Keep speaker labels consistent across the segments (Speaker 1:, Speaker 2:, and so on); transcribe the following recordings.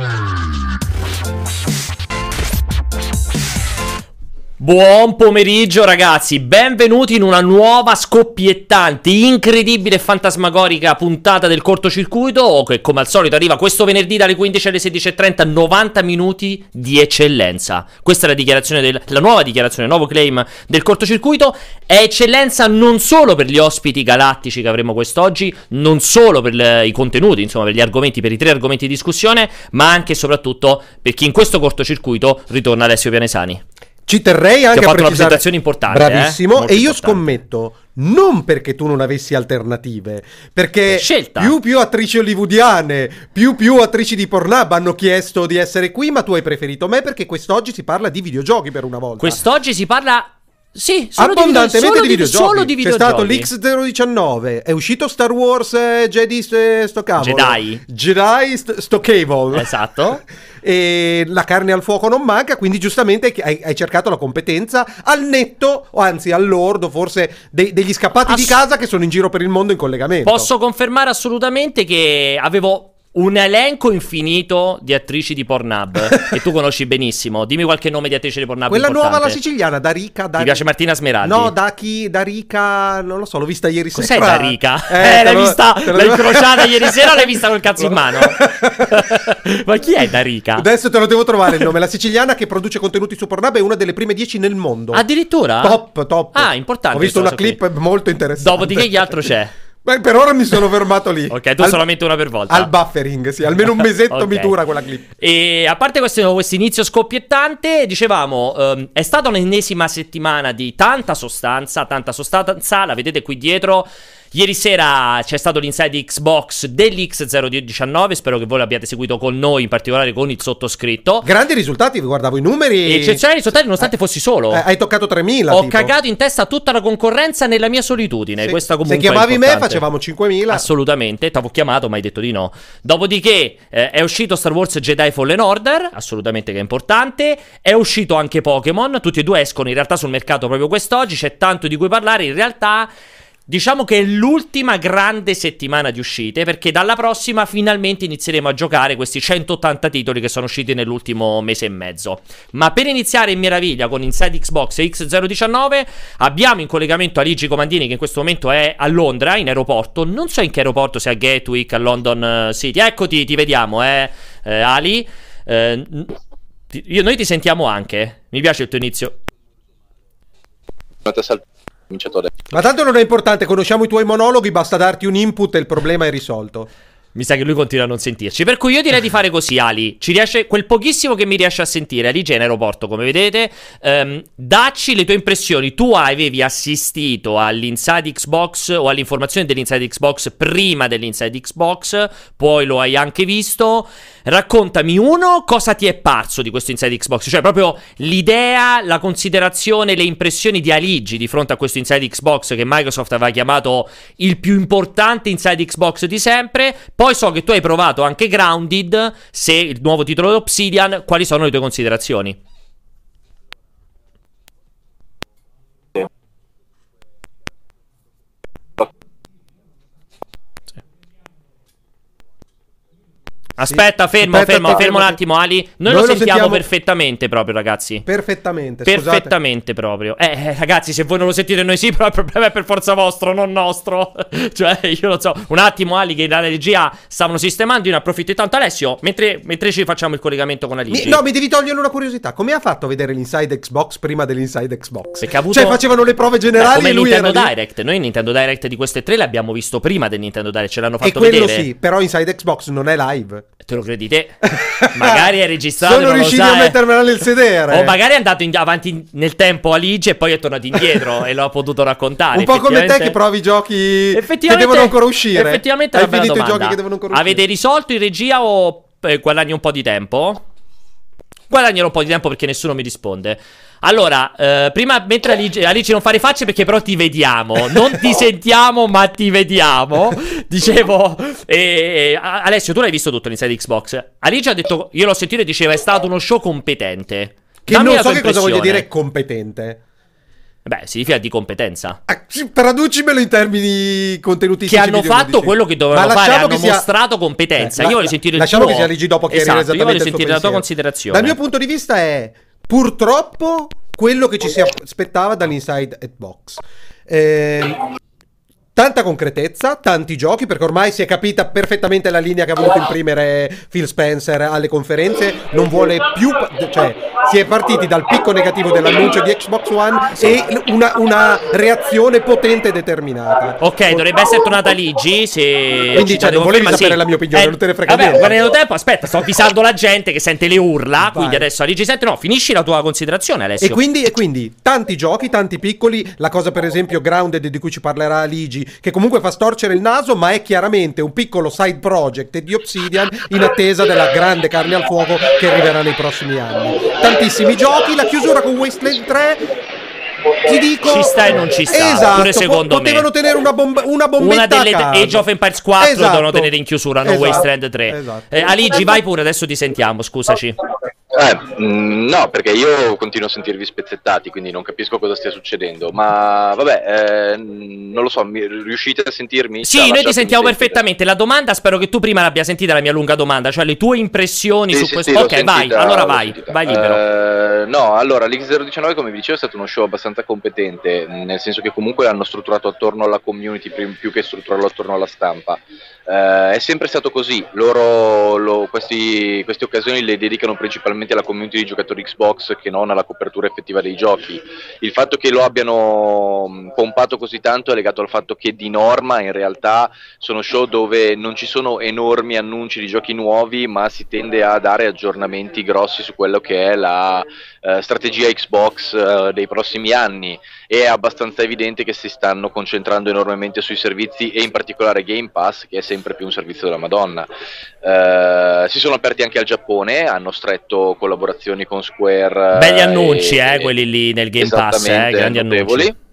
Speaker 1: Mm-hmm. Buon pomeriggio ragazzi, benvenuti in una nuova scoppiettante, incredibile e fantasmagorica puntata del cortocircuito che come al solito arriva questo venerdì dalle 15 alle 16.30, 90 minuti di eccellenza. Questa è la dichiarazione del, la nuova dichiarazione, il nuovo claim del cortocircuito, è eccellenza non solo per gli ospiti galattici che avremo quest'oggi, non solo per le, i contenuti, insomma per gli argomenti, per i tre argomenti di discussione, ma anche e soprattutto per chi in questo cortocircuito ritorna Alessio Pianesani.
Speaker 2: Ci terrei anche
Speaker 1: Che ha
Speaker 2: a
Speaker 1: fatto una
Speaker 2: precisare...
Speaker 1: presentazione importante,
Speaker 2: Bravissimo.
Speaker 1: eh?
Speaker 2: E io
Speaker 1: importante.
Speaker 2: scommetto non perché tu non avessi alternative, perché
Speaker 1: Scelta.
Speaker 2: più più attrici hollywoodiane, più più attrici di Pornhub hanno chiesto di essere qui, ma tu hai preferito me perché quest'oggi si parla di videogiochi per una volta.
Speaker 1: Quest'oggi si parla... Sì, solo di, video-
Speaker 2: Abbondantemente
Speaker 1: solo
Speaker 2: di videogiochi.
Speaker 1: Solo di
Speaker 2: C'è
Speaker 1: videogiochi.
Speaker 2: stato l'X019, è uscito Star Wars eh, Jedi eh, sto cavolo.
Speaker 1: Jedi.
Speaker 2: Jedi st- sto.
Speaker 1: Esatto.
Speaker 2: e la carne al fuoco non manca, quindi giustamente hai, hai cercato la competenza al netto, o anzi all'ordo forse de- degli scappati di
Speaker 1: Ass-
Speaker 2: casa che sono in giro per il mondo in collegamento.
Speaker 1: Posso confermare assolutamente che avevo un elenco infinito di attrici di Pornhub che tu conosci benissimo. Dimmi qualche nome di attrice di Pornhub
Speaker 2: Quella nuova, la
Speaker 1: importante.
Speaker 2: siciliana, Darica.
Speaker 1: Ti
Speaker 2: Dari-
Speaker 1: piace Martina Smeraldi?
Speaker 2: No, da chi? Darica, non lo so, l'ho vista ieri
Speaker 1: Cos'è
Speaker 2: sera.
Speaker 1: Darica?
Speaker 2: Eh,
Speaker 1: Eh, l'hai
Speaker 2: lo-
Speaker 1: vista,
Speaker 2: lo
Speaker 1: l'hai incrociata ieri sera o l'hai vista col cazzo in mano? Ma chi è Darica?
Speaker 2: Adesso te lo devo trovare il nome. La siciliana che produce contenuti su Pornhub è una delle prime 10 nel mondo.
Speaker 1: Addirittura?
Speaker 2: Top, top.
Speaker 1: Ah, importante
Speaker 2: Ho visto una clip molto interessante.
Speaker 1: Dopodiché chi altro c'è?
Speaker 2: Beh, per ora mi sono fermato lì.
Speaker 1: Ok, tu
Speaker 2: Al-
Speaker 1: solamente una per volta.
Speaker 2: Al buffering, sì. Almeno un mesetto
Speaker 1: Ok.
Speaker 2: mi dura quella clip.
Speaker 1: E a parte questo, questo inizio scoppiettante, dicevamo, ehm, è stata un'ennesima settimana di tanta sostanza, tanta sostanza, la vedete qui dietro. Ieri sera c'è stato l'inside Xbox dell'X019, spero che voi l'abbiate seguito con noi, in particolare con il sottoscritto.
Speaker 2: Grandi risultati, guardavo i numeri.
Speaker 1: Eccezionali risultati nonostante fossi solo.
Speaker 2: Eh, hai toccato 3000.
Speaker 1: Ho
Speaker 2: tipo.
Speaker 1: cagato in testa tutta la concorrenza nella mia solitudine.
Speaker 2: Se-
Speaker 1: Questa comunque
Speaker 2: Se chiamavi me facevamo 5000.
Speaker 1: Assolutamente, t'avevo chiamato ma hai detto di no. Dopodiché eh, è uscito Star Wars Jedi Fallen Order, assolutamente che è importante. È uscito anche Pokémon, tutti e due escono in realtà sul mercato proprio quest'oggi, c'è tanto di cui parlare. In realtà diciamo che è l'ultima grande settimana di uscite perché dalla prossima finalmente inizieremo a giocare questi 180 titoli che sono usciti nell'ultimo mese e mezzo. Ma per iniziare in meraviglia con Inside Xbox e X019 abbiamo in collegamento Aligi Comandini che in questo momento è a Londra in aeroporto, non so in che aeroporto, se a Gatwick, a London eh, City. Eccoti, ti vediamo, eh, eh, Ali. Eh, io- noi ti sentiamo anche. Mi piace il tuo inizio.
Speaker 3: Fate sal- vincitore.
Speaker 2: Ma tanto non è importante, conosciamo i tuoi monologhi, basta darti un input e il problema è risolto.
Speaker 1: Mi sa che lui continua a non sentirci. Per cui io direi di fare così, Ali. Ci riesce quel pochissimo che mi riesce a sentire. Ali in aeroporto, come vedete. Ehm, dacci le tue impressioni. Tu avevi assistito all'Inside Xbox o all'informazione dell'Inside Xbox prima dell'Inside Xbox. Poi lo hai anche visto. Raccontami uno, cosa ti è parso di questo Inside Xbox? Cioè, proprio l'idea, la considerazione, le impressioni di Aligi di fronte a questo Inside Xbox che Microsoft aveva chiamato il più importante Inside Xbox di sempre. Poi so che tu hai provato anche Grounded, se il nuovo titolo di Obsidian, quali sono le tue considerazioni? Aspetta, fermo,
Speaker 2: Aspetta,
Speaker 1: fermo, fermo un attimo, Ali. Noi,
Speaker 2: Noi
Speaker 1: lo sentiamo
Speaker 2: sentiamo-
Speaker 1: perfettamente proprio, ragazzi.
Speaker 2: Perfettamente, scusate.
Speaker 1: Perfettamente proprio. Eh, eh, ragazzi, se voi non lo sentite noi sì, però il problema è per forza vostro, non nostro. cioè, io lo so. Un attimo, Ali, che la regia stavano sistemando, io ne approfitto tanto. Alessio, mentre, mentre ci facciamo il collegamento con.
Speaker 2: Mi- no, mi devi togliere una curiosità. Come ha fatto a vedere l'Inside Xbox prima dell'Inside Xbox?
Speaker 1: Perché ha avuto-
Speaker 2: Cioè, facevano le prove generali
Speaker 1: come
Speaker 2: e lui
Speaker 1: Nintendo
Speaker 2: era lì.
Speaker 1: Direct. Noi il Nintendo Direct di queste tre l'abbiamo visto prima del Nintendo Direct, ce l'hanno
Speaker 2: E
Speaker 1: fatto
Speaker 2: quello
Speaker 1: vedere.
Speaker 2: sì, però Inside Xbox non è live.
Speaker 1: Te lo credi te? magari è registrato.
Speaker 2: Sono riusciti a mettermela nel sedere.
Speaker 1: O magari è andato in- avanti nel tempo Aligi e poi è tornato indietro e l'ho potuto raccontare.
Speaker 2: Un po' come te che provi i giochi che devono ancora uscire.
Speaker 1: Effettivamente
Speaker 2: Hai finito i
Speaker 1: domanda.
Speaker 2: giochi che devono ancora uscire.
Speaker 1: Avete risolto in regia o eh, guadagni un po' di tempo? Guadagnerò un po' di tempo perché nessuno mi risponde. Allora, eh, prima, mentre Alice, Alice non fare facce perché però ti vediamo. Non ti sentiamo, ma ti vediamo. Dicevo, eh, Alessio, tu l'hai visto tutto l'Inside Xbox. Alice ha detto, io l'ho sentito e diceva, è stato uno show competente.
Speaker 2: Che
Speaker 1: Dammi
Speaker 2: non so che cosa voglia dire competente.
Speaker 1: Beh, significa di competenza.
Speaker 2: Ah, Traducimelo in termini contenutistici.
Speaker 1: Che hanno fatto
Speaker 2: videoludici.
Speaker 1: quello che dovevano fare,
Speaker 2: lasciamo
Speaker 1: hanno
Speaker 2: sia-
Speaker 1: mostrato competenza.
Speaker 2: Eh,
Speaker 1: io
Speaker 2: la-
Speaker 1: voglio sentire il
Speaker 2: Lasciamo
Speaker 1: tuo...
Speaker 2: che sia Ligi dopo che
Speaker 1: esatto, io voglio sentire la tua
Speaker 2: pensiero.
Speaker 1: considerazione.
Speaker 2: Dal mio punto di vista è purtroppo quello che ci si aspettava dall'inside at box. Ehm, Tanta concretezza, tanti giochi, perché ormai si è capita perfettamente la linea che ha voluto imprimere Phil Spencer alle conferenze. Non vuole più, cioè, si è partiti dal picco negativo dell'annuncio di Xbox One e una, una reazione potente e determinata.
Speaker 1: Ok, dovrebbe essere tornata Ligi. Se
Speaker 2: Quindi,
Speaker 1: ci
Speaker 2: cioè, non volevi sapere la mia opinione, non te ne frega
Speaker 1: vabbè,
Speaker 2: niente.
Speaker 1: guardando tempo, aspetta, sto avvisando la gente che sente le urla.
Speaker 2: Vai.
Speaker 1: Quindi adesso a Ligi 7, no, finisci la tua considerazione, Alessio.
Speaker 2: E quindi, e quindi tanti giochi, tanti piccoli, la cosa per esempio Grounded di cui ci parlerà Ligi, che comunque fa storcere il naso, ma è chiaramente un piccolo side project di Obsidian in attesa della grande carne al fuoco che arriverà nei prossimi anni. Tantissimi giochi, la chiusura con Wasteland 3. Ti dico
Speaker 1: Ci sta e non ci sta,
Speaker 2: Esatto,
Speaker 1: pure secondo
Speaker 2: po- potevano
Speaker 1: me.
Speaker 2: tenere una, bomba, una bombetta
Speaker 1: Una delle. Age of Empires 4
Speaker 2: Esatto.
Speaker 1: devono tenere in chiusura, non
Speaker 2: Esatto.
Speaker 1: Wasteland 3.
Speaker 2: Esatto.
Speaker 1: Eh, Aligi, vai pure, adesso ti sentiamo, scusaci.
Speaker 3: Eh, mm, no, perché io continuo a sentirvi spezzettati, quindi non capisco cosa stia succedendo. Ma vabbè, eh, non lo so, mi- riuscite a sentirmi?
Speaker 1: Sì, noi ti sentiamo perfettamente. La domanda, spero che tu prima l'abbia sentita la mia lunga domanda, cioè le tue impressioni
Speaker 3: Sì,
Speaker 1: su
Speaker 3: sì,
Speaker 1: questo.
Speaker 3: sì,
Speaker 1: ok, vai,
Speaker 3: sentita,
Speaker 1: allora
Speaker 3: l'ho
Speaker 1: vai,
Speaker 3: sentita.
Speaker 1: vai libero.
Speaker 3: Eh, no, allora, l'X019, come vi dicevo, è stato uno show abbastanza competente, nel senso che comunque l'hanno strutturato attorno alla community più che strutturarlo attorno alla stampa. Eh, è sempre stato così, loro lo- questi- queste occasioni le dedicano principalmente alla community di giocatori Xbox che non alla copertura effettiva dei giochi. Il fatto che lo abbiano mh, pompato così tanto è legato al fatto che di norma in realtà sono show dove non ci sono enormi annunci di giochi nuovi, ma si tende a dare aggiornamenti grossi su quello che è la eh, strategia Xbox eh, dei prossimi anni. E è abbastanza evidente che si stanno concentrando enormemente sui servizi e in particolare Game Pass, che è sempre più un servizio della Madonna. Eh, si sono aperti anche al Giappone, hanno stretto collaborazioni con Square.
Speaker 1: Belli
Speaker 3: eh,
Speaker 1: annunci,
Speaker 3: e-
Speaker 1: eh, quelli lì nel Game Pass, eh, grandi
Speaker 3: notevoli.
Speaker 1: annunci.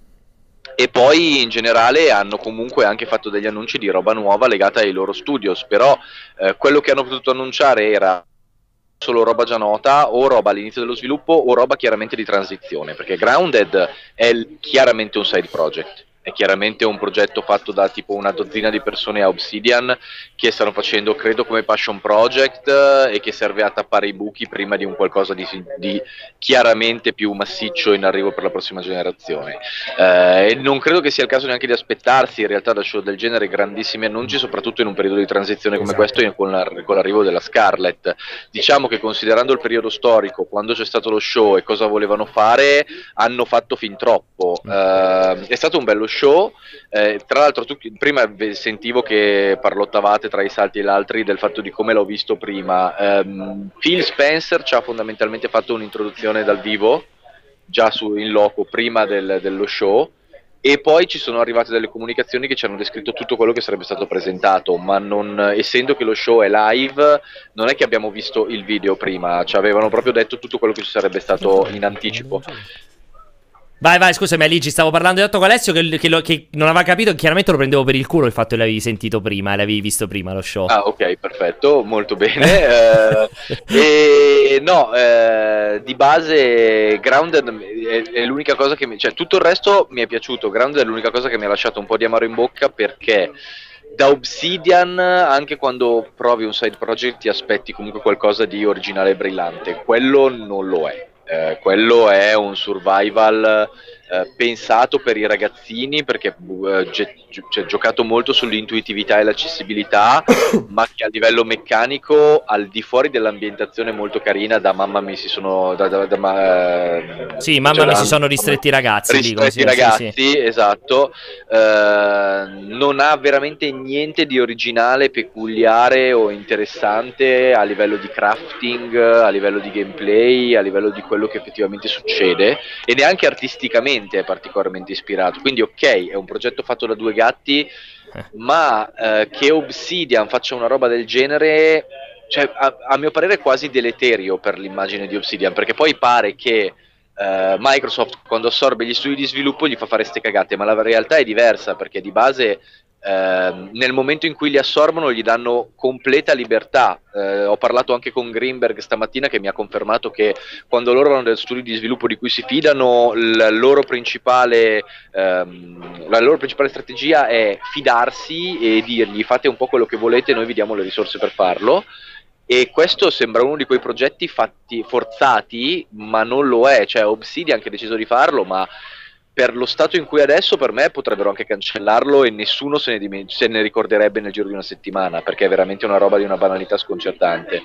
Speaker 3: E poi in generale hanno comunque anche fatto degli annunci di roba nuova legata ai loro studios, però eh, quello che hanno potuto annunciare era solo roba già nota o roba all'inizio dello sviluppo o roba chiaramente di transizione, perché Grounded è chiaramente un side project. È chiaramente un progetto fatto da tipo una dozzina di persone a Obsidian che stanno facendo, credo, come passion project eh, e che serve a tappare i buchi prima di un qualcosa di, di chiaramente più massiccio in arrivo per la prossima generazione. Eh, e non credo che sia il caso neanche di aspettarsi in realtà da show del genere grandissimi annunci, soprattutto in un periodo di transizione come
Speaker 2: Esatto.
Speaker 3: questo con, la- con l'arrivo della Scarlett. Diciamo che considerando il periodo storico, quando c'è stato lo show e cosa volevano fare, hanno fatto fin troppo. Eh, è stato un bello show. Eh, tra l'altro, tu prima sentivo che parlottavate tra i salti e gli altri del fatto di come l'ho visto prima. Ehm, Phil Spencer ci ha fondamentalmente fatto un'introduzione dal vivo, già su, in loco, prima del- dello show. E poi ci sono arrivate delle comunicazioni che ci hanno descritto tutto quello che sarebbe stato presentato, ma non, essendo che lo show è live, non è che abbiamo visto il video prima, ci avevano proprio detto tutto quello che ci sarebbe stato in anticipo.
Speaker 1: Vai, vai, scusami, Aligi, stavo parlando di Otto Alessio che, che che non aveva capito, chiaramente lo prendevo per il culo il fatto che l'avevi sentito prima, l'avevi visto prima lo show.
Speaker 3: Ah, ok, perfetto, molto bene. Eh, e no, eh, di base Grounded è, è l'unica cosa che mi... cioè tutto il resto mi è piaciuto, Grounded è l'unica cosa che mi ha lasciato un po' di amaro in bocca perché da Obsidian, anche quando provi un side project, ti aspetti comunque qualcosa di originale e brillante. Quello non lo è. Eh, quello è un survival eh, pensato per i ragazzini perché eh, ge- gi- cioè, giocato molto sull'intuitività e l'accessibilità, ma che a livello meccanico, al di fuori dell'ambientazione molto carina, da mamma mi si sono. Da, da- da- ma- eh,
Speaker 1: Sì, mamma
Speaker 3: cioè,
Speaker 1: mi
Speaker 3: da-
Speaker 1: si sono ristretti i ragazzi.
Speaker 3: ristretti
Speaker 1: sì,
Speaker 3: ragazzi,
Speaker 1: sì, sì.
Speaker 3: esatto. Eh, non ha veramente niente di originale, peculiare o interessante a livello di crafting, a livello di gameplay, a livello di quello che effettivamente succede e neanche artisticamente è particolarmente ispirato. Quindi, ok, è un progetto fatto da due gatti,
Speaker 1: Eh.
Speaker 3: ma eh, che Obsidian faccia una roba del genere. Cioè, a, a mio parere è quasi deleterio per l'immagine di Obsidian, perché poi pare che eh, Microsoft quando assorbe gli studi di sviluppo gli fa fare ste cagate, ma la realtà è diversa perché di base eh, nel momento in cui li assorbono gli danno completa libertà. Eh, ho parlato anche con Greenberg stamattina che mi ha confermato che quando loro hanno degli studi di sviluppo di cui si fidano, la loro principale, ehm, la loro principale strategia è fidarsi e dirgli fate un po' quello che volete, noi vi diamo le risorse per farlo e questo sembra uno di quei progetti fatti forzati, ma non lo è, cioè Obsidian ha deciso di farlo, ma per lo stato in cui adesso, per me potrebbero anche cancellarlo e nessuno se ne, dimen- se ne, ricorderebbe nel giro di una settimana, perché è veramente una roba di una banalità sconcertante.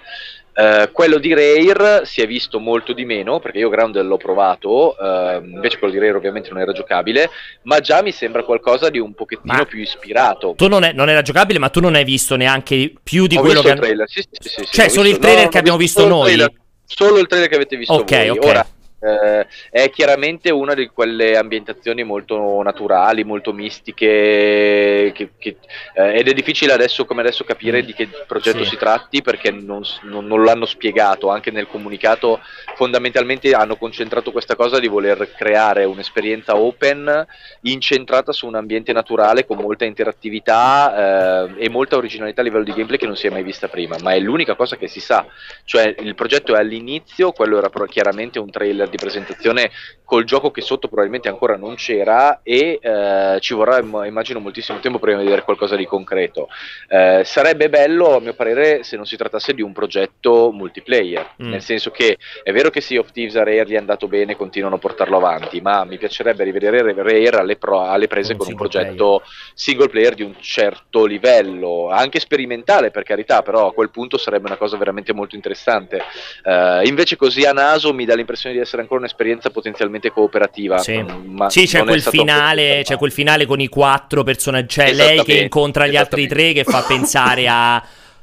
Speaker 3: Uh, quello di Rare si è visto molto di meno, perché io Grounded l'ho provato, uh, invece quello di Rare ovviamente non era giocabile, ma già mi sembra qualcosa di un pochettino ma più ispirato.
Speaker 1: Tu non, è, non, era giocabile, ma tu non hai visto neanche più di
Speaker 3: Ho
Speaker 1: quello
Speaker 3: che... Visto il trailer, sì, sì, sì,
Speaker 1: cioè solo il trailer no, che abbiamo visto noi?
Speaker 3: Solo il trailer che avete visto
Speaker 1: okay,
Speaker 3: voi.
Speaker 1: Okay.
Speaker 3: Ora, eh, è chiaramente una di quelle ambientazioni molto naturali, molto mistiche, che, che, eh, ed è difficile adesso come adesso capire di che progetto
Speaker 1: sì.
Speaker 3: si tratti perché non, non, non, l'hanno spiegato, anche nel comunicato fondamentalmente hanno concentrato questa cosa di voler creare un'esperienza open incentrata su un ambiente naturale con molta interattività eh, e molta originalità a livello di gameplay che non si è mai vista prima, ma è l'unica cosa che si sa, cioè il progetto è all'inizio, quello era chiaramente un trailer di presentazione col gioco che sotto probabilmente ancora non c'era e eh, ci vorrà immagino moltissimo tempo prima di vedere qualcosa di concreto. Eh, sarebbe bello a mio parere se non si trattasse di un progetto multiplayer, mm. nel senso che è vero che Sea of Thieves a Rare gli è andato bene, continuano a portarlo avanti, ma mi piacerebbe rivedere Rare alle, pro, alle prese un con un progetto player. single player di un certo livello, anche sperimentale per carità, però a quel punto sarebbe una cosa veramente molto interessante. Uh, invece così a naso mi dà l'impressione di essere ancora un'esperienza potenzialmente cooperativa.
Speaker 1: Sì, ma sì c'è, quel finale, c'è quel finale con i quattro personaggi, cioè lei che incontra gli altri tre che fa pensare a...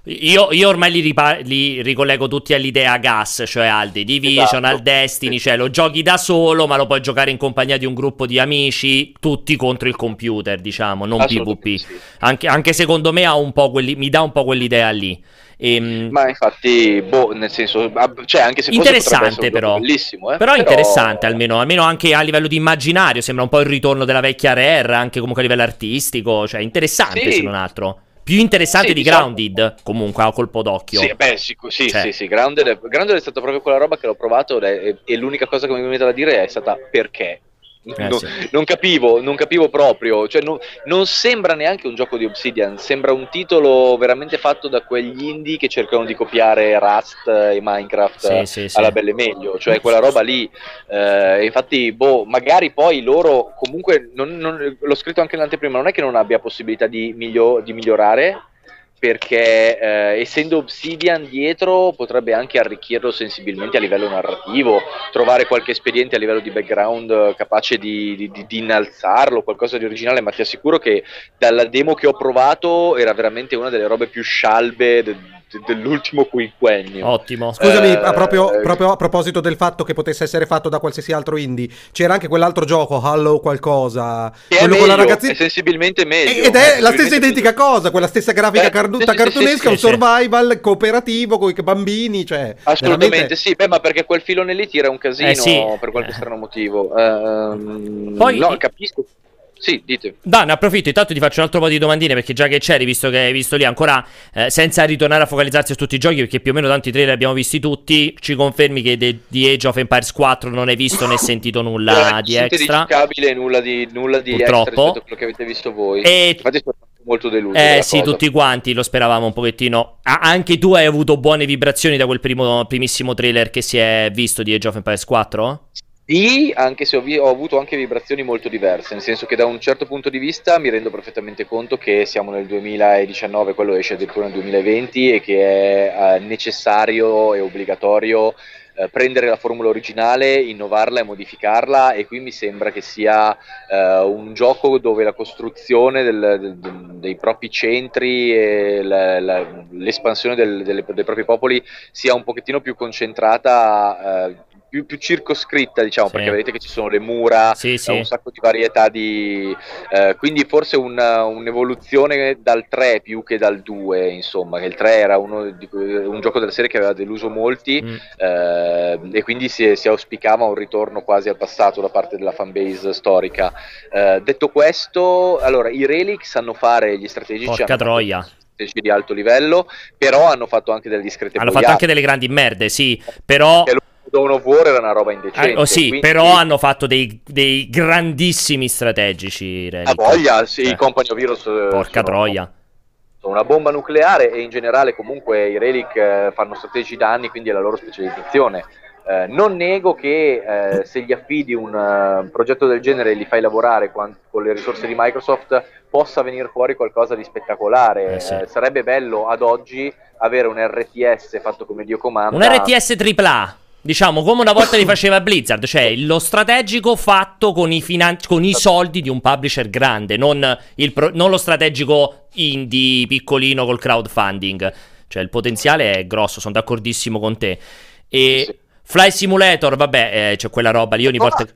Speaker 1: Io, io, ormai li, ripa- li, ricollego tutti all'idea gas, cioè al The Division, esatto. al Destiny, cioè lo giochi da solo, ma lo puoi giocare in compagnia di un gruppo di amici, tutti contro il computer, diciamo, non PvP. Sì. Anche, anche, secondo me quelli, mi dà un po' quell'idea lì.
Speaker 3: E, ehm, Ma infatti, boh, nel senso, cioè anche se
Speaker 1: interessante però.
Speaker 3: bellissimo, eh?
Speaker 1: però, però interessante almeno, almeno anche a livello di immaginario, sembra un po' il ritorno della vecchia Rare, anche comunque a livello artistico, cioè interessante sì. se non altro. Più interessante sì, di diciamo... Grounded, comunque a colpo d'occhio.
Speaker 3: Sì, beh, sì, sì, cioè. sì, sì. Grounded, è, Grounded è stata proprio quella roba che l'ho provato e, e l'unica cosa che mi viene da dire è stata perché eh, non, sì. non, capivo, non capivo proprio, cioè, non, non, sembra neanche un gioco di Obsidian, sembra un titolo veramente fatto da quegli indie che cercano di copiare Rust e Minecraft sì, sì, alla belle meglio, cioè quella roba lì. Eh, infatti, boh, magari poi loro comunque, l'ho scritto anche nell'anteprima, non è che non abbia possibilità di, miglio, di migliorare, perché eh, essendo Obsidian dietro potrebbe anche arricchirlo sensibilmente a livello narrativo, trovare qualche espediente a livello di background eh, capace di, di, di, innalzarlo, qualcosa di originale, ma ti assicuro che dalla demo che ho provato era veramente una delle robe più scialbe de, dell'ultimo quinquennio.
Speaker 1: Ottimo.
Speaker 2: Scusami, eh, proprio, proprio, a proposito del fatto che potesse essere fatto da qualsiasi altro indie, c'era anche quell'altro gioco, Hallow qualcosa,
Speaker 3: che quello meglio, con la ragazzina. È sensibilmente meglio.
Speaker 2: Ed è la stessa identica cosa, quella stessa grafica eh, carduta sì, cartunesca, sì, un survival cooperativo con i bambini, cioè...
Speaker 3: Assolutamente veramente... sì, beh, ma perché quel filone lì tira un casino eh, per qualche strano motivo. Uh, Poi... No, capisco sì, dite.
Speaker 1: Dan, approfitto, intanto ti faccio un altro po' di domandine perché già che c'eri, visto che hai visto lì ancora, eh, senza ritornare a focalizzarsi su tutti i giochi, perché più o meno tanti trailer abbiamo visti tutti, ci confermi che de- di Age of Empires 4 non hai visto né sentito nulla
Speaker 3: eh,
Speaker 1: di extra?
Speaker 3: Di nulla di, nulla di
Speaker 1: Purtroppo.
Speaker 3: extra quello che avete visto voi.
Speaker 1: E...
Speaker 3: Infatti sono molto deluso.
Speaker 1: Eh sì, cosa. tutti quanti lo speravamo un pochettino. Ah, anche tu hai avuto buone vibrazioni da quel primo, primissimo trailer che si è visto di Age of Empires 4?
Speaker 3: Sì, anche se ho, vi- ho, avuto anche vibrazioni molto diverse, nel senso che da un certo punto di vista mi rendo perfettamente conto che siamo nel 2019, quello esce addirittura nel 2020 e che è eh, necessario e obbligatorio eh, prendere la formula originale, innovarla e modificarla e qui mi sembra che sia eh, un gioco dove la costruzione del, del, dei propri centri e la, la, l'espansione del, delle, dei propri popoli sia un pochettino più concentrata eh, più, più circoscritta, diciamo,
Speaker 1: Sì.
Speaker 3: perché vedete che ci sono le mura,
Speaker 1: Sì,
Speaker 3: eh,
Speaker 1: sì.
Speaker 3: un sacco di varietà di... eh, quindi forse una- un'evoluzione dal 3 più che dal 2, insomma, che il 3 era uno un gioco della serie che aveva deluso molti
Speaker 1: Mm.
Speaker 3: eh, e quindi si, si auspicava un ritorno quasi al passato da parte della fanbase storica. Eh, detto questo, allora, i Relic sanno fare gli strategici
Speaker 1: Porca
Speaker 3: fatto
Speaker 1: troia.
Speaker 3: di alto livello, però hanno fatto anche delle discrete
Speaker 1: Hanno fatto
Speaker 3: boiate.
Speaker 1: anche delle grandi merde, sì, però...
Speaker 3: Dawn of War era una roba indecente.
Speaker 1: Eh, oh, sì,
Speaker 3: quindi-
Speaker 1: però hanno fatto dei, dei grandissimi strategici. Relic.
Speaker 3: A voglia, sì,
Speaker 1: Eh,
Speaker 3: i Company of Heroes eh,
Speaker 1: Porca
Speaker 3: sono-
Speaker 1: troia.
Speaker 3: sono una bomba nucleare e in generale comunque i Relic eh, fanno strategici da anni, quindi è la loro specializzazione. Eh, non nego che eh, se gli affidi un eh, progetto del genere e li fai lavorare quan- con le risorse di Microsoft possa venire fuori qualcosa di spettacolare.
Speaker 1: Eh, sì.
Speaker 3: Sarebbe bello ad oggi avere un RTS fatto come Dio comanda.
Speaker 1: Un RTS AAA. Diciamo come una volta li faceva Blizzard, cioè lo strategico fatto con i, finan- con i soldi di un publisher grande, non, il pro- non lo strategico indie piccolino col crowdfunding. Cioè il potenziale è grosso, sono d'accordissimo con te. E. Fly Simulator, vabbè, eh, c'è quella roba lì ogni volta. che-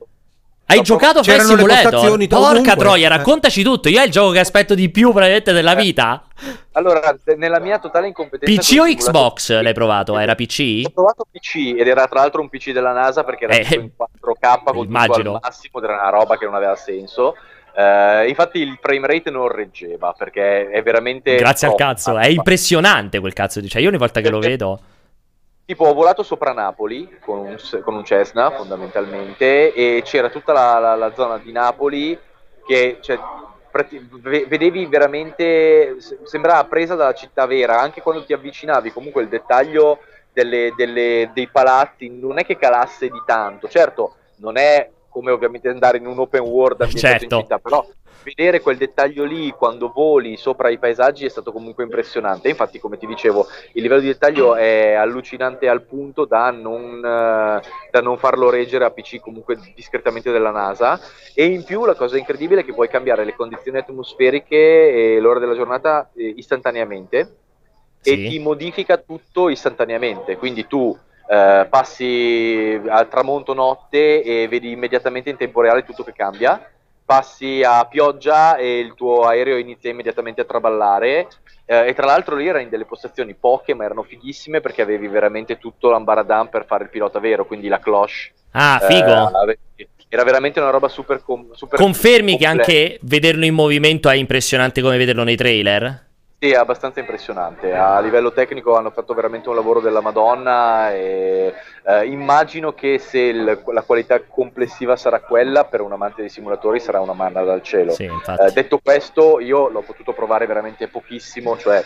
Speaker 1: Hai
Speaker 3: Dopo-
Speaker 1: giocato
Speaker 2: le
Speaker 1: Simulator? Porca
Speaker 2: ovunque.
Speaker 1: troia, raccontaci tutto. Io è il gioco che aspetto di più probabilmente della
Speaker 3: Eh.
Speaker 1: vita.
Speaker 3: Allora, nella mia totale incompetenza...
Speaker 1: PC o Xbox l'hai provato? Era PC?
Speaker 3: Ho provato PC ed era tra l'altro un PC della NASA perché era
Speaker 1: Eh,
Speaker 3: tutto in 4K con tutto
Speaker 1: immagino.
Speaker 3: al massimo ed era una roba che non aveva senso. Eh, infatti il frame rate non reggeva perché è veramente...
Speaker 1: Grazie al
Speaker 3: troppa
Speaker 1: cazzo, è impressionante quel cazzo di... Cioè io ogni volta che lo vedo...
Speaker 3: Tipo, ho volato sopra Napoli con un, con un Cessna, fondamentalmente, e c'era tutta la, la- la zona di Napoli che cioè, vedevi veramente, se- sembrava presa dalla città vera, anche quando ti avvicinavi, comunque il dettaglio delle- delle- dei palazzi non è che calasse di tanto, certo, non è come ovviamente andare in un open world
Speaker 1: Certo.
Speaker 3: in città, però vedere quel dettaglio lì quando voli sopra i paesaggi è stato comunque impressionante. Infatti, come ti dicevo, il livello di dettaglio è allucinante al punto da non, eh, da non farlo reggere a PC comunque discretamente della NASA. E in più la cosa incredibile è che puoi cambiare le condizioni atmosferiche e l'ora della giornata eh, istantaneamente e
Speaker 1: Sì.
Speaker 3: ti modifica tutto istantaneamente. Quindi tu eh, passi al tramonto notte e vedi immediatamente in tempo reale tutto che cambia. Passi a pioggia e il tuo aereo inizia immediatamente a traballare. Eh, e tra l'altro lì era in delle postazioni poche, ma erano fighissime perché avevi veramente tutto l'ambaradan per fare il pilota vero, quindi la cloche.
Speaker 1: Ah,
Speaker 3: Eh,
Speaker 1: figo.
Speaker 3: ave- era veramente una roba super. com- super
Speaker 1: Confermi che
Speaker 3: complessa.
Speaker 1: anche vederlo in movimento è impressionante come vederlo nei trailer?
Speaker 3: Sì, è abbastanza impressionante. A livello tecnico hanno fatto veramente un lavoro della Madonna e eh, immagino che se il- la qualità complessiva sarà quella, per un amante dei simulatori sarà una manna dal cielo.
Speaker 1: Sì,
Speaker 3: Eh, detto questo, io l'ho potuto provare veramente pochissimo, cioè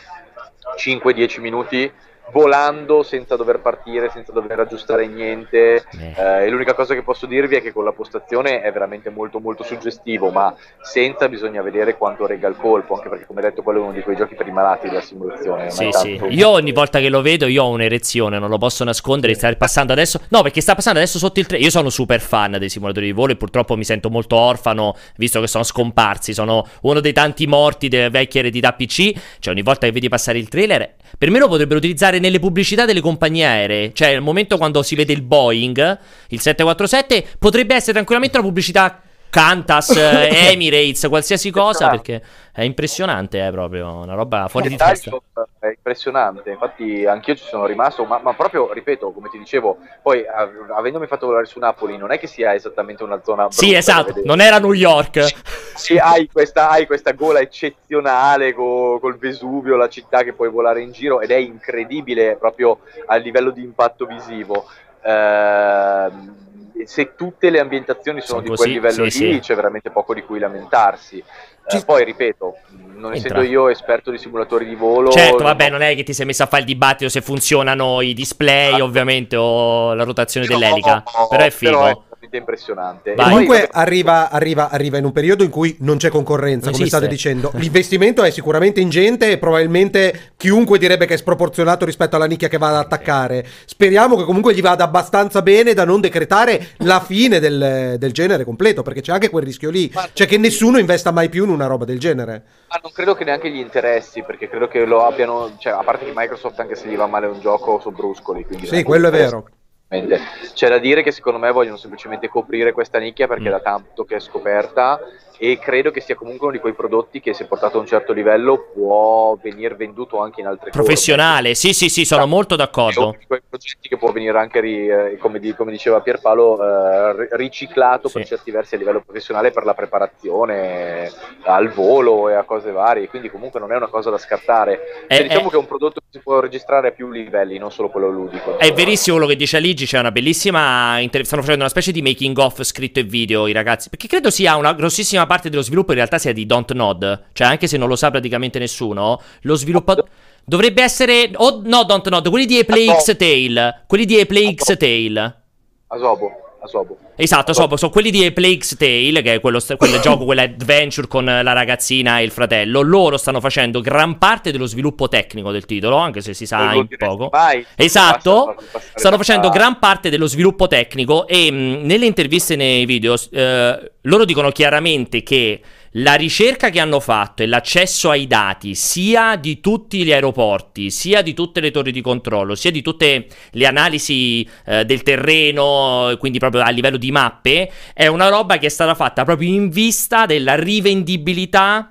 Speaker 3: 5-10 minuti volando senza dover partire, senza dover aggiustare niente.
Speaker 1: Eh.
Speaker 3: Eh, e l'unica cosa che posso dirvi è che con la postazione è veramente molto molto suggestivo, ma senza bisogna vedere quanto regga il colpo, anche perché come detto quello è uno di quei giochi per i malati della simulazione.
Speaker 1: Sì,
Speaker 3: è
Speaker 1: sì.
Speaker 3: tanto-
Speaker 1: Io ogni volta che lo vedo, io ho un'erezione, non lo posso nascondere. Sta passando adesso. No, perché sta passando adesso sotto il treno. Io sono super fan dei simulatori di volo e purtroppo mi sento molto orfano, visto che sono scomparsi. Sono uno dei tanti morti delle vecchie eredità PC. Cioè, ogni volta che vedi passare il trailer, per me lo potrebbero utilizzare nelle pubblicità delle compagnie aeree. Cioè, il momento quando si vede il Boeing, il 747, potrebbe essere tranquillamente una pubblicità. Qantas, eh, Emirates, qualsiasi cosa, perché è impressionante, è proprio una roba fuori di testa.
Speaker 3: è impressionante, infatti anch'io ci sono rimasto, ma, ma proprio, ripeto, come ti dicevo, poi av- avendomi fatto volare su Napoli, non è che sia esattamente una zona...
Speaker 1: Sì, esatto, non era New York.
Speaker 3: Sì, hai questa, hai questa gola eccezionale co- col Vesuvio, la città che puoi volare in giro ed è incredibile proprio a livello di impatto visivo. Ehm, se tutte le ambientazioni sono,
Speaker 1: Sono
Speaker 3: di
Speaker 1: così,
Speaker 3: quel livello
Speaker 1: sì,
Speaker 3: lì,
Speaker 1: sì.
Speaker 3: c'è veramente poco di cui lamentarsi. Eh, poi ripeto, non
Speaker 1: Entra.
Speaker 3: essendo io esperto di simulatori di volo,
Speaker 1: Certo, vabbè, non è che ti sei messo a fare il dibattito se funzionano i display,
Speaker 3: Ah.
Speaker 1: ovviamente, o la rotazione
Speaker 3: No,
Speaker 1: dell'elica. Però è figo.
Speaker 3: Però è veramente impressionante. E
Speaker 1: Vai.
Speaker 3: poi,
Speaker 2: Comunque
Speaker 3: vabbè,
Speaker 2: arriva, arriva- arriva in un periodo in cui non c'è concorrenza,
Speaker 1: Non
Speaker 2: come
Speaker 1: esiste.
Speaker 2: state dicendo. L'investimento è sicuramente ingente e probabilmente chiunque direbbe che è sproporzionato rispetto alla nicchia che va ad attaccare. Speriamo che comunque gli vada abbastanza bene da non decretare la fine del, del genere completo, perché c'è anche quel rischio lì. Cioè che nessuno investa mai più in una roba del genere.
Speaker 3: Ma non credo che neanche gli interessi, perché credo che lo abbiano, cioè, a parte che Microsoft anche se gli va male un gioco sono bruscoli.
Speaker 2: Sì, quello è vero.
Speaker 3: C'è da dire che secondo me vogliono semplicemente coprire questa nicchia perché
Speaker 1: Mm.
Speaker 3: da tanto che è scoperta e credo che sia comunque uno di quei prodotti che se portato a un certo livello può venire venduto anche in altre
Speaker 1: Professionale, sì, sì, sì, sono
Speaker 3: Esatto.
Speaker 1: molto
Speaker 3: forme. È uno
Speaker 1: d'accordo.
Speaker 3: di quei progetti che può venire anche, ri- eh, come, di- come diceva Pierpaolo, eh, ri- riciclato per
Speaker 1: Sì.
Speaker 3: certi versi a livello professionale per la preparazione eh, al volo e a cose varie, quindi comunque non è una cosa da scartare.
Speaker 1: È-
Speaker 3: Cioè, diciamo
Speaker 1: è-
Speaker 3: che è un prodotto che si può registrare a più livelli, non solo quello ludico.
Speaker 1: È verissimo quello che dice Aligi, c'è una bellissima... inter- stanno facendo una specie di making of scritto e video i ragazzi, perché credo sia una grossissima parte dello sviluppo in realtà sia di Don't Nod, cioè anche se non lo sa praticamente nessuno, lo sviluppo... Dovrebbe essere... Oh, no, Don't Nod, quelli di Play X Tale, quelli di Play X Tale.
Speaker 3: Asobo, Asobo.
Speaker 1: Esatto, so, sono quelli di Plague's Tale, che è quello, quel gioco, quell'adventure con la ragazzina e il fratello. Loro stanno facendo gran parte dello sviluppo tecnico del titolo, anche se si sa in poco.
Speaker 3: mai,
Speaker 1: Esatto, stanno facendo gran parte dello sviluppo tecnico e mh, nelle interviste e nei video eh, loro dicono chiaramente che la ricerca che hanno fatto e l'accesso ai dati sia di tutti gli aeroporti, sia di tutte le torri di controllo, sia di tutte le analisi eh, del terreno, quindi proprio a livello di mappe, è una roba che è stata fatta proprio in vista della rivendibilità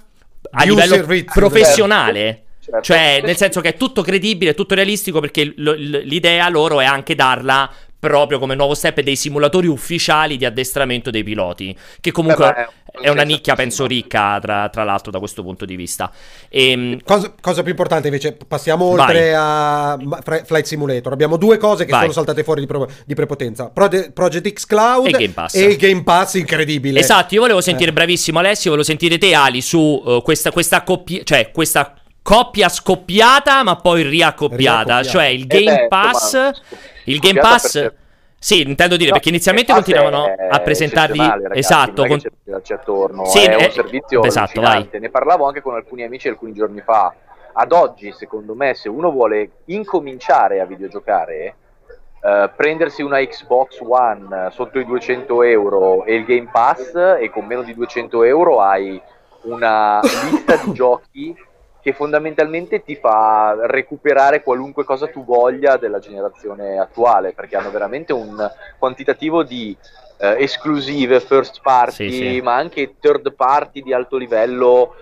Speaker 1: a
Speaker 2: Di
Speaker 1: livello
Speaker 2: servizio.
Speaker 1: professionale.
Speaker 3: Certo.
Speaker 1: Cioè, nel senso che è tutto credibile, è tutto realistico, perché lo- l- l'idea loro è anche darla proprio come nuovo step dei simulatori ufficiali di addestramento dei piloti. Che comunque
Speaker 3: Eh, ma è-
Speaker 1: è una nicchia, penso, ricca, tra, tra l'altro, da questo punto di vista. Ehm,
Speaker 2: Cosa, cosa più importante invece, passiamo oltre a ma- Fra- Flight Simulator. Abbiamo due cose che
Speaker 1: Vai.
Speaker 2: sono saltate fuori di, pro- di prepotenza: Project X Cloud
Speaker 1: E Game Pass.
Speaker 2: e il Game Pass incredibile.
Speaker 1: Esatto, io volevo sentire,
Speaker 2: Eh.
Speaker 1: bravissimo Alessio, volevo sentire te Ali su eh, questa, questa coppia, cioè questa coppia scoppiata ma poi riaccoppiata, cioè il
Speaker 3: Eh
Speaker 1: Game
Speaker 3: beh,
Speaker 1: Pass, il Game Pass...
Speaker 3: perché-
Speaker 1: Sì, intendo dire,
Speaker 3: No,
Speaker 1: perché inizialmente continuavano a presentarli...
Speaker 3: ragazzi,
Speaker 1: esatto, con-
Speaker 3: c'è attorno,
Speaker 1: Sì,
Speaker 3: è
Speaker 1: è-
Speaker 3: un servizio
Speaker 1: esatto.
Speaker 3: Ne parlavo anche con alcuni amici alcuni giorni fa. Ad oggi, secondo me, se uno vuole incominciare a videgiocare, eh, prendersi una Xbox One sotto i 200 euro e il Game Pass, e con meno di 200 euro hai una lista di giochi che fondamentalmente ti fa recuperare qualunque cosa tu voglia della generazione attuale, perché hanno veramente un quantitativo di eh, esclusive, first party,
Speaker 1: Sì, sì.
Speaker 3: ma anche third party di alto livello,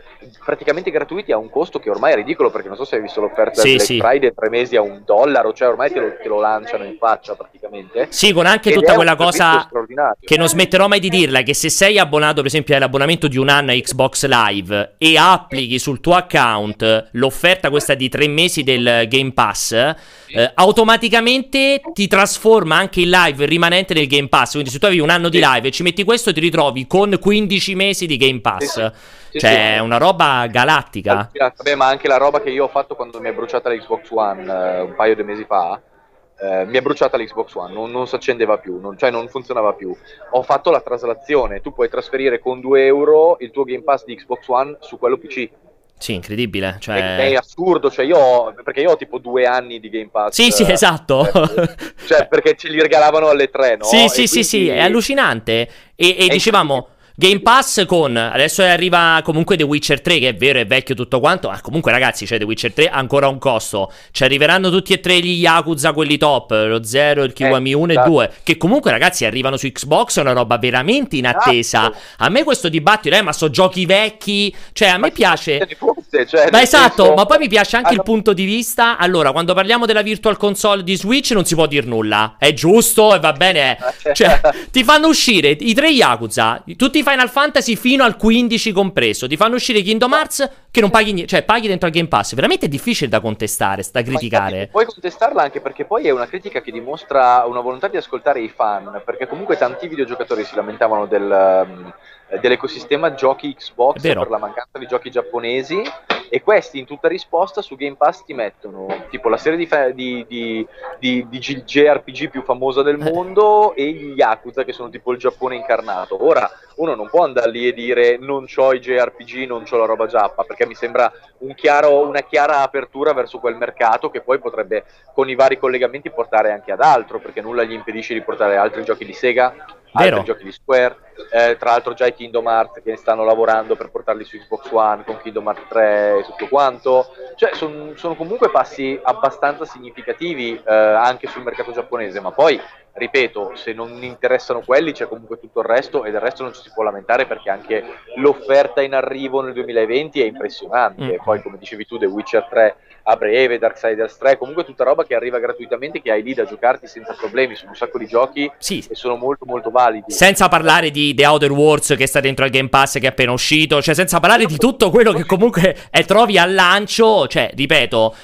Speaker 3: praticamente gratuiti a un costo che ormai è ridicolo, perché non so se hai visto l'offerta
Speaker 1: Sì,
Speaker 3: del Black
Speaker 1: sì.
Speaker 3: Friday, tre mesi a un dollaro, cioè ormai te lo, te lo lanciano in faccia praticamente.
Speaker 1: Sì, con anche
Speaker 3: Ed
Speaker 1: tutta quella cosa che non smetterò mai di dirla, che se sei abbonato per esempio all'abbonamento di un anno a Xbox Live e applichi sul tuo account l'offerta questa di tre mesi del Game Pass, eh, automaticamente ti trasforma anche il live rimanente nel Game Pass. Quindi se tu avevi un anno di live e ci metti questo ti ritrovi con 15 mesi di Game Pass. Cioè è una roba galattica.
Speaker 3: Vabbè, ma anche la roba che io ho fatto quando mi è bruciata la Xbox One eh, un paio di mesi fa. eh, mi è bruciata l'Xbox One, non, non si accendeva più, non- cioè non funzionava più. Ho fatto la traslazione, tu puoi trasferire con 2 euro il tuo Game Pass di Xbox One su quello PC.
Speaker 1: Sì, incredibile.
Speaker 3: È,
Speaker 1: Cioè...
Speaker 3: è assurdo, cioè io ho, perché io ho tipo due anni di Game Pass.
Speaker 1: Sì, sì,
Speaker 3: eh,
Speaker 1: esatto.
Speaker 3: eh, cioè perché ce li regalavano alle 3, no?
Speaker 1: Sì,
Speaker 3: E
Speaker 1: sì, sì, sì,
Speaker 3: quindi-
Speaker 1: è allucinante. E, e
Speaker 3: È
Speaker 1: dicevamo. Game Pass con adesso arriva comunque The Witcher 3 che è vero è vecchio tutto quanto ma comunque ragazzi c'è The Witcher 3 ha ancora un costo ci arriveranno tutti e tre gli Yakuza quelli top lo 0 il Kiwami 1 e
Speaker 3: esatto.
Speaker 1: 2 che comunque ragazzi arrivano su Xbox è una roba veramente in attesa
Speaker 3: Esatto.
Speaker 1: a me questo dibattito eh ma so giochi vecchi cioè a me
Speaker 3: Ma
Speaker 1: piace
Speaker 3: forse, cioè,
Speaker 1: ma esatto,
Speaker 3: senso-
Speaker 1: ma poi mi piace anche il
Speaker 3: hanno-
Speaker 1: punto di vista. Allora, quando parliamo della virtual console di Switch non si può dire nulla. È giusto e va bene. Cioè, ti fanno uscire i tre Yakuza, tutti Final Fantasy fino al 15 compreso. Ti fanno uscire Kingdom Hearts che non paghi niente, cioè paghi dentro al Game Pass. Veramente è difficile da contestare, da
Speaker 3: Ma infatti
Speaker 1: criticare.
Speaker 3: Puoi contestarla anche perché poi è una critica che dimostra una volontà di ascoltare i fan, perché comunque tanti videogiocatori si lamentavano del, dell'ecosistema giochi Xbox per la mancanza di giochi giapponesi e questi in tutta risposta su Game Pass ti mettono tipo la serie di, fa- di, di, di, di JRPG più famosa del
Speaker 1: Eh.
Speaker 3: mondo e gli Yakuza che sono tipo il Giappone incarnato. Ora uno non può andare lì e dire non c'ho i JRPG, non c'ho la roba giappa, perché mi sembra un chiaro- una chiara apertura verso quel mercato che poi potrebbe con i vari collegamenti portare anche ad altro, perché nulla gli impedisce di portare altri giochi di Sega,
Speaker 1: Vero.
Speaker 3: altri giochi di Square, eh, tra l'altro già i Kingdom Hearts che stanno lavorando per portarli su Xbox One con Kingdom Hearts 3 e tutto quanto, cioè son, sono comunque passi abbastanza significativi eh, anche sul mercato giapponese, ma poi ripeto, se non interessano quelli c'è comunque tutto il resto e del resto non ci si può lamentare perché anche l'offerta in arrivo nel 2020 è impressionante. Mm. Poi, come dicevi tu, The Witcher 3 a breve, Darksiders 3, comunque tutta roba che arriva gratuitamente, che hai lì da giocarti senza problemi. Sono un sacco di giochi sì. e sono molto, molto validi.
Speaker 1: Senza parlare di The Outer Wars che sta dentro al Game Pass che è appena uscito, cioè senza parlare di tutto quello che comunque è, trovi al lancio, cioè, ripeto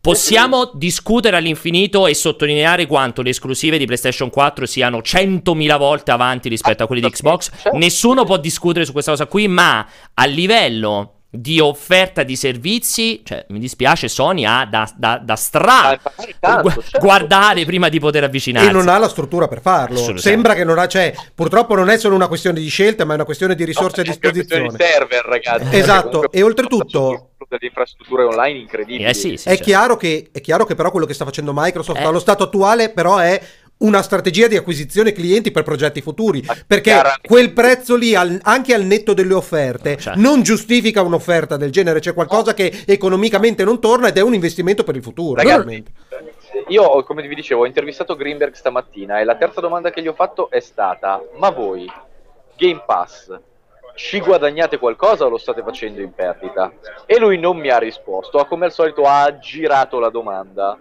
Speaker 1: Possiamo discutere all'infinito e sottolineare quanto le esclusive di PlayStation 4 siano 100.000 volte avanti rispetto a quelle di Xbox. Nessuno può discutere su questa cosa qui, ma a livello di offerta di servizi, cioè mi dispiace, Sony ha da, da, da stra gu- certo. guardare prima di poter avvicinarsi.
Speaker 2: E non ha la struttura per farlo. Sembra che non ha, cioè, purtroppo non è solo una questione di scelta, ma è una questione di risorse no, a disposizione.
Speaker 3: Di server, ragazzi.
Speaker 2: Esatto, e oltretutto
Speaker 3: delle infrastrutture online incredibili.
Speaker 1: Eh sì, sì,
Speaker 2: è, certo. chiaro che, è chiaro che però quello che sta facendo Microsoft eh. allo stato attuale però è una strategia di acquisizione clienti per progetti futuri. Perché quel prezzo lì, al, anche al netto delle offerte, cioè. non giustifica un'offerta del genere. C'è qualcosa che economicamente non torna ed è un investimento per il futuro.
Speaker 3: Ragazzi, io, come vi dicevo, ho intervistato Greenberg stamattina e la terza domanda che gli ho fatto è stata: Ma voi, Game Pass, ci guadagnate qualcosa o lo state facendo in perdita? E lui non mi ha risposto, come al solito ha girato la domanda.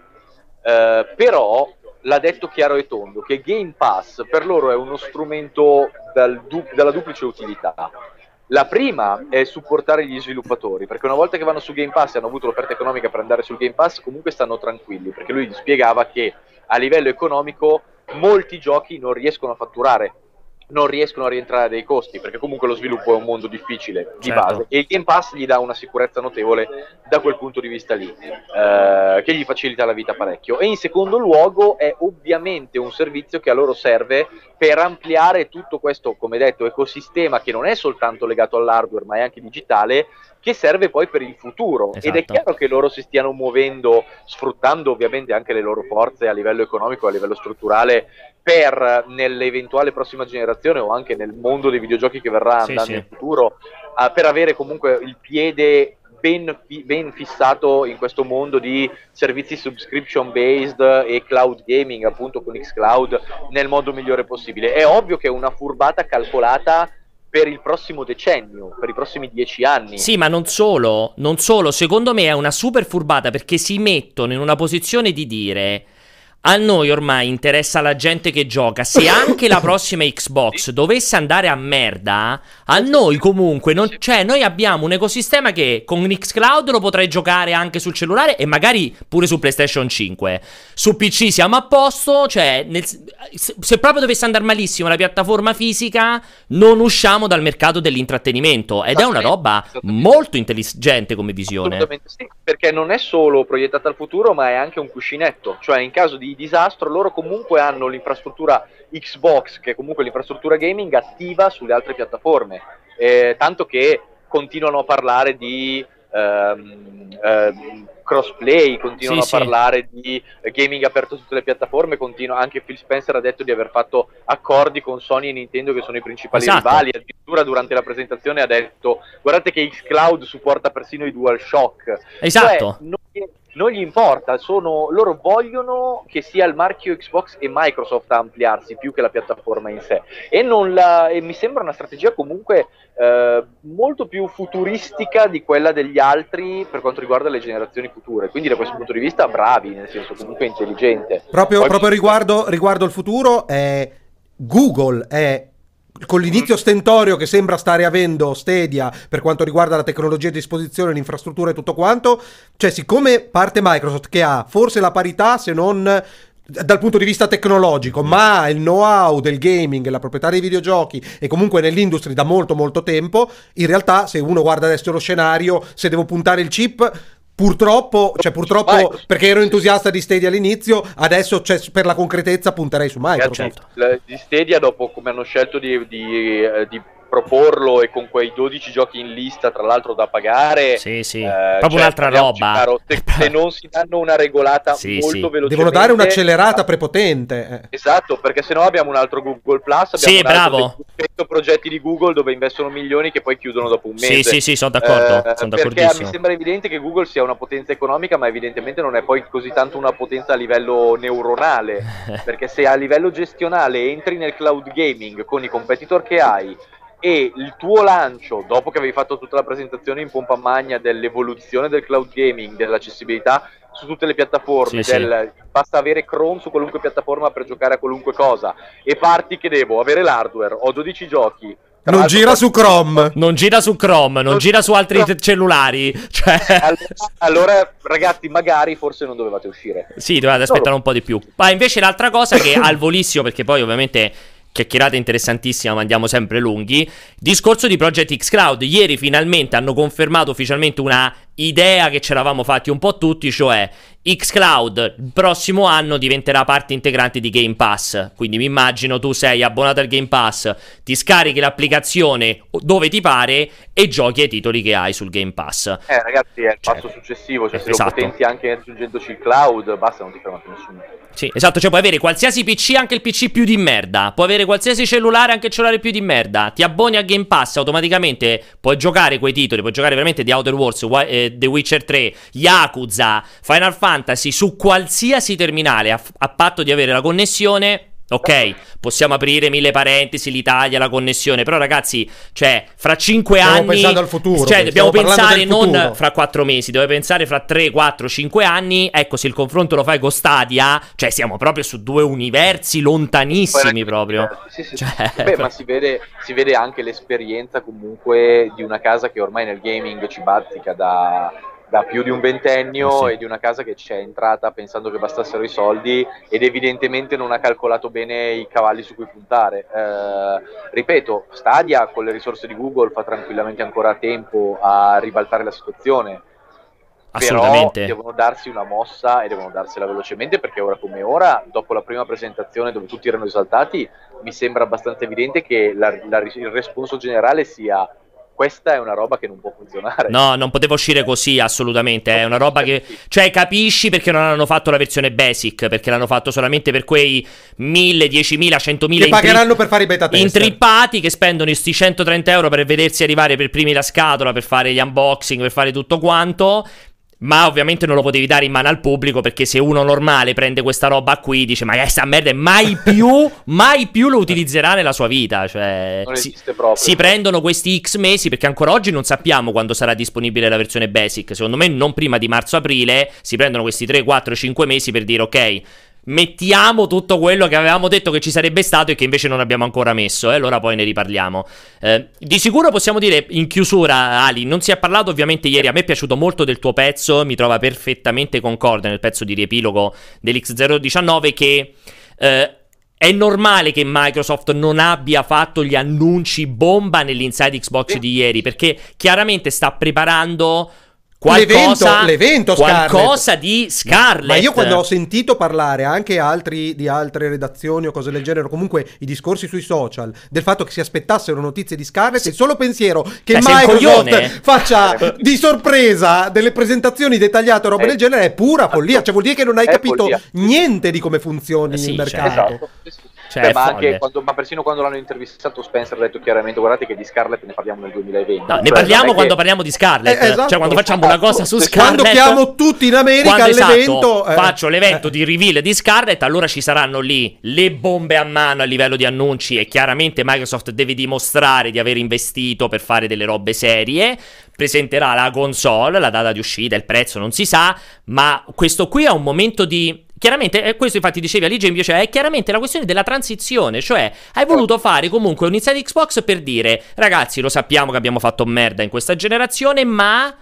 Speaker 3: Uh, però l'ha detto chiaro e tondo che Game Pass per loro è uno strumento dal du- dalla duplice utilità. La prima è supportare gli sviluppatori, perché una volta che vanno su Game Pass e hanno avuto l'offerta economica per andare sul Game Pass, comunque stanno tranquilli, perché lui spiegava che a livello economico molti giochi non riescono a fatturare non riescono a rientrare dei costi, perché comunque lo sviluppo è un mondo difficile di certo. base e il Game Pass gli dà una sicurezza notevole da quel punto di vista lì, eh, che gli facilita la vita parecchio. E in secondo luogo è ovviamente un servizio che a loro serve per ampliare tutto questo, come detto, ecosistema che non è soltanto legato all'hardware, ma è anche digitale, che serve poi per il futuro. Esatto. Ed è esatto. chiaro che loro si stiano muovendo, sfruttando ovviamente anche le loro forze a livello economico, a livello strutturale, per nell'eventuale prossima generazione o anche nel mondo dei videogiochi che verrà sì, andando sì. in futuro, uh, per avere comunque il piede ben, ben, fissato in questo mondo di servizi subscription based e cloud gaming, appunto con Xcloud, nel modo migliore possibile. È ovvio che è una furbata calcolata per il prossimo decennio, per i prossimi dieci anni.
Speaker 1: Sì, ma non solo, non solo, secondo me è una super furbata perché si mettono in una posizione di dire a noi ormai interessa la gente che gioca. Se anche la prossima Xbox dovesse andare a merda, a noi comunque non cioè noi abbiamo un ecosistema che con Xcloud lo potrai giocare anche sul cellulare e magari pure su PlayStation 5. Su PC siamo a posto, cioè nel, se proprio dovesse andare malissimo la piattaforma fisica, non usciamo dal mercato dell'intrattenimento ed è una roba molto intelligente come visione.
Speaker 3: Assolutamente sì, perché non è solo proiettata al futuro, ma è anche un cuscinetto, cioè in caso di di disastro, loro comunque hanno l'infrastruttura Xbox, che è comunque l'infrastruttura gaming, attiva sulle altre piattaforme. Eh, tanto che continuano a parlare di ehm, ehm, crossplay, continuano sì, a parlare di gaming aperto su tutte le piattaforme, continu- anche Phil Spencer ha detto di aver fatto accordi con Sony e Nintendo che sono i principali esatto. rivali, addirittura durante la presentazione ha detto guardate che Xcloud supporta persino i DualShock.
Speaker 1: Esatto.
Speaker 3: Cioè, non, gli importa, sono, loro vogliono che sia il marchio Xbox e Microsoft a ampliarsi più che la piattaforma in sé. E, la, e mi sembra una strategia comunque eh, molto più futuristica di quella degli altri per quanto riguarda le generazioni future. Quindi da questo punto di vista bravi, nel senso comunque intelligente.
Speaker 2: Proprio, Poi, proprio riguardo, riguardo il futuro, eh, Google è con l'inizio stentorio che sembra stare avendo Stadia per quanto riguarda la tecnologia a disposizione, l'infrastruttura e tutto quanto, cioè siccome parte Microsoft che ha forse la parità se non dal punto di vista tecnologico, ma il know-how del gaming, la proprietà dei videogiochi e comunque nell'industria da molto molto tempo, in realtà se uno guarda adesso lo scenario, se devo puntare il chip Purtroppo, cioè purtroppo Microsoft. perché ero entusiasta di Stadia all'inizio, adesso cioè, per la concretezza punterei su Microsoft.
Speaker 3: Certo. Di Stadia dopo come hanno scelto di, di, eh, di proporlo e con quei 12 giochi in lista, tra l'altro da pagare,
Speaker 1: sì, sì. Eh, proprio cioè, un'altra roba.
Speaker 3: Caro, se, se, non si danno una regolata sì, molto sì. velocemente,
Speaker 2: devono dare un'accelerata prepotente.
Speaker 3: Eh. Esatto, perché sennò abbiamo un altro Google Plus. Abbiamo
Speaker 1: sì, bravo.
Speaker 3: 100 progetti di Google dove investono milioni che poi chiudono dopo un mese.
Speaker 1: Sì, sì, sì, sono d'accordo. Eh, sono
Speaker 3: perché mi sembra evidente che Google sia una potenza economica, ma evidentemente non è poi così tanto una potenza a livello neuronale. perché se a livello gestionale entri nel cloud gaming con i competitor che hai e il tuo lancio, dopo che avevi fatto tutta la presentazione in pompa magna dell'evoluzione del cloud gaming, dell'accessibilità su tutte le piattaforme, sì, del, sì. basta avere Chrome su qualunque piattaforma per giocare a qualunque cosa, e parti che devo avere l'hardware, ho 12 giochi,
Speaker 2: non gira su Chrome.
Speaker 1: Non gira su Chrome, non, non gira su altri no. cellulari. Cioè...
Speaker 3: Allora, allora, ragazzi, magari forse non dovevate uscire.
Speaker 1: Sì, dovevate aspettare un po' di più. Ma invece l'altra cosa che al volissimo, perché poi ovviamente chiacchierata interessantissima, ma andiamo sempre lunghi. Discorso di Project X Cloud. Ieri finalmente hanno confermato ufficialmente una idea che ci eravamo fatti un po' tutti, cioè xCloud il prossimo anno diventerà parte integrante di Game Pass. Quindi mi immagino tu sei abbonato al Game Pass, ti scarichi l'applicazione dove ti pare e giochi ai titoli che hai sul Game Pass.
Speaker 3: Eh ragazzi, è il cioè, passo successivo, cioè se esatto. lo potenti anche aggiungendoci il cloud, basta, non ti ferma più nessuno.
Speaker 1: Sì, esatto, cioè puoi avere qualsiasi PC, anche il PC più di merda. Puoi avere qualsiasi cellulare, anche il cellulare più di merda. Ti abboni a Game Pass, automaticamente puoi giocare quei titoli, puoi giocare veramente di Outer Wars, eh, The Witcher 3, Yakuza, Final Fantasy su qualsiasi terminale a, a patto di avere la connessione Ok, possiamo aprire mille parentesi, l'Italia, la connessione, però ragazzi, cioè, fra cinque
Speaker 2: stiamo
Speaker 1: anni...
Speaker 2: pensando al futuro.
Speaker 1: Cioè, dobbiamo pensare non fra quattro mesi, dobbiamo pensare fra tre, quattro, cinque anni. Ecco, se il confronto lo fai con Stadia, cioè, siamo proprio su due universi lontanissimi proprio.
Speaker 3: Sì, sì, cioè... Beh, ma si vede, si vede anche l'esperienza comunque di una casa che ormai nel gaming ci bazzica da da più di un ventennio eh sì. e di una casa che ci è entrata pensando che bastassero i soldi ed evidentemente non ha calcolato bene i cavalli su cui puntare. Eh, ripeto, Stadia con le risorse di Google fa tranquillamente ancora tempo a ribaltare la situazione.
Speaker 1: Assolutamente.
Speaker 3: Però devono darsi una mossa e devono darsela velocemente perché ora come ora, dopo la prima presentazione dove tutti erano esaltati, mi sembra abbastanza evidente che la, la, il responso generale sia questa è una roba che non può funzionare.
Speaker 1: No, non poteva uscire così, assolutamente. È una roba che. Cioè, capisci perché non hanno fatto la versione basic? Perché l'hanno fatto solamente per quei 1000, 10.000, 100.000
Speaker 2: che pagheranno per fare i beta
Speaker 1: test. Intrippati che spendono questi 130 euro per vedersi arrivare per primi la scatola, per fare gli unboxing, per fare tutto quanto. Ma ovviamente non lo potevi dare in mano al pubblico perché se uno normale prende questa roba qui dice ma questa merda mai più, mai più lo utilizzerà nella sua vita. Cioè,
Speaker 3: non si, esiste proprio.
Speaker 1: Si prendono questi X mesi perché ancora oggi non sappiamo quando sarà disponibile la versione basic. Secondo me non prima di marzo-aprile si prendono questi 3, 4, 5 mesi per dire ok mettiamo tutto quello che avevamo detto che ci sarebbe stato e che invece non abbiamo ancora messo, e eh? allora poi ne riparliamo. Eh, di sicuro possiamo dire in chiusura, Ali, non si è parlato ovviamente ieri, a me è piaciuto molto del tuo pezzo, mi trova perfettamente concorde nel pezzo di riepilogo dell'X019 che... Eh, è normale che Microsoft non abbia fatto gli annunci bomba nell'inside Xbox di ieri, perché chiaramente sta preparando Qualcosa,
Speaker 2: l'evento, l'evento
Speaker 1: qualcosa di Scarlett.
Speaker 2: Ma io quando ho sentito parlare anche altri, di altre redazioni o cose del genere, o comunque i discorsi sui social, del fatto che si aspettassero notizie di Scarlett, il solo pensiero che Beh, Microsoft faccia di sorpresa delle presentazioni dettagliate o roba del genere è pura follia. Cioè vuol dire che non hai capito follia. niente di come funzioni eh sì, il cioè, mercato.
Speaker 3: Esatto. Cioè, Beh, ma, anche quando, ma persino quando l'hanno intervistato Spencer ha detto chiaramente guardate che di Scarlett ne parliamo nel 2020.
Speaker 1: No, ne cioè, parliamo quando che... parliamo di Scarlett. Eh, esatto. Cioè quando facciamo una cosa su Scarlett.
Speaker 2: Quando chiamo tutti in America quando, all'evento.
Speaker 1: Esatto, eh. Faccio l'evento eh. di reveal di Scarlett, allora ci saranno lì le bombe a mano a livello di annunci e chiaramente Microsoft deve dimostrare di aver investito per fare delle robe serie presenterà la console, la data di uscita, il prezzo non si sa, ma questo qui è un momento di Chiaramente, e questo infatti dicevi Alice mi piaceva, è chiaramente la questione della transizione, cioè hai voluto fare comunque un Inside Xbox per dire ragazzi lo sappiamo che abbiamo fatto merda in questa generazione, ma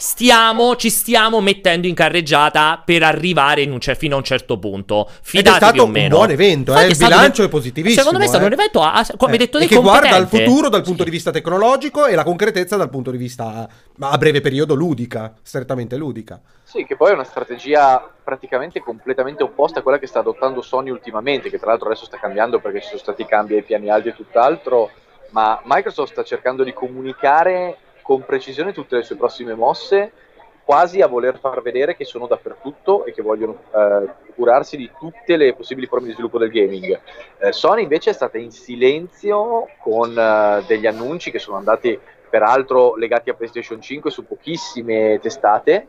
Speaker 1: stiamo, ci stiamo mettendo in carreggiata per arrivare in un cer- fino a un certo punto. Fidatevi
Speaker 2: Ed è stato
Speaker 1: o meno.
Speaker 2: un buon evento, eh? il bilancio un... è positivissimo.
Speaker 1: Secondo me è stato
Speaker 2: eh?
Speaker 1: un evento, a, come eh. detto,
Speaker 2: e che guarda al futuro dal punto sì. di vista tecnologico e la concretezza dal punto di vista a breve periodo ludica, strettamente ludica.
Speaker 3: Sì, che poi è una strategia praticamente completamente opposta a quella che sta adottando Sony ultimamente, che tra l'altro adesso sta cambiando perché ci sono stati cambi ai piani alti e tutt'altro ma Microsoft sta cercando di comunicare con precisione tutte le sue prossime mosse, quasi a voler far vedere che sono dappertutto e che vogliono eh, curarsi di tutte le possibili forme di sviluppo del gaming. Eh, Sony invece è stata in silenzio con eh, degli annunci che sono andati peraltro legati a PlayStation 5 su pochissime testate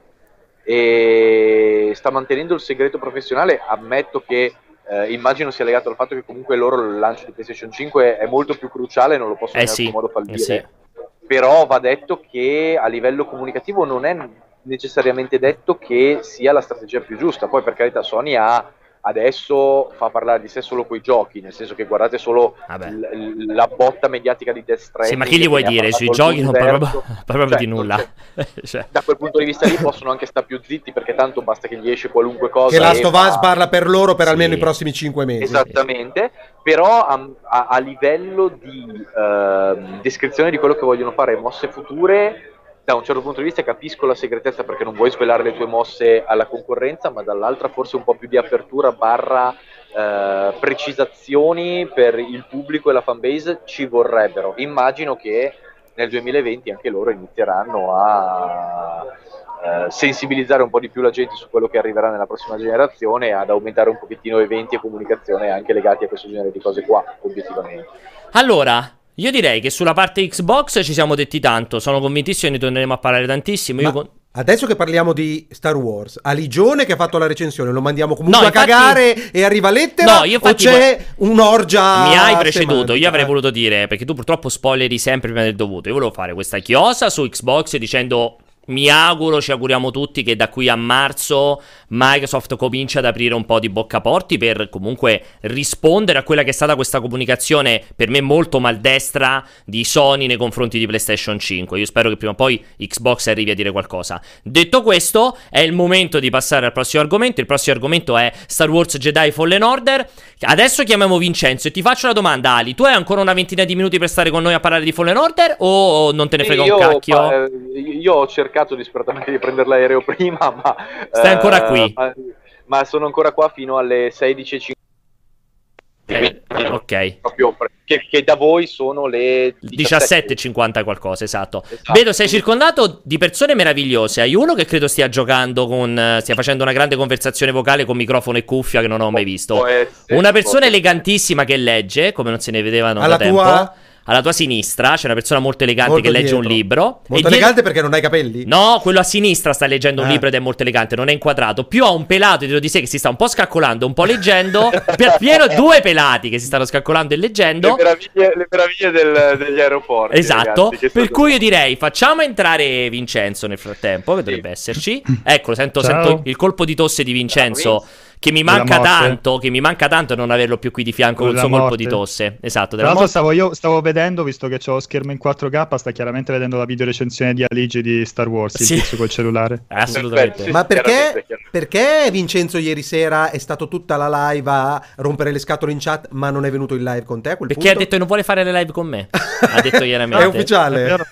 Speaker 3: e sta mantenendo il segreto professionale. Ammetto che eh, immagino sia legato al fatto che comunque loro il lancio di PlayStation 5 è molto più cruciale e non lo possono
Speaker 1: Eh
Speaker 3: in
Speaker 1: sì,
Speaker 3: alcun modo fallire.
Speaker 1: eh sì.
Speaker 3: Però va detto che a livello comunicativo non è necessariamente detto che sia la strategia più giusta. Poi per carità Sony ha adesso fa parlare di sé solo coi giochi, nel senso che guardate solo l- l- la botta mediatica di Death Stranding.
Speaker 1: Sì, ma chi gli vuoi dire? Sui giochi non parla proprio, proprio
Speaker 3: Cioè,
Speaker 1: di nulla. Cioè,
Speaker 3: Da quel punto di vista lì possono anche stare più zitti perché tanto basta che gli esce qualunque cosa.
Speaker 2: Che Last
Speaker 3: e
Speaker 2: of Us parla per loro per
Speaker 1: Sì.
Speaker 2: almeno i prossimi 5 mesi.
Speaker 3: Esattamente, però a, a- a livello di ehm, descrizione di quello che vogliono fare mosse future, da un certo punto di vista capisco la segretezza perché non vuoi svelare le tue mosse alla concorrenza, ma dall'altra forse un po' più di apertura barra eh, precisazioni per il pubblico e la fanbase ci vorrebbero. Immagino che nel 2020 anche loro inizieranno a eh, sensibilizzare un po' di più la gente su quello che arriverà nella prossima generazione ad aumentare un pochettino eventi e comunicazione anche legati a questo genere di cose qua, obiettivamente.
Speaker 1: Allora, io direi che sulla parte Xbox ci siamo detti tanto. Sono convintissimo che ne torneremo a parlare tantissimo. Io con-
Speaker 2: adesso che parliamo di Star Wars, a Ligione che ha fatto la recensione, lo mandiamo comunque
Speaker 1: No,
Speaker 2: a
Speaker 1: infatti-
Speaker 2: cagare e arriva lettera?
Speaker 1: No, io
Speaker 2: o
Speaker 1: infatti
Speaker 2: c'è un'orgia?
Speaker 1: Mi hai preceduto,
Speaker 2: semantica?
Speaker 1: io avrei voluto dire, perché tu purtroppo spoileri sempre prima del dovuto. Io volevo fare questa chiosa su Xbox dicendo mi auguro, ci auguriamo tutti che da qui a marzo Microsoft comincia ad aprire un po' di boccaporti per comunque rispondere a quella che è stata questa comunicazione per me molto maldestra di Sony nei confronti di PlayStation 5. Io spero che prima o poi Xbox arrivi a dire qualcosa. Detto questo, è il momento di passare al prossimo argomento. Il prossimo argomento è Star Wars Jedi Fallen Order. Adesso chiamiamo Vincenzo e ti faccio una domanda, Ali. Tu hai ancora una ventina di minuti per stare con noi a parlare di Fallen Order o non te ne frega un cacchio?
Speaker 3: pa- eh, io ho cercato disperatamente di prendere l'aereo prima, ma...
Speaker 1: Stai ancora qui?
Speaker 3: Ma, ma sono ancora qua fino alle 16.50.
Speaker 1: Eh, ok.
Speaker 3: Proprio che, che da voi sono le 17.
Speaker 1: 17.50 qualcosa, esatto.
Speaker 3: Esatto.
Speaker 1: Vedo sei circondato di persone meravigliose. Hai uno che credo stia giocando con. stia facendo una grande conversazione vocale con microfono e cuffia che non ho mai visto.
Speaker 3: Essere,
Speaker 1: Una persona elegantissima che legge, come non se ne vedevano
Speaker 2: Alla
Speaker 1: da tempo. Alla tua sinistra c'è una persona molto elegante
Speaker 2: Molto
Speaker 1: che legge un
Speaker 2: dietro.
Speaker 1: libro.
Speaker 2: Molto
Speaker 1: E dietro-
Speaker 2: elegante perché non hai capelli?
Speaker 1: No, quello a sinistra sta leggendo un
Speaker 2: Ah.
Speaker 1: libro ed è molto elegante, non è inquadrato. Più ha un pelato dietro di sé che si sta un po' scaccolando, un po' leggendo. per pieno due pelati che si stanno scaccolando e leggendo.
Speaker 3: Le meraviglie, le meraviglie del- degli aeroporti.
Speaker 1: Esatto,
Speaker 3: ragazzi,
Speaker 1: per cui io direi facciamo entrare Vincenzo nel frattempo, che dovrebbe esserci. Ecco, sento, sento il colpo di tosse di Vincenzo,
Speaker 3: Ciao,
Speaker 1: che mi manca tanto, che mi manca tanto non averlo più qui di fianco con il suo colpo
Speaker 4: morte.
Speaker 1: di tosse. Esatto,
Speaker 4: Tra l'altro stavo, io stavo vedendo, visto che ho lo schermo in 4K, sta chiaramente vedendo la video recensione di Aligi di Star Wars, il
Speaker 1: Sì.
Speaker 4: tizio col cellulare.
Speaker 1: Assolutamente.
Speaker 3: Perfetto,
Speaker 2: Ma perché, perché Vincenzo ieri sera è stato tutta la live a rompere le scatole in chat, ma non è venuto in live con te? a quel
Speaker 1: Perché ha
Speaker 2: punto?
Speaker 1: detto che non vuole fare le live con me. Ha detto chiaramente.
Speaker 2: È ufficiale.
Speaker 4: È vero, è.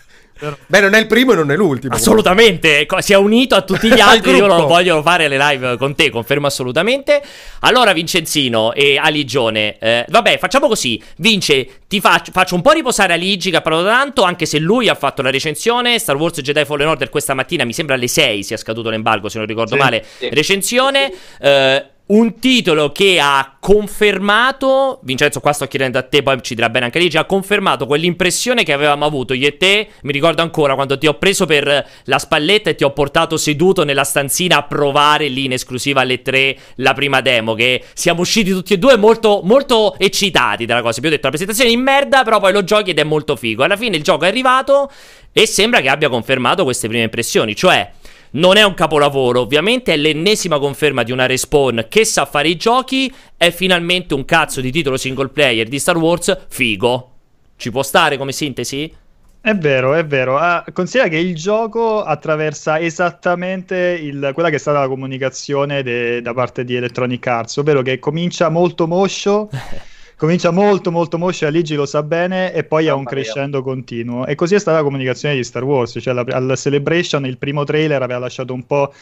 Speaker 2: Beh, non è il primo e non è l'ultimo.
Speaker 1: Assolutamente, co- si è unito a tutti gli
Speaker 2: Al
Speaker 1: altri. Io non voglio fare le live con te, confermo assolutamente. Allora, Vincenzino e Aligione, eh, vabbè, facciamo così. Vince, ti faccio, faccio un po' riposare Aligi che ha parlato tanto, anche se lui ha fatto la recensione. Star Wars Jedi Fallen Order questa mattina, mi sembra alle 6 sia scaduto l'embargo, se non ricordo
Speaker 4: Sì.
Speaker 1: male.
Speaker 3: Sì.
Speaker 1: Recensione. eh, un titolo che ha confermato, Vincenzo qua sto chiedendo a te, poi ci dirà bene anche Aligi, ha confermato quell'impressione che avevamo avuto io e te, mi ricordo ancora quando ti ho preso per la spalletta e ti ho portato seduto nella stanzina a provare lì in esclusiva alle 3 la prima demo, che siamo usciti tutti e due molto, molto eccitati dalla cosa, abbiamo detto la presentazione è in merda, però poi lo giochi ed è molto figo, alla fine il gioco è arrivato e sembra che abbia confermato queste prime impressioni, cioè... Non è un capolavoro, ovviamente è l'ennesima conferma di una respawn che sa fare i giochi, è finalmente un cazzo di titolo single player di Star Wars figo. Ci può stare come sintesi?
Speaker 4: È vero, è vero. Ah, considera che il gioco attraversa esattamente il- quella che è stata la comunicazione de- da parte di Electronic Arts, ovvero che comincia molto moscio, comincia molto molto moscio, Aligi lo sa bene, e poi ha un crescendo continuo. E così è stata la comunicazione di Star Wars, cioè la- al Celebration il primo trailer aveva lasciato un po'...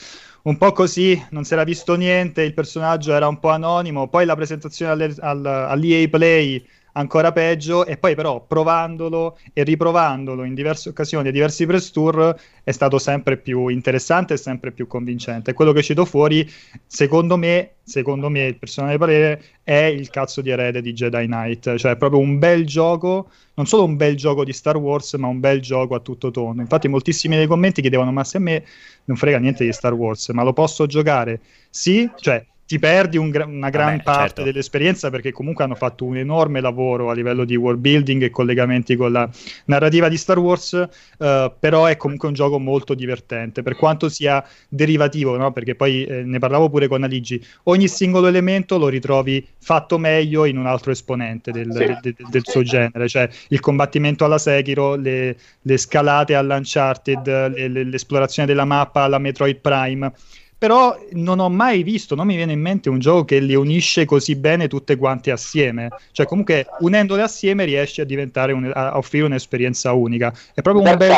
Speaker 4: Un po' così, non si era visto niente, il personaggio era un po' anonimo, poi la presentazione alle- al- all'EA Play ancora peggio e poi però provandolo e riprovandolo in diverse occasioni e diversi press tour è stato sempre più interessante e sempre più convincente. Quello che è uscito fuori, secondo me, secondo me, il personale parere, è il cazzo di erede di Jedi Knight, cioè è proprio un bel gioco, non solo un bel gioco di Star Wars, ma un bel gioco a tutto tono. Infatti moltissimi dei commenti chiedevano, ma se a me non frega niente di Star Wars, ma lo posso giocare? Sì, cioè ti perdi un gra- una gran Vabbè, parte certo. dell'esperienza perché comunque hanno fatto un enorme lavoro a livello di world building e collegamenti con la narrativa di Star Wars, uh, però è comunque un gioco molto divertente, per quanto sia derivativo, no? perché poi eh, ne parlavo pure con Aligi, ogni singolo elemento lo ritrovi fatto meglio in un altro esponente del, sì. de- de- del suo genere, cioè il combattimento alla Sekiro, le, le scalate all'Uncharted, le, le, l'esplorazione della mappa alla Metroid Prime però non ho mai visto, non mi viene in mente un gioco che le unisce così bene tutte quante assieme. Cioè, comunque, unendole assieme riesce a diventare un, a offrire un'esperienza unica. È proprio un bel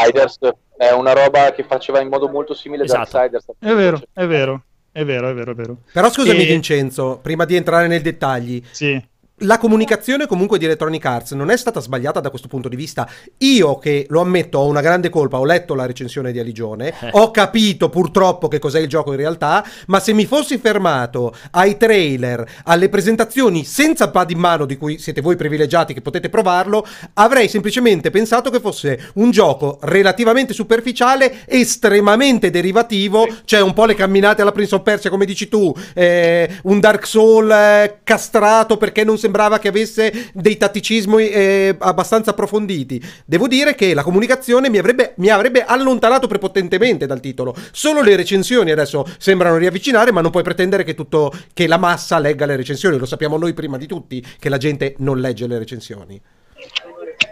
Speaker 3: è una roba che faceva in modo molto simile esatto. a Darksiders.
Speaker 4: È vero, è vero. È vero, è vero, è vero.
Speaker 2: Però scusami, e... Vincenzo, prima di entrare nei dettagli,
Speaker 4: sì
Speaker 2: la comunicazione comunque di Electronic Arts non è stata sbagliata da questo punto di vista. Io che lo ammetto ho una grande colpa, ho letto la recensione di Aligione, eh. ho capito purtroppo che cos'è il gioco in realtà, ma se mi fossi fermato ai trailer, alle presentazioni senza pad in mano di cui siete voi privilegiati che potete provarlo, avrei semplicemente pensato che fosse un gioco relativamente superficiale, estremamente derivativo, cioè un po' le camminate alla Prince of Persia come dici tu, eh, un Dark Soul eh, castrato perché non si sembrava che avesse dei tatticismi eh, abbastanza approfonditi. Devo dire che la comunicazione mi avrebbe, mi avrebbe allontanato prepotentemente dal titolo. Solo le recensioni adesso sembrano riavvicinare, ma non puoi pretendere che, tutto, che la massa legga le recensioni. Lo sappiamo noi prima di tutti che la gente non legge le recensioni.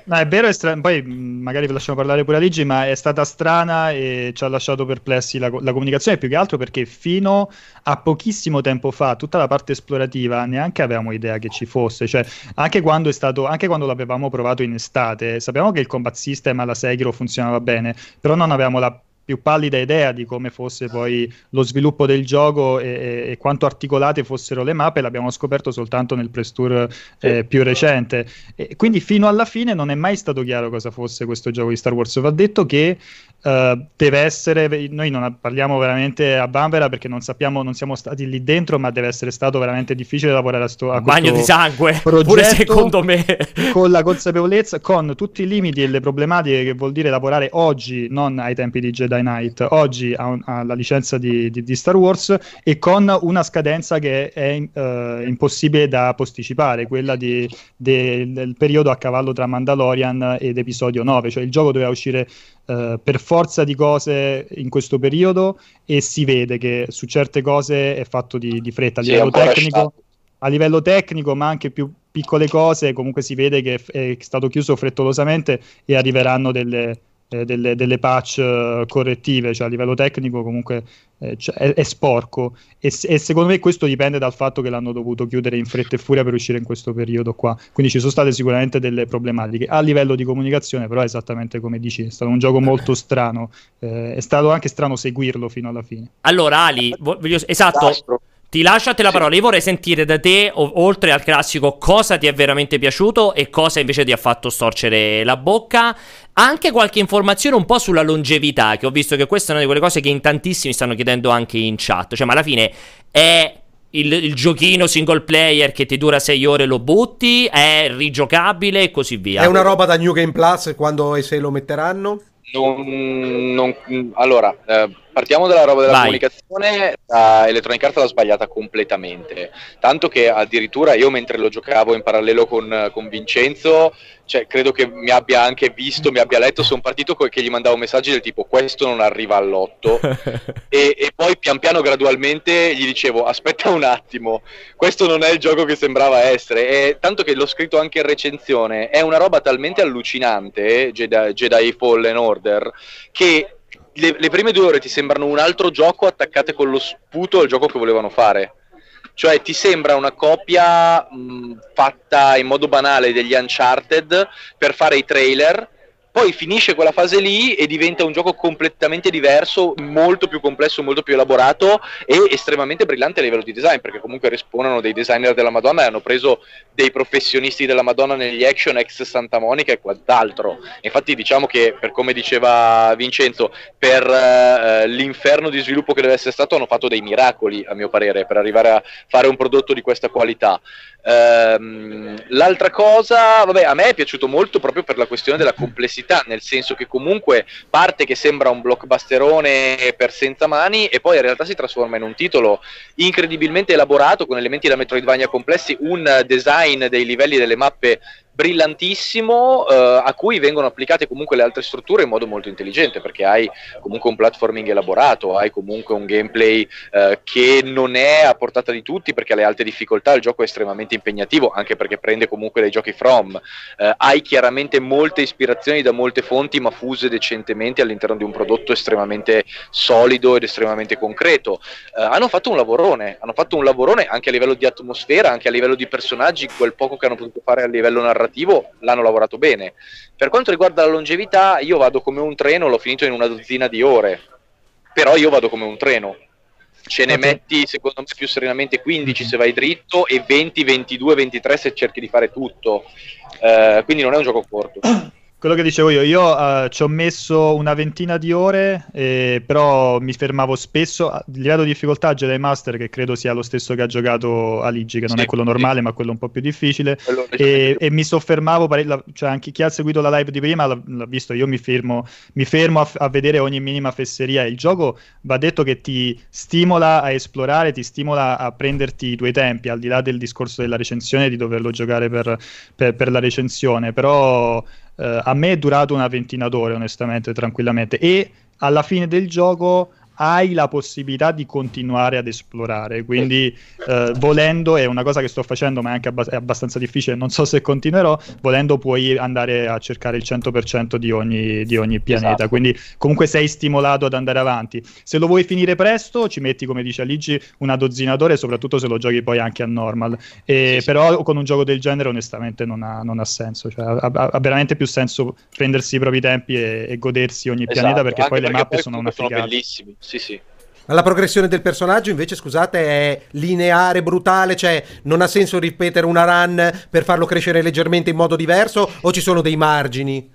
Speaker 4: No, è vero, è stra- poi mm, magari vi lasciamo parlare pure a Ligi, ma è stata strana e ci ha lasciato perplessi la, la, comunicazione, più che altro perché fino a pochissimo tempo fa tutta la parte esplorativa neanche avevamo idea che ci fosse, cioè anche quando, stato, anche quando l'avevamo provato in estate, sappiamo che il combat system alla Sekiro funzionava bene, però non avevamo la più pallida idea di come fosse poi lo sviluppo del gioco e, e quanto articolate fossero le mappe, l'abbiamo scoperto soltanto nel press tour eh, più recente. E quindi fino alla fine non è mai stato chiaro cosa fosse questo gioco di Star Wars. Va detto che uh, deve essere, noi non parliamo veramente a Bambera perché non sappiamo, non siamo stati lì dentro, ma deve essere stato veramente difficile lavorare a, sto, a
Speaker 1: bagno di sangue, pure secondo me.
Speaker 4: con la consapevolezza, con tutti i limiti e le problematiche che vuol dire lavorare oggi, non ai tempi di Jedi Jedi Knight oggi ha, ha la licenza di, di, di, Star Wars e con una scadenza che è uh, impossibile da posticipare, quella di, de, del periodo a cavallo tra Mandalorian ed episodio 9, cioè il gioco doveva uscire uh, per forza di cose in questo periodo e si vede che su certe cose è fatto di, di fretta a livello tecnico. A livello tecnico, ma anche più piccole cose, comunque si vede che è stato chiuso frettolosamente e arriveranno delle, eh, delle, delle, patch uh, correttive, cioè a livello tecnico comunque eh, cioè, è, è, sporco e, e, secondo me questo dipende dal fatto che l'hanno dovuto chiudere in fretta e furia per uscire in questo periodo qua, quindi ci sono state sicuramente delle problematiche a livello di comunicazione, però esattamente come dici, è stato un gioco molto strano, eh, è stato anche strano seguirlo fino alla fine.
Speaker 1: Allora Ali, voglio, esatto. Ti lascio a te la parola, io vorrei sentire da te, o- oltre al classico, cosa ti è veramente piaciuto e cosa invece ti ha fatto storcere la bocca. Anche qualche informazione un po' sulla longevità, che ho visto che questa è una di quelle cose che in tantissimi stanno chiedendo anche in chat. Cioè, ma alla fine è il, il giochino single player che ti dura 6 ore lo butti, è rigiocabile e così via.
Speaker 2: È una roba da New Game Plus quando e se lo metteranno?
Speaker 3: Non, non, allora, eh, partiamo dalla roba della Vai. comunicazione. Uh, Electronic Arts l'ha sbagliata completamente. Tanto che addirittura io, mentre lo giocavo in parallelo con, con Vincenzo, cioè, credo che mi abbia anche visto, mi abbia letto. Sono partito co- che gli mandavo messaggi del tipo: Questo non arriva all'otto. e, e poi pian piano, gradualmente, gli dicevo: Aspetta un attimo, questo non è il gioco che sembrava essere. E, tanto che l'ho scritto anche in recensione. È una roba talmente allucinante, Jedi, Jedi Fallen Order, che le, le, prime due ore ti sembrano un altro gioco attaccate con lo sputo al gioco che volevano fare. Cioè ti sembra una copia mh, fatta in modo banale degli Uncharted per fare i trailer, poi finisce quella fase lì e diventa un gioco completamente diverso, molto più complesso, molto più elaborato e estremamente brillante a livello di design, perché comunque rispondono dei designer della Madonna e hanno preso dei professionisti della Madonna negli action ex Santa Monica e quant'altro. Infatti diciamo che, per come diceva Vincenzo, per uh, l'inferno di sviluppo che deve essere stato hanno fatto dei miracoli, a mio parere, per arrivare a fare un prodotto di questa qualità. Um, l'altra cosa, vabbè, a me è piaciuto molto proprio per la questione della complessità, nel senso che comunque parte che sembra un blockbusterone per senza mani e poi in realtà si trasforma in un titolo incredibilmente elaborato con elementi da Metroidvania complessi, un design dei livelli delle mappe brillantissimo eh, a cui vengono applicate comunque le altre strutture in modo molto intelligente perché hai comunque un platforming elaborato, hai comunque un gameplay eh, che non è a portata di tutti perché alle alte difficoltà il gioco è estremamente impegnativo anche perché prende comunque dai giochi From, eh, hai chiaramente molte ispirazioni da molte fonti ma fuse decentemente all'interno di un prodotto estremamente solido ed estremamente concreto. Eh, hanno fatto un lavorone, hanno fatto un lavorone anche a livello di atmosfera, anche a livello di personaggi, quel poco che hanno potuto fare a livello narrativo narrativo l'hanno lavorato bene. Per quanto riguarda la longevità, io vado come un treno, l'ho finito in una dozzina di ore, però io vado come un treno. Ce ne okay. metti secondo me più serenamente 15 se vai dritto e 20, 22, 23 se cerchi di fare tutto. Uh, quindi non è un gioco corto.
Speaker 4: Quello che dicevo io, io uh, ci ho messo una ventina di ore, eh, però mi fermavo spesso. A livello di difficoltà Jedi Master, che credo sia lo stesso che ha giocato Aligi, che non sì, è quello normale, sì. ma quello un po' più difficile. E, e, mi soffermavo, pare- cioè anche chi ha seguito la live di prima l'ha, l'ha visto, io mi fermo, mi fermo a, a, vedere ogni minima fesseria. Il gioco va detto che ti stimola a esplorare, ti stimola a prenderti i tuoi tempi, al di là del discorso della recensione, di doverlo giocare per, per, per la recensione, però a me è durato una ventina d'ore, onestamente, tranquillamente. E alla fine del gioco hai la possibilità di continuare ad esplorare. Quindi, eh, volendo, è una cosa che sto facendo, ma è anche abbast- è abbastanza difficile. Non so se continuerò. Volendo, puoi andare a cercare il 100% di ogni, di ogni pianeta. Esatto. Quindi, comunque, sei stimolato ad andare avanti. Se lo vuoi finire presto, ci metti, come dice Aligi, una dozzina d'ore, soprattutto se lo giochi poi anche a normal. E, sì, però, sì. con un gioco del genere, onestamente, non ha, non ha senso. Cioè, ha, ha, veramente più senso prendersi i propri tempi e, e godersi ogni esatto. pianeta perché anche poi perché le mappe poi sono una figata.
Speaker 3: Sono bellissimi sì, sì.
Speaker 2: Ma la progressione del personaggio invece, scusate, è lineare, brutale, cioè non ha senso ripetere una run per farlo crescere leggermente in modo diverso o ci sono dei margini?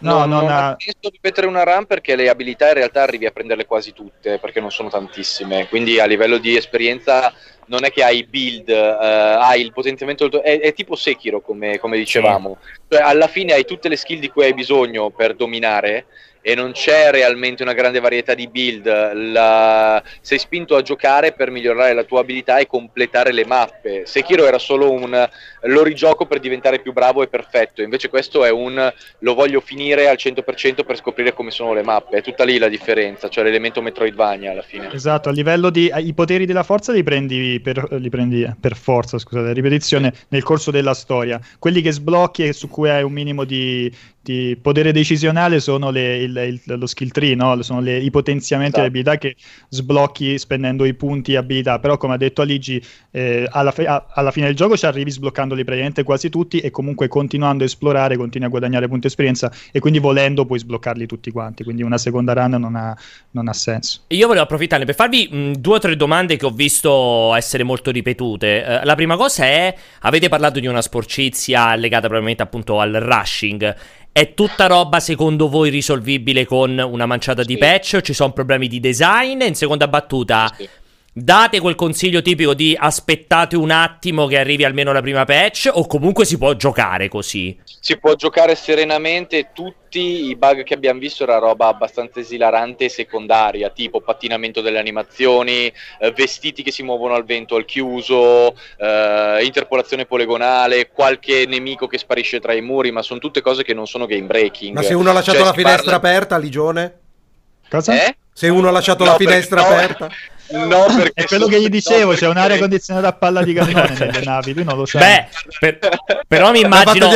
Speaker 3: No, no non, ha... ha senso ripetere una run perché le abilità in realtà arrivi a prenderle quasi tutte, perché non sono tantissime, quindi a livello di esperienza non è che hai build, uh, hai il potenziamento, è, è tipo Sekiro come, come dicevamo, sì. cioè alla fine hai tutte le skill di cui hai bisogno per dominare e non c'è realmente una grande varietà di build, la... sei spinto a giocare per migliorare la tua abilità e completare le mappe. Sekiro era solo un lo rigioco per diventare più bravo e perfetto, invece questo è un lo voglio finire al 100% per scoprire come sono le mappe, è tutta lì la differenza, cioè l'elemento Metroidvania alla fine.
Speaker 4: Esatto, a livello di i poteri della forza li prendi per, li prendi per forza, scusate, ripetizione nel corso della storia. Quelli che sblocchi e su cui hai un minimo di, di potere decisionale sono le, il, il, lo skill tree, no? sono le, i potenziamenti esatto. delle abilità che sblocchi spendendo i punti abilità, però come ha detto Aligi, eh, alla, fe- a- alla, fine del gioco ci arrivi sbloccandoli praticamente quasi tutti e comunque continuando a esplorare continui a guadagnare punti esperienza e quindi volendo puoi sbloccarli tutti quanti, quindi una seconda run non ha, non ha senso.
Speaker 1: Io volevo approfittarne per farvi mh, due o tre domande che ho visto essere molto ripetute. Uh, la prima cosa è, avete parlato di una sporcizia legata probabilmente appunto al rushing è tutta roba secondo voi risolvibile con una manciata sì. di patch? Ci sono problemi di design? In seconda battuta, sì. Date quel consiglio tipico di aspettate un attimo che arrivi almeno la prima patch o comunque si può giocare così?
Speaker 3: Si può giocare serenamente, tutti i bug che abbiamo visto era roba abbastanza esilarante e secondaria, tipo pattinamento delle animazioni, eh, vestiti che si muovono al vento al chiuso, eh, interpolazione poligonale, qualche nemico che sparisce tra i muri, ma sono tutte cose che non sono game breaking.
Speaker 2: Ma se uno ha lasciato cioè, la finestra parla... aperta, Ligione?
Speaker 4: Cosa?
Speaker 2: Eh? Se uno ha lasciato no, la finestra no, aperta?
Speaker 3: No, perché
Speaker 4: È quello
Speaker 3: so-
Speaker 4: che gli dicevo,
Speaker 3: no,
Speaker 4: c'è un'aria
Speaker 3: perché-
Speaker 4: condizionata a palla di cannone nelle navi, lui non lo sa.
Speaker 1: Beh, per- però mi immagino,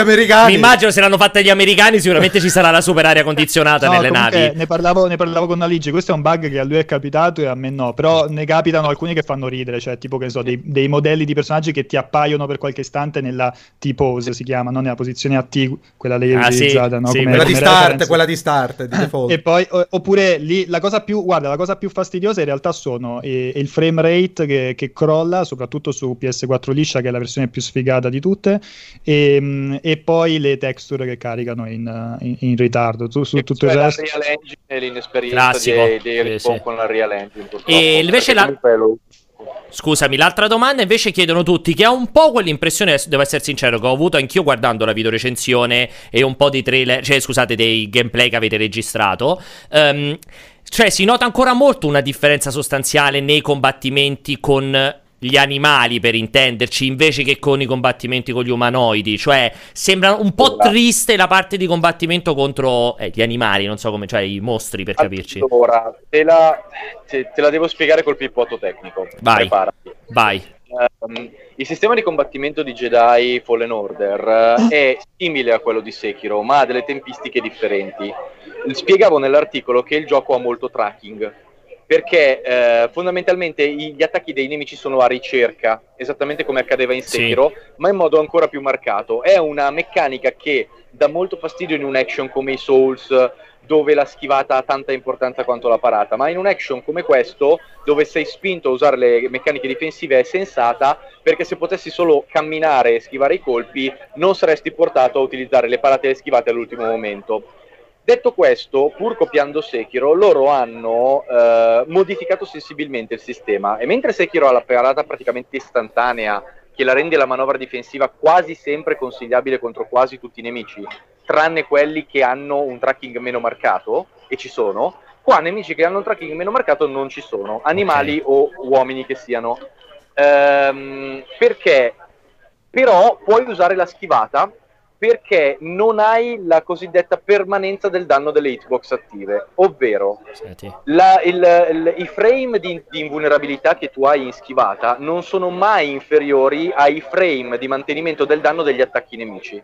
Speaker 1: mi immagino se l'hanno fatta gli americani sicuramente ci sarà la super aria condizionata
Speaker 4: No,
Speaker 1: nelle
Speaker 4: comunque,
Speaker 1: navi.
Speaker 4: Ne parlavo, ne parlavo con Aligi, questo è un bug che a lui è capitato e a me no, però ne capitano alcuni che fanno ridere, cioè tipo che ne so, dei, dei modelli di personaggi che ti appaiono per qualche istante nella T-pose, si chiama, non nella posizione a T, quella lei
Speaker 1: Ah, sì,
Speaker 4: utilizzata, no?
Speaker 1: sì,
Speaker 4: come-
Speaker 2: Quella di
Speaker 4: come
Speaker 2: start,
Speaker 4: reference.
Speaker 2: quella di start, di default.
Speaker 4: E poi, oppure lì, la cosa più, guarda, la cosa più fastidiosa in realtà sono eh, il frame rate che, che crolla, soprattutto su PS4 liscia, che è la versione più sfigata di tutte, e, mm, e poi le texture che caricano in, in- in ritardo. Tu, su tutto il
Speaker 3: cioè la
Speaker 4: resto.
Speaker 3: Real Engine e l'inesperienza
Speaker 1: Classico.
Speaker 3: dei, dei
Speaker 1: Sì, sì.
Speaker 3: con la Real Engine.
Speaker 1: E invece la- Scusami, l'altra domanda invece chiedono tutti che ha un po' quell'impressione, devo essere sincero, che ho avuto anch'io guardando la videorecensione e un po' di trailer, cioè scusate, dei gameplay che avete registrato. Ehm, cioè si nota ancora molto una differenza sostanziale nei combattimenti con gli animali, per intenderci, invece che con i combattimenti con gli umanoidi. Cioè sembra un po'
Speaker 3: Allora.
Speaker 1: triste la parte di combattimento contro eh, gli animali, non so come, cioè i mostri per capirci.
Speaker 3: Allora, te la, te, te la devo spiegare col pippotto tecnico.
Speaker 1: Vai.
Speaker 3: Preparati.
Speaker 1: Vai.
Speaker 3: Ehm, il sistema di combattimento di Jedi Fallen Order eh, è simile a quello di Sekiro, ma ha delle tempistiche differenti. Spiegavo nell'articolo che il gioco ha molto tracking, perché eh, fondamentalmente gli attacchi dei nemici sono a ricerca, esattamente come accadeva in
Speaker 1: Sì.
Speaker 3: Sekiro, ma in modo ancora più marcato. È una meccanica che dà molto fastidio in un action come i Souls, dove la schivata ha tanta importanza quanto la parata, ma in un action come questo, dove sei spinto a usare le meccaniche difensive, è sensata perché se potessi solo camminare e schivare i colpi, non saresti portato a utilizzare le parate e le schivate all'ultimo momento. Detto questo, pur copiando Sekiro, loro hanno eh, modificato sensibilmente il sistema e mentre Sekiro ha la parata praticamente istantanea, che la rende la manovra difensiva quasi sempre consigliabile contro quasi tutti i nemici, tranne quelli che hanno un tracking meno marcato, e ci sono, qua nemici che hanno un tracking meno marcato non ci sono, animali o uomini che siano. Ehm, perché? Però puoi usare la schivata perché non hai la cosiddetta permanenza del danno delle hitbox attive, ovvero la- il- il- i frame di, di invulnerabilità che tu hai in schivata non sono mai inferiori ai frame di mantenimento del danno degli attacchi nemici.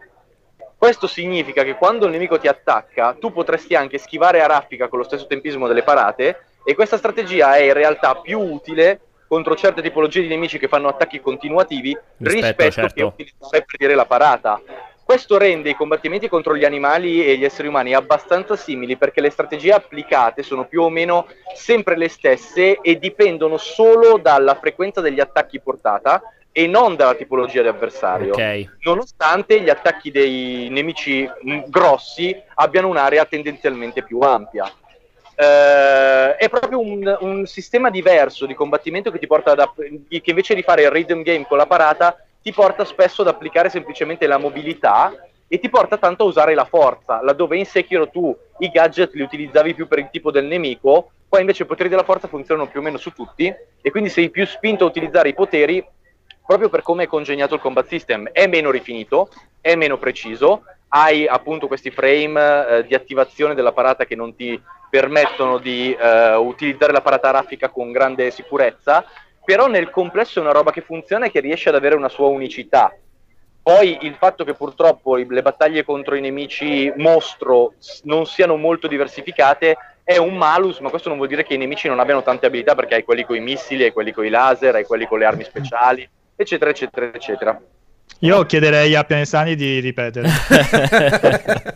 Speaker 3: Questo significa che quando il nemico ti attacca, tu potresti anche schivare a raffica con lo stesso tempismo delle parate, e questa strategia è in realtà più utile contro certe tipologie di nemici che fanno attacchi continuativi
Speaker 1: Rispetto,
Speaker 3: rispetto,
Speaker 1: certo.
Speaker 3: che utilizzare per dire la parata. Questo rende i combattimenti contro gli animali e gli esseri umani abbastanza simili perché le strategie applicate sono più o meno sempre le stesse e dipendono solo dalla frequenza degli attacchi portata e non dalla tipologia di avversario
Speaker 1: Ok.
Speaker 3: nonostante gli attacchi dei nemici mh, grossi abbiano un'area tendenzialmente più ampia. Eh, è proprio un, un sistema diverso di combattimento che ti porta ad app- che invece di fare il rhythm game con la parata ti porta spesso ad applicare semplicemente la mobilità e ti porta tanto a usare la forza, laddove in Sekiro tu i gadget li utilizzavi più per il tipo del nemico, qua invece i poteri della forza funzionano più o meno su tutti e quindi sei più spinto a utilizzare i poteri proprio per come è congegnato il combat system. È meno rifinito, è meno preciso, hai appunto questi frame eh, di attivazione della parata che non ti permettono di eh, utilizzare la parata raffica con grande sicurezza, però nel complesso è una roba che funziona e che riesce ad avere una sua unicità. Poi il fatto che purtroppo le battaglie contro i nemici mostro non siano molto diversificate è un malus, ma questo non vuol dire che i nemici non abbiano tante abilità, perché hai quelli con i missili, hai quelli con i laser, hai quelli con le armi speciali, eccetera, eccetera, eccetera.
Speaker 4: Io chiederei a Pianesani di ripetere.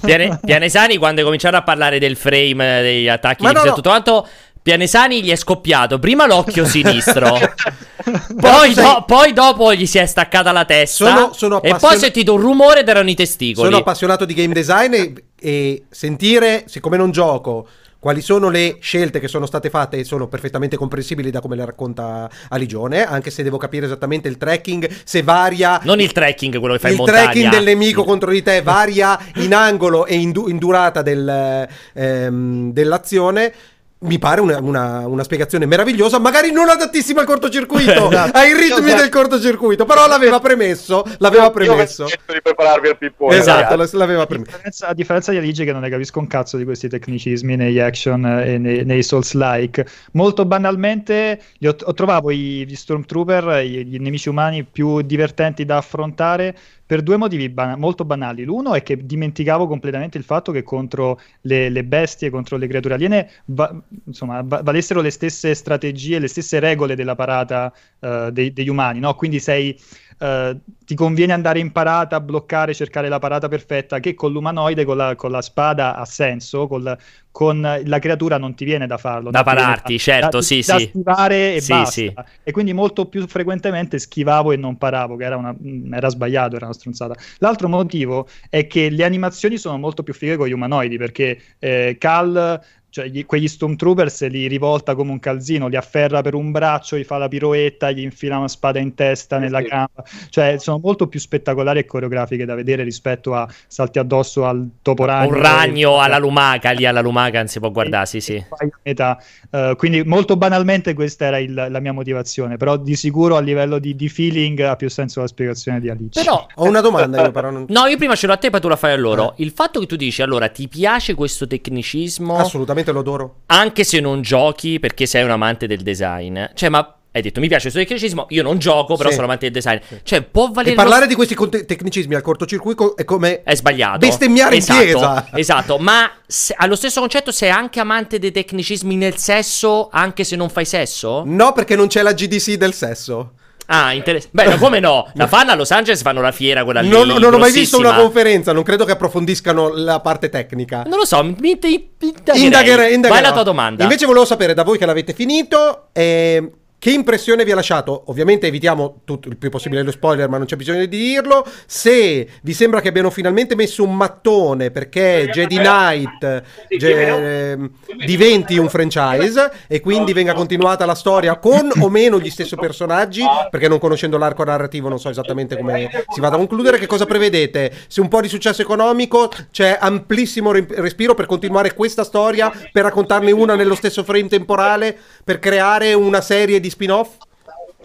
Speaker 1: Piane- Pianesani, quando è cominciato a parlare del frame, eh, degli attacchi di
Speaker 2: no,
Speaker 1: e
Speaker 2: no.
Speaker 1: tutto quanto, Pianesani gli è scoppiato prima l'occhio sinistro, poi, do- poi dopo gli si è staccata la testa.
Speaker 2: Sono- sono
Speaker 1: e poi ho
Speaker 2: appassion-
Speaker 1: sentito un rumore ed erano i testicoli.
Speaker 2: Sono appassionato di game design e, e sentire, siccome non gioco, quali sono le scelte che sono state fatte e sono perfettamente comprensibili da come le racconta Aligione, anche se devo capire esattamente il tracking, se varia...
Speaker 1: Non il trekking, quello che fai
Speaker 2: il
Speaker 1: in montagna.
Speaker 2: tracking del nemico
Speaker 1: Il-
Speaker 2: contro di te varia in angolo e in, du- in durata del, ehm, dell'azione. Mi pare una, una- una spiegazione meravigliosa, magari non adattissima al cortocircuito,
Speaker 4: Esatto.
Speaker 2: ai ritmi
Speaker 3: Io-
Speaker 2: del cortocircuito, però l'aveva premesso, l'aveva
Speaker 3: Io
Speaker 2: premesso.
Speaker 3: chiesto di prepararvi al pippone.
Speaker 2: Esatto,
Speaker 3: ragazzi.
Speaker 2: l'aveva
Speaker 4: A
Speaker 2: premesso.
Speaker 4: differenza, a differenza di Aligi che non ne capisco un cazzo di questi tecnicismi negli action eh, e nei, nei Souls-like, molto banalmente li ho, ho trovato i- gli Stormtrooper, i- gli nemici umani più divertenti da affrontare per due motivi bana- molto banali. L'uno è che dimenticavo completamente il fatto che contro le, le bestie, contro le creature aliene, va- insomma, va- valessero le stesse strategie, le stesse regole della parata eh, dei- degli umani, no? Quindi sei eh, ti conviene andare in parata, bloccare, cercare la parata perfetta, che con l'umanoide, con la, con la spada ha senso, col- con la creatura non ti viene da farlo.
Speaker 1: Da pararti, certo,
Speaker 4: da,
Speaker 1: sì,
Speaker 4: da
Speaker 1: sì.
Speaker 4: schivare e
Speaker 1: Sì,
Speaker 4: basta.
Speaker 1: sì.
Speaker 4: E quindi molto più frequentemente schivavo e non paravo, che era, una, era sbagliato, era una stronzata. L'altro motivo è che le animazioni sono molto più fighe con gli umanoidi, perché eh, Cal cioè gli- quegli Stormtroopers li rivolta come un calzino, li afferra per un braccio, gli fa la piroetta, gli infila una spada in testa, nella
Speaker 3: sì.
Speaker 4: gamba, cioè sono molto più spettacolari e coreografiche da vedere rispetto a salti addosso al topo ragno.
Speaker 1: Un ragno alla lumaca, lì alla lumaca non si può guardare, sì, sì.
Speaker 4: Eh, quindi molto banalmente questa era il- la mia motivazione, però di sicuro a livello di, di feeling ha più senso la spiegazione di Alice.
Speaker 1: Però
Speaker 2: Ho una domanda io però non...
Speaker 1: No, io prima ce l'ho a te, poi tu la fai a loro.
Speaker 2: Eh.
Speaker 1: Il fatto che tu dici, allora, ti piace questo tecnicismo
Speaker 2: Assolutamente lo adoro.
Speaker 1: anche se non giochi perché sei un amante del design? Cioè, ma hai detto, mi piace questo tecnicismo, io non gioco, però
Speaker 2: Sì.
Speaker 1: sono amante del design. Cioè, può valere...
Speaker 2: E
Speaker 1: lo
Speaker 2: parlare di questi conte- tecnicismi al cortocircuito è come...
Speaker 1: È sbagliato.
Speaker 2: Bestemmiare in
Speaker 1: esatto,
Speaker 2: chiesa.
Speaker 1: Esatto, ma se- allo stesso concetto sei anche amante dei tecnicismi nel sesso, anche se non fai sesso?
Speaker 2: No, perché non c'è la GDC del sesso.
Speaker 1: Ah, interessante. Beh, no, come no? La fanno a Los Angeles, fanno la fiera quella lì.
Speaker 2: Non, non ho mai visto una conferenza, non credo che approfondiscano la parte tecnica.
Speaker 1: Non lo so, mi, indagherei.
Speaker 2: Indagherei, indagherò.
Speaker 1: Vai la tua domanda.
Speaker 2: Invece volevo sapere da voi che l'avete finito, eh, che impressione vi ha lasciato? Ovviamente evitiamo tutto il più possibile lo spoiler, ma non c'è bisogno di dirlo. Se vi sembra che abbiano finalmente messo un mattone perché Jedi Knight ge- ehm, diventi un franchise e quindi venga continuata la storia con o meno gli stessi personaggi, perché non conoscendo l'arco narrativo non so esattamente come si vada a concludere, che cosa prevedete? Se un po' di successo economico c'è amplissimo re- respiro per continuare questa storia, per raccontarne una nello stesso frame temporale, per creare una serie di spin-off?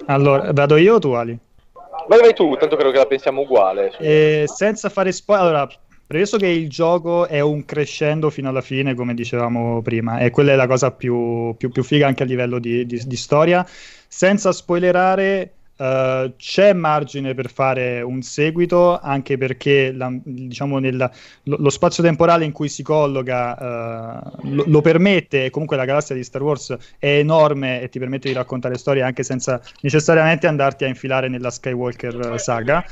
Speaker 4: Allora, vado io o tu Ali?
Speaker 3: Vai, vai tu, tanto credo che la pensiamo uguale.
Speaker 4: E senza fare spoiler, allora, premesso che il gioco è un crescendo fino alla fine, come dicevamo prima, e quella è la cosa più, più- più figa anche a livello di, di- di storia, senza spoilerare, eh, c'è margine per fare un seguito, anche perché la- diciamo nella- lo, lo spazio temporale in cui si colloca eh, lo, lo permette, comunque la galassia di Star Wars è enorme e ti permette di raccontare storie anche senza necessariamente andarti a infilare nella Skywalker eh, saga.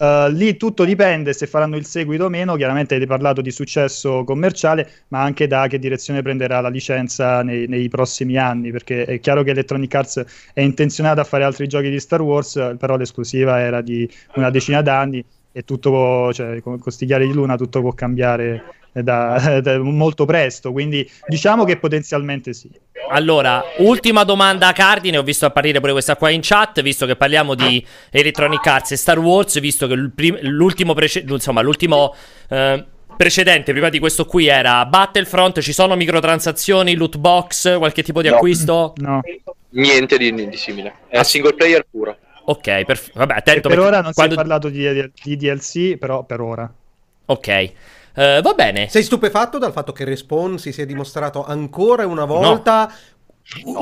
Speaker 4: Uh, lì tutto dipende se faranno il seguito o meno. Chiaramente avete parlato di successo commerciale, ma anche da che direzione prenderà la licenza nei, nei prossimi anni. Perché è chiaro che Electronic Arts è intenzionata a fare altri giochi di Star Wars, però l'esclusiva era di una decina d'anni e tutto, può- cioè, con con sti chiari di luna, tutto può cambiare da- da- molto presto. Quindi diciamo che potenzialmente sì.
Speaker 1: Allora, ultima domanda a cardine. Ho visto apparire pure questa qua in chat. Visto che parliamo di Electronic Arts e Star Wars, visto che l'ultimo, prece- insomma, l'ultimo eh, precedente prima di questo qui era Battlefront. Ci sono microtransazioni, loot box, qualche tipo di
Speaker 3: No.
Speaker 1: acquisto?
Speaker 4: No.
Speaker 3: Niente di, di simile. È
Speaker 1: Ah.
Speaker 3: single player puro.
Speaker 1: Ok, perfetto. Vabbè, attento
Speaker 4: per
Speaker 1: perché
Speaker 4: ora non
Speaker 1: quando-
Speaker 4: si è parlato di, di DLC, però per ora.
Speaker 1: Ok, Eh, va bene.
Speaker 2: Sei stupefatto dal fatto che Respawn si sia dimostrato ancora una volta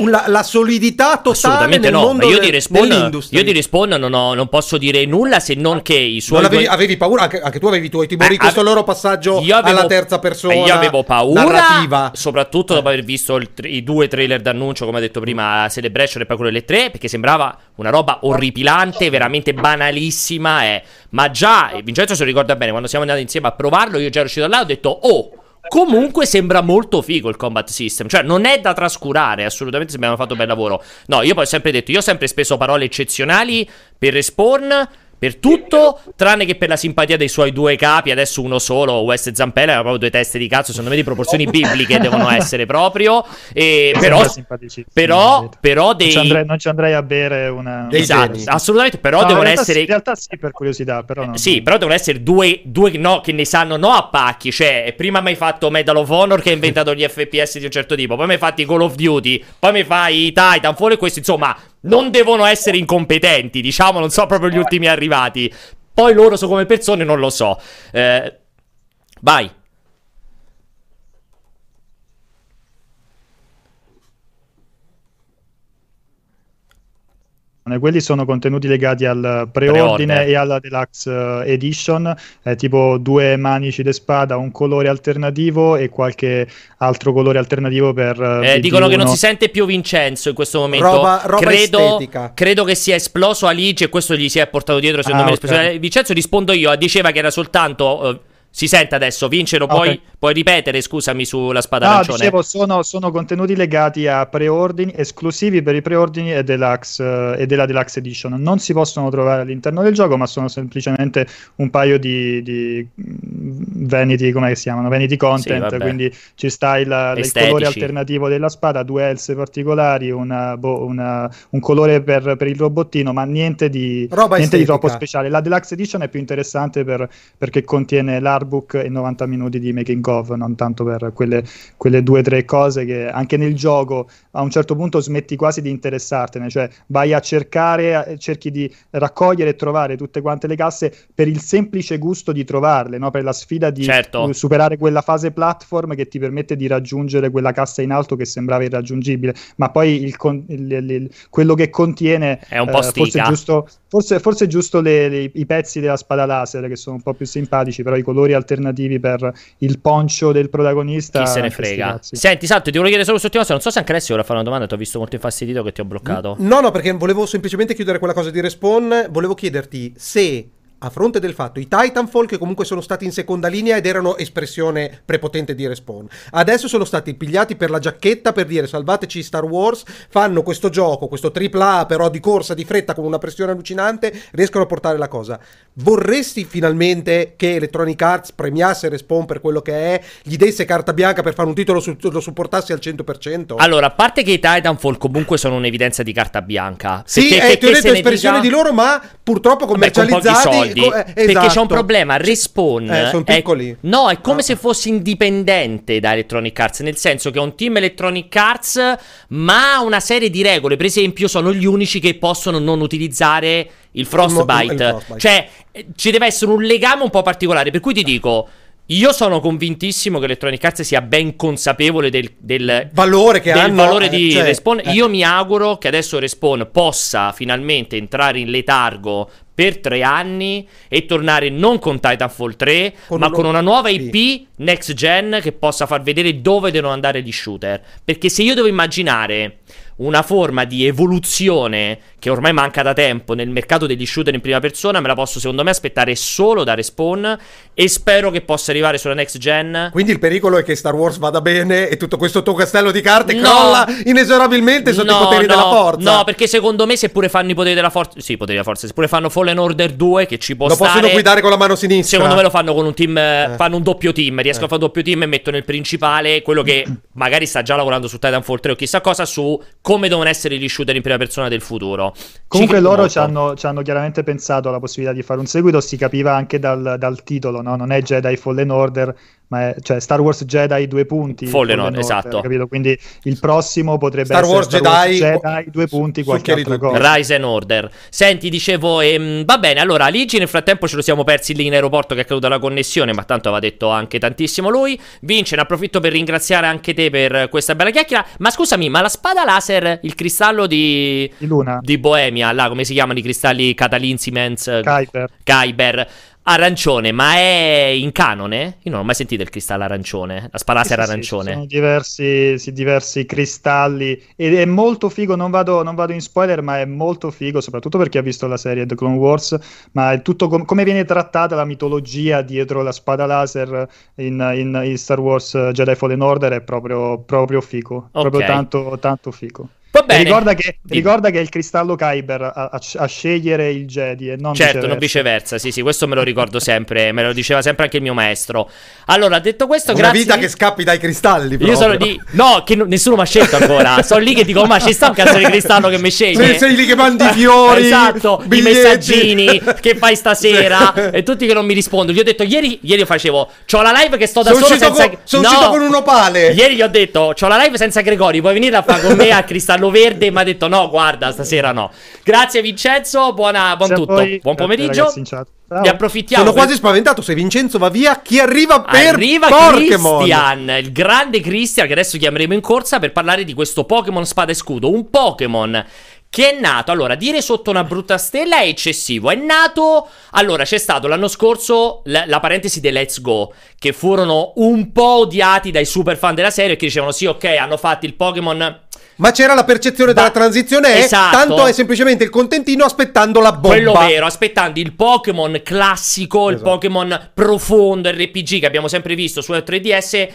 Speaker 2: la, la solidità totale
Speaker 1: Assolutamente
Speaker 2: nel
Speaker 1: no.
Speaker 2: mondo
Speaker 1: io di Respawn,
Speaker 2: dell'industria.
Speaker 1: io di Respawn non, ho- non posso dire nulla se non che i suoi.
Speaker 2: Avevi,
Speaker 1: due-
Speaker 2: avevi paura, anche, anche tu avevi i tuoi timori,
Speaker 1: Eh,
Speaker 2: questo
Speaker 1: ave-
Speaker 2: loro passaggio
Speaker 1: Io avevo-
Speaker 2: alla terza persona.
Speaker 1: Io avevo paura,
Speaker 2: narrativa.
Speaker 1: soprattutto dopo aver visto il i due trailer d'annuncio, come ho detto prima, Celebration e poi quello delle tre, perché sembrava una roba orripilante, veramente banalissima. eh. Ma già, Vincenzo se lo ricorda bene, quando siamo andati insieme a provarlo, io già ero uscito là ho detto, oh... Comunque sembra molto figo il combat system, cioè non è da trascurare, assolutamente se abbiamo fatto bel lavoro. No, io poi ho sempre detto, io ho sempre speso parole eccezionali per Respawn, per tutto, tranne che per la simpatia dei suoi due capi, adesso uno solo, West e Zampella, erano proprio due teste di cazzo, secondo me di proporzioni bibliche devono essere proprio, e però, però, però dei...
Speaker 4: Non ci, andrei, non ci andrei a bere una...
Speaker 1: Esatto, assolutamente, però
Speaker 4: No,
Speaker 1: devono
Speaker 4: in
Speaker 1: essere...
Speaker 4: sì, in realtà sì, per curiosità, però non-
Speaker 1: Sì, però devono essere due, due no, che ne sanno no a pacchi. Cioè, prima mi hai fatto Medal of Honor che ha inventato gli FPS di un certo tipo, poi mi hai fatto i Call of Duty, poi mi fai i Titanfall e questi, insomma, non devono essere incompetenti, diciamo, non so proprio gli ultimi arrivati. Poi loro so come persone non lo so. Eh, vai.
Speaker 4: Quelli sono contenuti legati al
Speaker 1: Preorder.
Speaker 4: preordine e alla deluxe eh, edition, eh, tipo due manici di spada, un colore alternativo e qualche altro colore alternativo per...
Speaker 1: Eh,
Speaker 4: BD1.
Speaker 1: dicono che non si sente più Vincenzo in questo momento.
Speaker 2: Roba- roba
Speaker 1: credo,
Speaker 2: estetica.
Speaker 1: credo che sia esploso Aligi e questo gli si è portato dietro. Secondo
Speaker 4: Ah,
Speaker 1: me,
Speaker 4: ok.
Speaker 1: l'esplosione. Vincenzo rispondo io. Diceva che era soltanto. eh, si sente adesso, Vince, lo
Speaker 4: Ok.
Speaker 1: puoi, puoi ripetere, scusami, sulla spada
Speaker 4: No,
Speaker 1: arancione.
Speaker 4: dicevo, sono, sono contenuti legati a preordini, esclusivi per i preordini e, deluxe, eh, e della Deluxe Edition. Non si possono trovare all'interno del gioco, ma sono semplicemente un paio di, di mm, vanity, come si chiamano? Vanity content.
Speaker 1: vabbè.
Speaker 4: quindi ci sta il, il colore alternativo della spada, due else particolari, una- boh, una- un colore per, per il robottino, ma niente di, niente di troppo speciale. La Deluxe Edition è più interessante per- perché contiene l'artbook e 90 minuti di making of, non tanto per quelle, quelle due o tre cose che anche nel gioco a un certo punto smetti quasi di interessartene, cioè vai a cercare, cerchi di raccogliere e trovare tutte quante le casse per il semplice gusto di trovarle, no? per la sfida di
Speaker 1: Certo.
Speaker 4: superare quella fase platform che ti permette di raggiungere quella cassa in alto che sembrava irraggiungibile, ma poi il con- il- il- quello che contiene
Speaker 1: È un po'
Speaker 4: eh, forse giusto, forse, forse giusto le- le- i pezzi della spada laser che sono un po' più simpatici, però i colori alternativi per il poncio del protagonista.
Speaker 1: Chi se ne frega. Senti, Santo, ti volevo chiedere solo quest'ultima cosa. Non so se anche Alessio vuole fare una domanda. Ti ho visto molto infastidito che ti ho bloccato.
Speaker 2: No, no, perché volevo semplicemente chiudere quella cosa di respawn. Volevo chiederti se, a fronte del fatto, i Titanfall, che comunque sono stati in seconda linea ed erano espressione prepotente di respawn, adesso sono stati pigliati per la giacchetta per dire salvateci Star Wars, fanno questo gioco, questo AAA però di corsa, di fretta, con una pressione allucinante, riescono a portare la cosa. Vorresti finalmente che Electronic Arts premiasse respawn per quello che è, gli desse carta bianca per fare un titolo, su- lo supportassi al 100%?
Speaker 1: Allora, a parte che i Titanfall comunque sono un'evidenza di carta bianca.
Speaker 2: Sì,
Speaker 1: perché-
Speaker 2: eh,
Speaker 1: che-
Speaker 2: ti ho detto espressione
Speaker 1: dica-
Speaker 2: di loro, ma purtroppo
Speaker 1: Vabbè,
Speaker 2: commercializzati.
Speaker 1: Soldi.
Speaker 2: co- eh,
Speaker 1: Perché c'è un
Speaker 2: esatto.
Speaker 1: problema. Respawn
Speaker 2: Eh, sono
Speaker 1: è-
Speaker 2: piccoli.
Speaker 1: no, è come
Speaker 2: Ah.
Speaker 1: se fosse indipendente da Electronic Arts. Nel senso che è un team Electronic Arts, ma ha una serie di regole. Per esempio, sono gli unici che possono non utilizzare il Frostbite.
Speaker 2: il Frostbite.
Speaker 1: Cioè, eh, ci deve essere un legame un po' particolare. Per cui ti dico. Io sono convintissimo che Electronic Arts sia ben consapevole del, del
Speaker 2: valore che
Speaker 1: del
Speaker 2: hanno.
Speaker 1: valore
Speaker 2: eh,
Speaker 1: di
Speaker 2: cioè,
Speaker 1: Respawn.
Speaker 2: eh.
Speaker 1: Io mi auguro che adesso Respawn possa finalmente entrare in letargo per tre anni e tornare non con Titanfall 3,
Speaker 2: Con
Speaker 1: ma con una nuova
Speaker 2: sì.
Speaker 1: IP next gen che possa far vedere dove devono andare gli shooter. Perché se io devo immaginare una forma di evoluzione che ormai manca da tempo nel mercato degli shooter in prima persona, me la posso secondo me aspettare solo da Respawn e spero che possa arrivare sulla next gen.
Speaker 2: Quindi il pericolo è che Star Wars vada bene e tutto questo tuo castello di carte
Speaker 1: No.
Speaker 2: crolla inesorabilmente sotto i poteri
Speaker 1: no,
Speaker 2: della forza.
Speaker 1: No, perché secondo me, seppure fanno i poteri della forza. Sì, i poteri della forza. Seppure fanno Fallen Order 2, che ci può
Speaker 2: Lo
Speaker 1: stare.
Speaker 2: possono guidare con la mano sinistra.
Speaker 1: Secondo me lo fanno con un team. eh,
Speaker 2: Eh.
Speaker 1: Fanno un doppio team. Riescono
Speaker 2: Eh.
Speaker 1: a fare un doppio team e mettono il principale. Quello che magari sta già lavorando su Titanfall 3 o chissà cosa. Su come devono essere gli shooter in prima persona del futuro.
Speaker 4: Comunque loro ci hanno, ci hanno chiaramente pensato alla possibilità di fare un seguito, si capiva anche dal, dal titolo, no? non è Jedi Fallen Order, ma è cioè Star Wars Jedi due punti.
Speaker 1: Fallen Order, esatto.
Speaker 4: capito? Quindi il prossimo potrebbe
Speaker 2: Star
Speaker 4: essere
Speaker 2: Wars
Speaker 4: Star Wars
Speaker 2: Jedi-
Speaker 4: Jedi due punti, qualche altra cosa.
Speaker 1: Rise and Order. Senti, dicevo, ehm, va bene. Allora, Ligi nel frattempo ce lo siamo persi lì in aeroporto che è caduta la connessione, ma tanto aveva detto anche tantissimo lui. Vince, ne approfitto per ringraziare anche te per questa bella chiacchiera. Ma scusami, ma la spada laser, il cristallo di,
Speaker 4: Di Luna,
Speaker 1: di Bohemia, là come si chiamano i cristalli Catalin Siemens
Speaker 4: Kuiper.
Speaker 1: Kyber arancione, ma è in canone? Io non ho mai sentito il cristallo arancione, la spada laser
Speaker 4: Sì, sì, sì,
Speaker 1: arancione.
Speaker 4: sono diversi, sì, diversi cristalli ed è molto figo, non vado, non vado in spoiler, ma è molto figo, soprattutto per chi ha visto la serie The Clone Wars, ma è tutto com- come viene trattata la mitologia dietro la spada laser in, in- in Star Wars eh, Jedi Fallen Order è proprio, proprio figo,
Speaker 1: Ok.
Speaker 4: proprio tanto, tanto figo.
Speaker 1: Va bene.
Speaker 4: Ricorda che, ricorda che è il cristallo Kyber a, a- a scegliere il Jedi e non
Speaker 1: Certo,
Speaker 4: viceversa.
Speaker 1: non viceversa, sì, sì, questo me lo ricordo sempre, me lo diceva sempre anche il mio maestro. Allora, detto questo,
Speaker 2: Una
Speaker 1: grazie.
Speaker 2: vita che scappi dai cristalli.
Speaker 1: Io
Speaker 2: proprio.
Speaker 1: sono lì, no, che n- nessuno mi ha scelto ancora. Sono lì che dico, ma ci sta un cazzo di cristallo che mi sceglie.
Speaker 2: Sei, sei lì che mandi i fiori,
Speaker 1: esatto,
Speaker 2: biglietti.
Speaker 1: i messaggini che fai stasera e tutti che non mi rispondono. Gli ho detto ieri, ieri io facevo, c'ho la live che sto da
Speaker 2: Sono
Speaker 1: solo senza
Speaker 2: con- sono
Speaker 1: No!
Speaker 2: uscito con un opale.
Speaker 1: Ieri gli ho detto, c'ho la live senza Gregori, puoi venire a fare con me a Cristallo Verde? E mi ha detto no, guarda, stasera no. Grazie Vincenzo, buona, buon tutto.
Speaker 4: voi.
Speaker 1: Buon pomeriggio.
Speaker 4: Ciao.
Speaker 1: Ne approfittiamo.
Speaker 2: Sono quasi spaventato. Se Vincenzo va via, chi arriva per
Speaker 1: Arriva
Speaker 2: Pokémon?
Speaker 1: Christian, il grande Christian che adesso chiameremo in corsa per parlare di questo Pokémon Spada e Scudo. Un Pokémon che è nato, allora, dire sotto una brutta stella è eccessivo. È nato, allora, c'è stato l'anno scorso la, la parentesi dei Let's Go, che furono un po' odiati dai super fan della serie che dicevano sì, ok, hanno fatto il Pokémon
Speaker 2: Ma c'era la percezione della transizione. È,
Speaker 1: Esatto.
Speaker 2: Tanto è semplicemente il contentino aspettando la bomba.
Speaker 1: Quello vero, aspettando il Pokémon classico, il
Speaker 2: Esatto.
Speaker 1: Pokémon profondo RPG che abbiamo sempre visto su 3DS.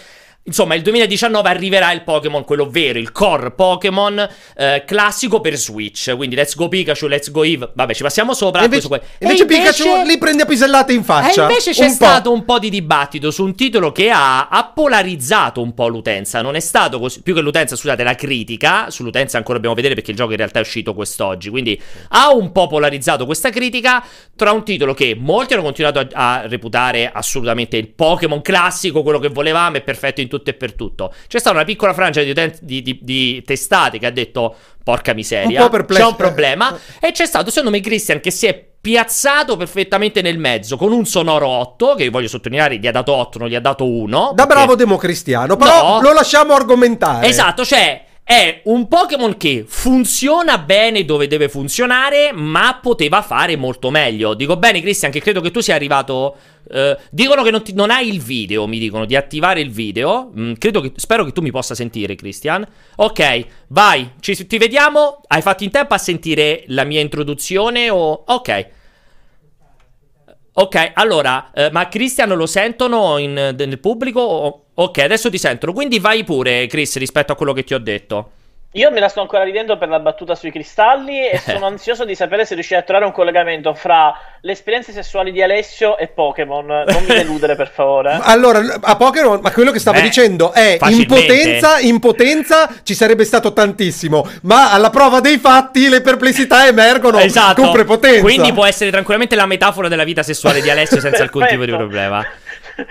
Speaker 1: Insomma, il 2019 arriverà il Pokémon, quello vero, il core Pokémon eh, classico per Switch. Quindi Let's Go Pikachu, Let's Go Eve. Vabbè, ci passiamo sopra.
Speaker 2: E invece,
Speaker 1: questo
Speaker 2: invece
Speaker 1: E invece-
Speaker 2: Pikachu li prende a pisellate in
Speaker 1: e
Speaker 2: faccia.
Speaker 1: invece c'è
Speaker 2: Un po'.
Speaker 1: stato un po' di dibattito su un titolo che ha, ha polarizzato un po' l'utenza. Non è stato così. Più che l'utenza, scusate, la critica. Sull'utenza ancora dobbiamo vedere perché il gioco in realtà è uscito quest'oggi. Quindi ha un po' polarizzato questa critica tra un titolo che molti hanno continuato a, a reputare assolutamente il Pokémon classico, quello che volevamo, è perfetto in tutto e per tutto. C'è stata una piccola frangia di, uten- di- di- di testate che ha detto. Porca miseria,
Speaker 2: Un
Speaker 1: c'è un problema. E c'è stato, secondo me, Christian che si è piazzato perfettamente nel mezzo con un sonoro 8, che voglio sottolineare, gli ha dato 8, non gli ha dato 1.
Speaker 2: Da bravo democristiano. Però
Speaker 1: No.
Speaker 2: lo lasciamo argomentare.
Speaker 1: Esatto, cioè è un Pokémon che funziona bene dove deve funzionare, ma poteva fare molto meglio. Dico bene, Christian, che credo che tu sia arrivato. eh, dicono che non, ti- non hai il video, mi dicono di attivare il video. Mm, che, spero che tu mi possa sentire, Christian. Ok, vai, ci, ti vediamo. Hai fatto in tempo a sentire la mia introduzione o... Ok. Ok, allora, eh, ma Christian lo sentono in- nel pubblico? O- Ok, adesso ti sentono. Quindi vai pure, Chris, rispetto a quello che ti ho detto.
Speaker 5: Io me la sto ancora ridendo per la battuta sui cristalli e sono ansioso di sapere se riuscirei a trovare un collegamento fra le esperienze sessuali di Alessio e Pokémon. Non mi deludere, per favore.
Speaker 2: Allora, a Pokémon, ma quello che stavo
Speaker 1: Eh,
Speaker 2: dicendo è in potenza, in potenza ci sarebbe stato tantissimo, ma alla prova dei fatti le perplessità emergono
Speaker 1: esatto.
Speaker 2: con prepotenza.
Speaker 1: Quindi può essere tranquillamente la metafora della vita sessuale di Alessio senza alcun tipo di problema.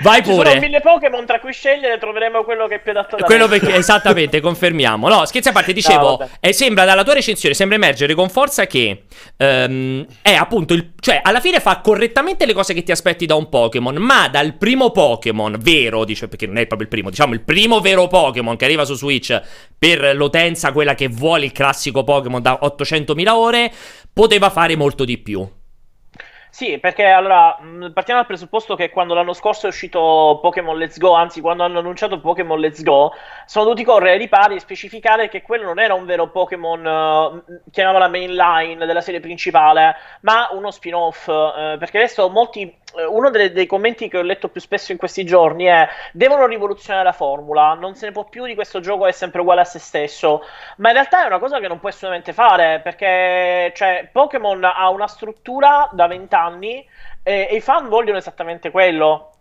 Speaker 1: Vai
Speaker 5: Ci
Speaker 1: pure.
Speaker 5: sono mille Pokémon tra cui scegliere, troveremo quello che è più adatto da
Speaker 1: Quello perché, esattamente, confermiamo. No, scherzi a parte, dicevo,
Speaker 5: vabbè.
Speaker 1: eh, sembra dalla tua recensione, sembra emergere con forza che ehm, è appunto il... Cioè, alla fine fa correttamente le cose che ti aspetti da un Pokémon, ma dal primo Pokémon vero, dice, perché non è proprio il primo, diciamo il primo vero Pokémon che arriva su Switch per l'utenza, quella che vuole il classico Pokémon da 800.000 ore, poteva fare molto di più.
Speaker 5: Sì, perché allora mh, partiamo dal presupposto che quando l'anno scorso è uscito Pokémon Let's Go, anzi quando hanno annunciato Pokémon Let's Go, sono dovuti correre di pari e specificare che quello non era un vero Pokémon, eh, chiamiamola mainline della serie principale, ma uno spin-off. eh, perché adesso molti, uno delle- dei commenti che ho letto più spesso in questi giorni è devono rivoluzionare la formula, non se ne può più di questo gioco è sempre uguale a se stesso. Ma in realtà è una cosa che non puoi assolutamente fare perché cioè, Pokémon ha una struttura da 20 anni e, e i fan vogliono esattamente quello.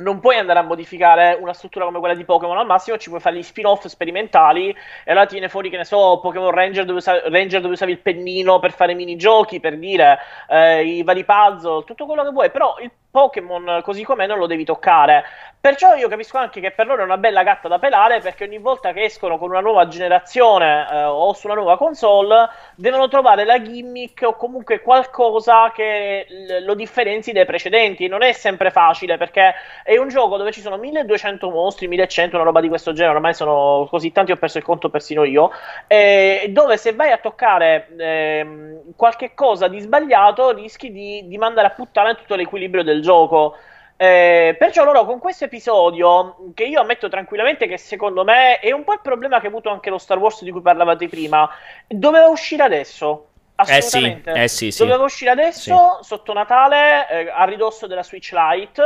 Speaker 5: Non puoi andare a modificare una struttura come quella di Pokémon, al massimo ci puoi fare gli spin-off sperimentali e allora ti viene fuori, che ne so, Pokémon Ranger dove, Ranger dove usavi il pennino per fare minigiochi, per dire, eh, i vari puzzle, tutto quello che vuoi, però il Pokémon così com'è non lo devi toccare. Perciò io capisco anche che per loro è una bella gatta da pelare perché ogni volta che escono con una nuova generazione eh, o su una nuova console devono trovare la gimmick o comunque qualcosa che lo differenzi dai precedenti. Non è sempre facile perché è un gioco dove ci sono 1200 mostri, 1100, una roba di questo genere, ormai sono così tanti ho perso il conto persino io, e dove se vai a toccare ehm, qualche cosa di sbagliato rischi di, di mandare a puttana tutto l'equilibrio del gioco. Eh, perciò loro con questo episodio, che io ammetto tranquillamente che secondo me è un po' il problema che ha avuto anche lo Star Wars di cui parlavate prima, doveva uscire adesso.
Speaker 1: Eh sì,
Speaker 5: Assolutamente.
Speaker 1: eh sì, sì.
Speaker 5: Doveva uscire adesso, sotto Natale, eh, a ridosso della Switch Lite.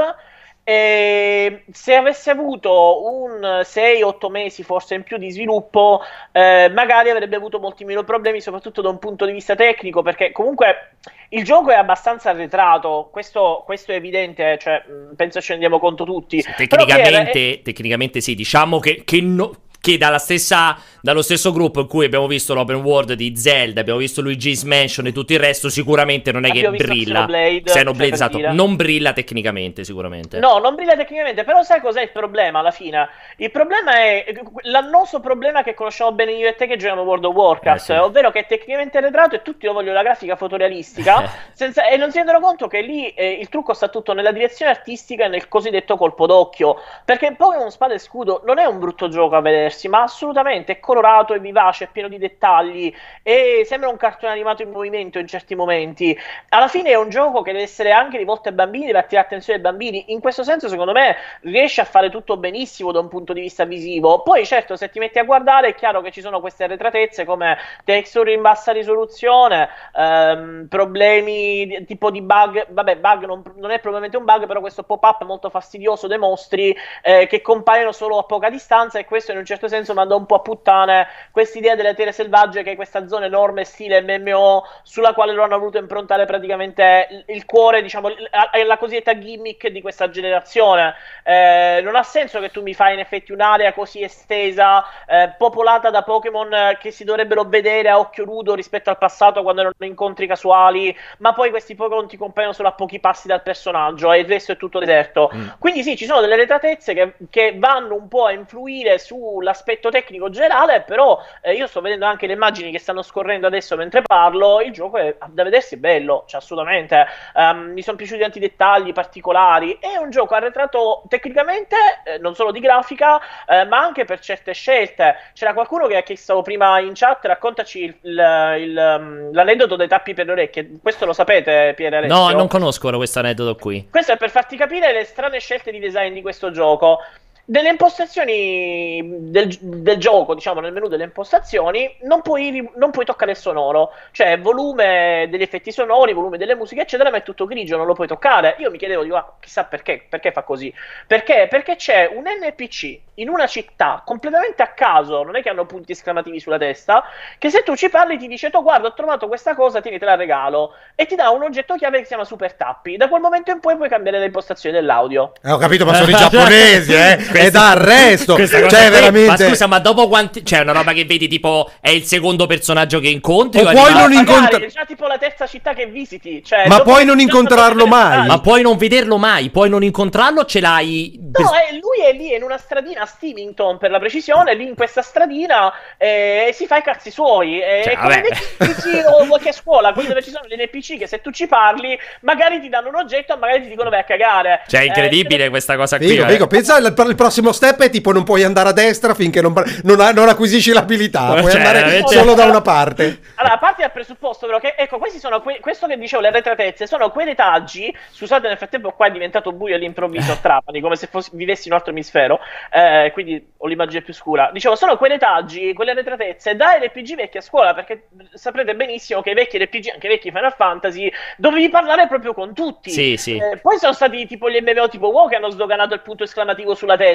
Speaker 5: E se avesse avuto un 6-8 mesi forse in più di sviluppo, eh, magari avrebbe avuto molti meno problemi, soprattutto da un punto di vista tecnico, perché comunque il gioco è abbastanza arretrato, questo, questo è evidente, cioè, penso ci rendiamo conto tutti.
Speaker 1: Sì, tecnicamente, è... tecnicamente, sì, diciamo che, che no, che stessa, dallo stesso gruppo in cui abbiamo visto l'open world di Zelda, abbiamo visto Luigi's Mansion e tutto il resto, sicuramente non è
Speaker 5: abbiamo
Speaker 1: che brilla.
Speaker 5: Xenoblade,
Speaker 1: Xenoblade esatto, non brilla tecnicamente, sicuramente.
Speaker 5: No, non brilla tecnicamente, però sai cos'è il problema alla fine? Il problema è l'annoso problema che conosciamo bene io e te che giochiamo World of Warcraft, eh, sì. ovvero che è tecnicamente arretrato e tutti lo vogliono la grafica fotorealistica senza, e non si rendono conto che lì eh, il trucco sta tutto nella direzione artistica e nel cosiddetto colpo d'occhio, perché Pokémon Spada e Scudo non è un brutto gioco a vedere vedersi, ma assolutamente è colorato, è vivace, è pieno di dettagli e sembra un cartone animato in movimento in certi momenti. Alla fine è un gioco che deve essere anche rivolto ai bambini, deve attirare l'attenzione dei bambini. In questo senso, secondo me, riesce a fare tutto benissimo da un punto di vista visivo. Poi, certo, se ti metti a guardare, è chiaro che ci sono queste arretratezze come texture in bassa risoluzione, ehm, problemi di, tipo di bug. Vabbè, bug non, non, è probabilmente un bug, però questo pop-up molto fastidioso dei mostri eh, che compaiono solo a poca distanza e questo in un certo certo senso manda un po' a puttane quest'idea delle terre selvagge che è questa zona enorme stile MMO sulla quale loro hanno voluto improntare praticamente il cuore, diciamo, la cosiddetta gimmick di questa generazione. Eh, non ha senso che tu mi fai in effetti un'area così estesa, eh, popolata da Pokémon che si dovrebbero vedere a occhio nudo rispetto al passato quando erano incontri casuali, ma poi questi Pokémon ti compaiono solo a pochi passi dal personaggio e il resto è tutto deserto. Mm. Quindi sì, ci sono delle retratezze che, che vanno un po' a influire sulla l'aspetto tecnico generale, però eh, io sto vedendo anche le immagini che stanno scorrendo adesso mentre parlo, il gioco è da vedersi bello, cioè assolutamente, um, mi sono piaciuti tanti dettagli particolari, è un gioco arretrato tecnicamente, eh, non solo di grafica, eh, ma anche per certe scelte. C'era qualcuno che ha chiesto prima in chat, raccontaci il, il, il, um, l'aneddoto dei tappi per le orecchie, questo lo sapete Pier Alessio?
Speaker 1: No, non conosco questo aneddoto qui.
Speaker 5: Questo è per farti capire le strane scelte di design di questo gioco. Nelle impostazioni del, del, gioco, diciamo nel menu delle impostazioni, non puoi, non puoi, toccare il sonoro, cioè volume degli effetti sonori, volume delle musiche, eccetera, ma è tutto grigio, non lo puoi toccare. Io mi chiedevo, dico, ah, chissà perché, perché fa così? Perché? Perché c'è un NPC in una città completamente a caso, non è che hanno punti esclamativi sulla testa, che se tu ci parli ti dice, tu guarda, ho trovato questa cosa, tieni, te la regalo, e ti dà un oggetto chiave che si chiama Super Tappi. Da quel momento in poi puoi cambiare le impostazioni dell'audio.
Speaker 2: Eh, ho capito, ma sono i giapponesi, eh? È da arresto. Cioè, veramente.
Speaker 1: Ma scusa, ma dopo quanti. Cioè, una roba che vedi, tipo, è il secondo personaggio che incontri.
Speaker 2: O, puoi non incontrarlo.
Speaker 5: È già tipo la terza città che visiti. Cioè,
Speaker 2: ma puoi non incontrarlo mai.
Speaker 1: Ma puoi non vederlo mai. Puoi non incontrarlo, ce l'hai.
Speaker 5: No, eh, lui è lì in una stradina a Steamington, per la precisione. Lì in questa stradina eh, si fa i cazzi suoi. Eh, cioè, come NPC o qualche scuola, qui dove ci sono degli NPC che se tu ci parli, magari ti danno un oggetto, magari ti dicono vai a cagare.
Speaker 1: Cioè, è incredibile
Speaker 5: eh,
Speaker 1: questa cosa qui.
Speaker 2: Figo,
Speaker 1: eh.
Speaker 2: figo. Pensa al, al prossimo step è tipo non puoi andare a destra finché non, non, non acquisisci l'abilità, puoi cioè, andare veramente... solo da una parte.
Speaker 5: Allora, a parte dal presupposto però che, ecco, questi sono que- questo che dicevo, le arretratezze, sono quei retaggi, scusate nel frattempo qua è diventato buio all'improvviso a Trapani, come se fossi, vivessi in un altro emisfero, eh, quindi ho l'immagine più scura. Dicevo, sono quei retaggi, quelle arretratezze da RPG vecchi a scuola, perché saprete benissimo che i vecchi RPG, anche i vecchi Final Fantasy, dovevi parlare proprio con tutti.
Speaker 1: Sì, sì.
Speaker 5: Eh, poi sono stati tipo gli MMO tipo WoW che hanno sdoganato il punto esclamativo sulla testa,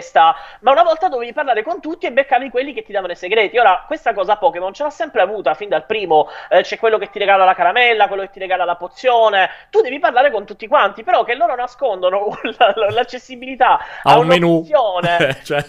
Speaker 5: ma una volta dovevi parlare con tutti e beccavi quelli che ti davano i segreti. Ora, questa cosa Pokémon ce l'ha sempre avuta fin dal primo. Eh, c'è quello che ti regala la caramella, quello che ti regala la pozione. Tu devi parlare con tutti quanti, però che loro nascondono l'accessibilità a, a un menu cioè...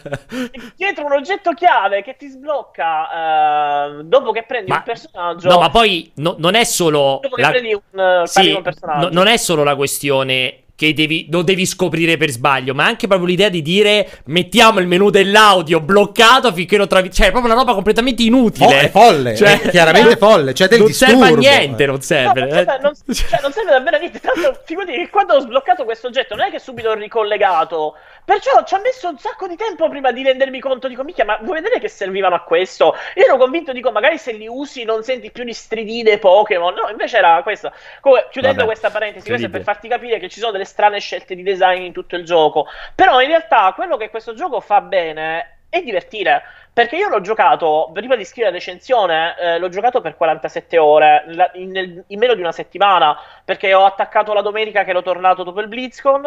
Speaker 5: dietro un oggetto chiave che ti sblocca eh, dopo che prendi
Speaker 1: ma,
Speaker 5: un personaggio.
Speaker 1: No, ma poi no, non è solo.
Speaker 5: Dopo la... che prendi un, sì, un personaggio.
Speaker 1: No, non è solo la questione che devi, lo devi scoprire per sbaglio, ma anche proprio l'idea di dire mettiamo il menu dell'audio bloccato finché lo trovi. Cioè, è proprio una roba completamente inutile. Oh,
Speaker 2: è folle, cioè, è chiaramente folle. Cioè, del
Speaker 1: non
Speaker 2: disturbo.
Speaker 1: serve a niente, non serve.
Speaker 5: No, non, cioè, non serve davvero a niente. Tanto, figurati che quando ho sbloccato questo oggetto, non è che subito ho ricollegato. Perciò ci ha messo un sacco di tempo prima di rendermi conto. Dico, mica, ma vuoi vedere che servivano a questo? Io ero convinto, dico, magari se li usi non senti più gli stridine Pokémon. No, invece era questo. Comunque, chiudendo Vabbè, questa parentesi, questo è per farti capire che ci sono delle strane scelte di design in tutto il gioco. Però in realtà quello che questo gioco fa bene è divertire perché io l'ho giocato, prima di scrivere la recensione, eh, l'ho giocato per 47 ore, la, in, nel, in, meno di una settimana, perché ho attaccato la domenica che ero tornato dopo il BlizzCon,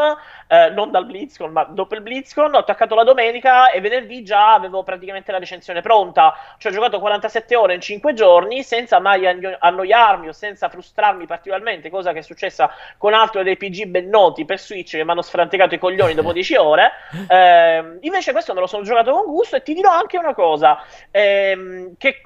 Speaker 5: eh, non dal BlizzCon, ma dopo il BlizzCon, ho attaccato la domenica e venerdì già avevo praticamente la recensione pronta, cioè ho giocato 47 ore in 5 giorni senza mai annoiarmi o senza frustrarmi particolarmente, cosa che è successa con altri dei PG ben noti per Switch che mi hanno sfrantecato i coglioni dopo 10 ore. Eh, invece questo me lo sono giocato con gusto e ti dirò anche una cosa, ehm, che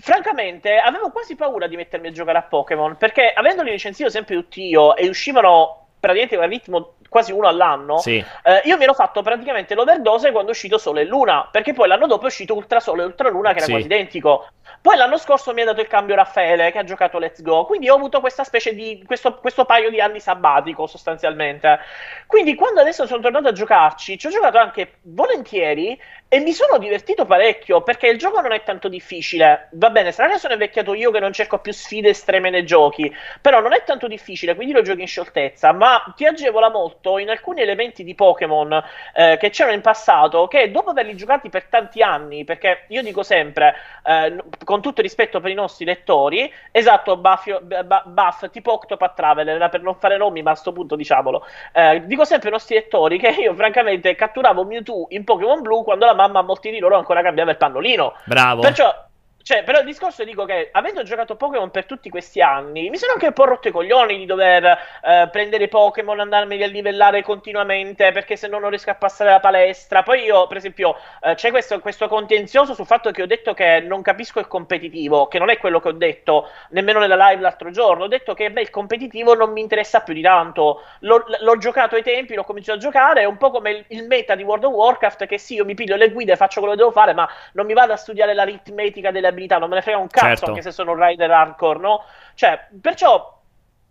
Speaker 5: francamente avevo quasi paura di mettermi a giocare a Pokémon, perché avendoli recensito sempre tutti io e uscivano praticamente a ritmo quasi uno all'anno,
Speaker 1: sì.
Speaker 5: eh, io mi ero fatto praticamente l'overdose quando è uscito Sole e Luna, perché poi l'anno dopo è uscito Ultra Sole e Ultra Luna che era sì. quasi identico. Poi l'anno scorso mi ha dato il cambio Raffaele che ha giocato Let's Go, quindi ho avuto questa specie di questo, questo paio di anni sabbatico sostanzialmente. Quindi quando adesso sono tornato a giocarci, ci ho giocato anche volentieri e mi sono divertito parecchio perché il gioco non è tanto difficile. Va bene, sarà che sono invecchiato io che non cerco più sfide estreme nei giochi, però non è tanto difficile, quindi lo giochi in scioltezza, ma ti agevola molto in alcuni elementi di Pokémon eh, che c'erano in passato che dopo averli giocati per tanti anni, perché io dico sempre, eh, con tutto rispetto per i nostri lettori, esatto, Buff, buff tipo Octopath Traveler, per non fare nomi, ma a sto punto diciamolo, eh, dico sempre ai nostri lettori che io francamente catturavo Mewtwo in Pokémon Blue quando la mamma a molti di loro ancora cambiava il pannolino.
Speaker 1: Bravo.
Speaker 5: Perciò cioè, però il discorso dico che avendo giocato Pokémon per tutti questi anni, mi sono anche un po' rotto i coglioni di dover eh, prendere Pokémon, andarmeli a livellare continuamente, perché se no non riesco a passare la palestra. Poi io, per esempio, eh, c'è questo, questo, contenzioso sul fatto che ho detto che non capisco il competitivo, che non è quello che ho detto nemmeno nella live l'altro giorno. Ho detto che beh, il competitivo non mi interessa più di tanto. L'ho, l'ho giocato ai tempi, l'ho cominciato a giocare, è un po' come il, il, meta di World of Warcraft, che sì, io mi piglio le guide, faccio quello che devo fare, ma non mi vado a studiare l'aritmetica delle abilità, non me ne frega un cazzo certo. anche se sono un rider hardcore, no? Cioè, perciò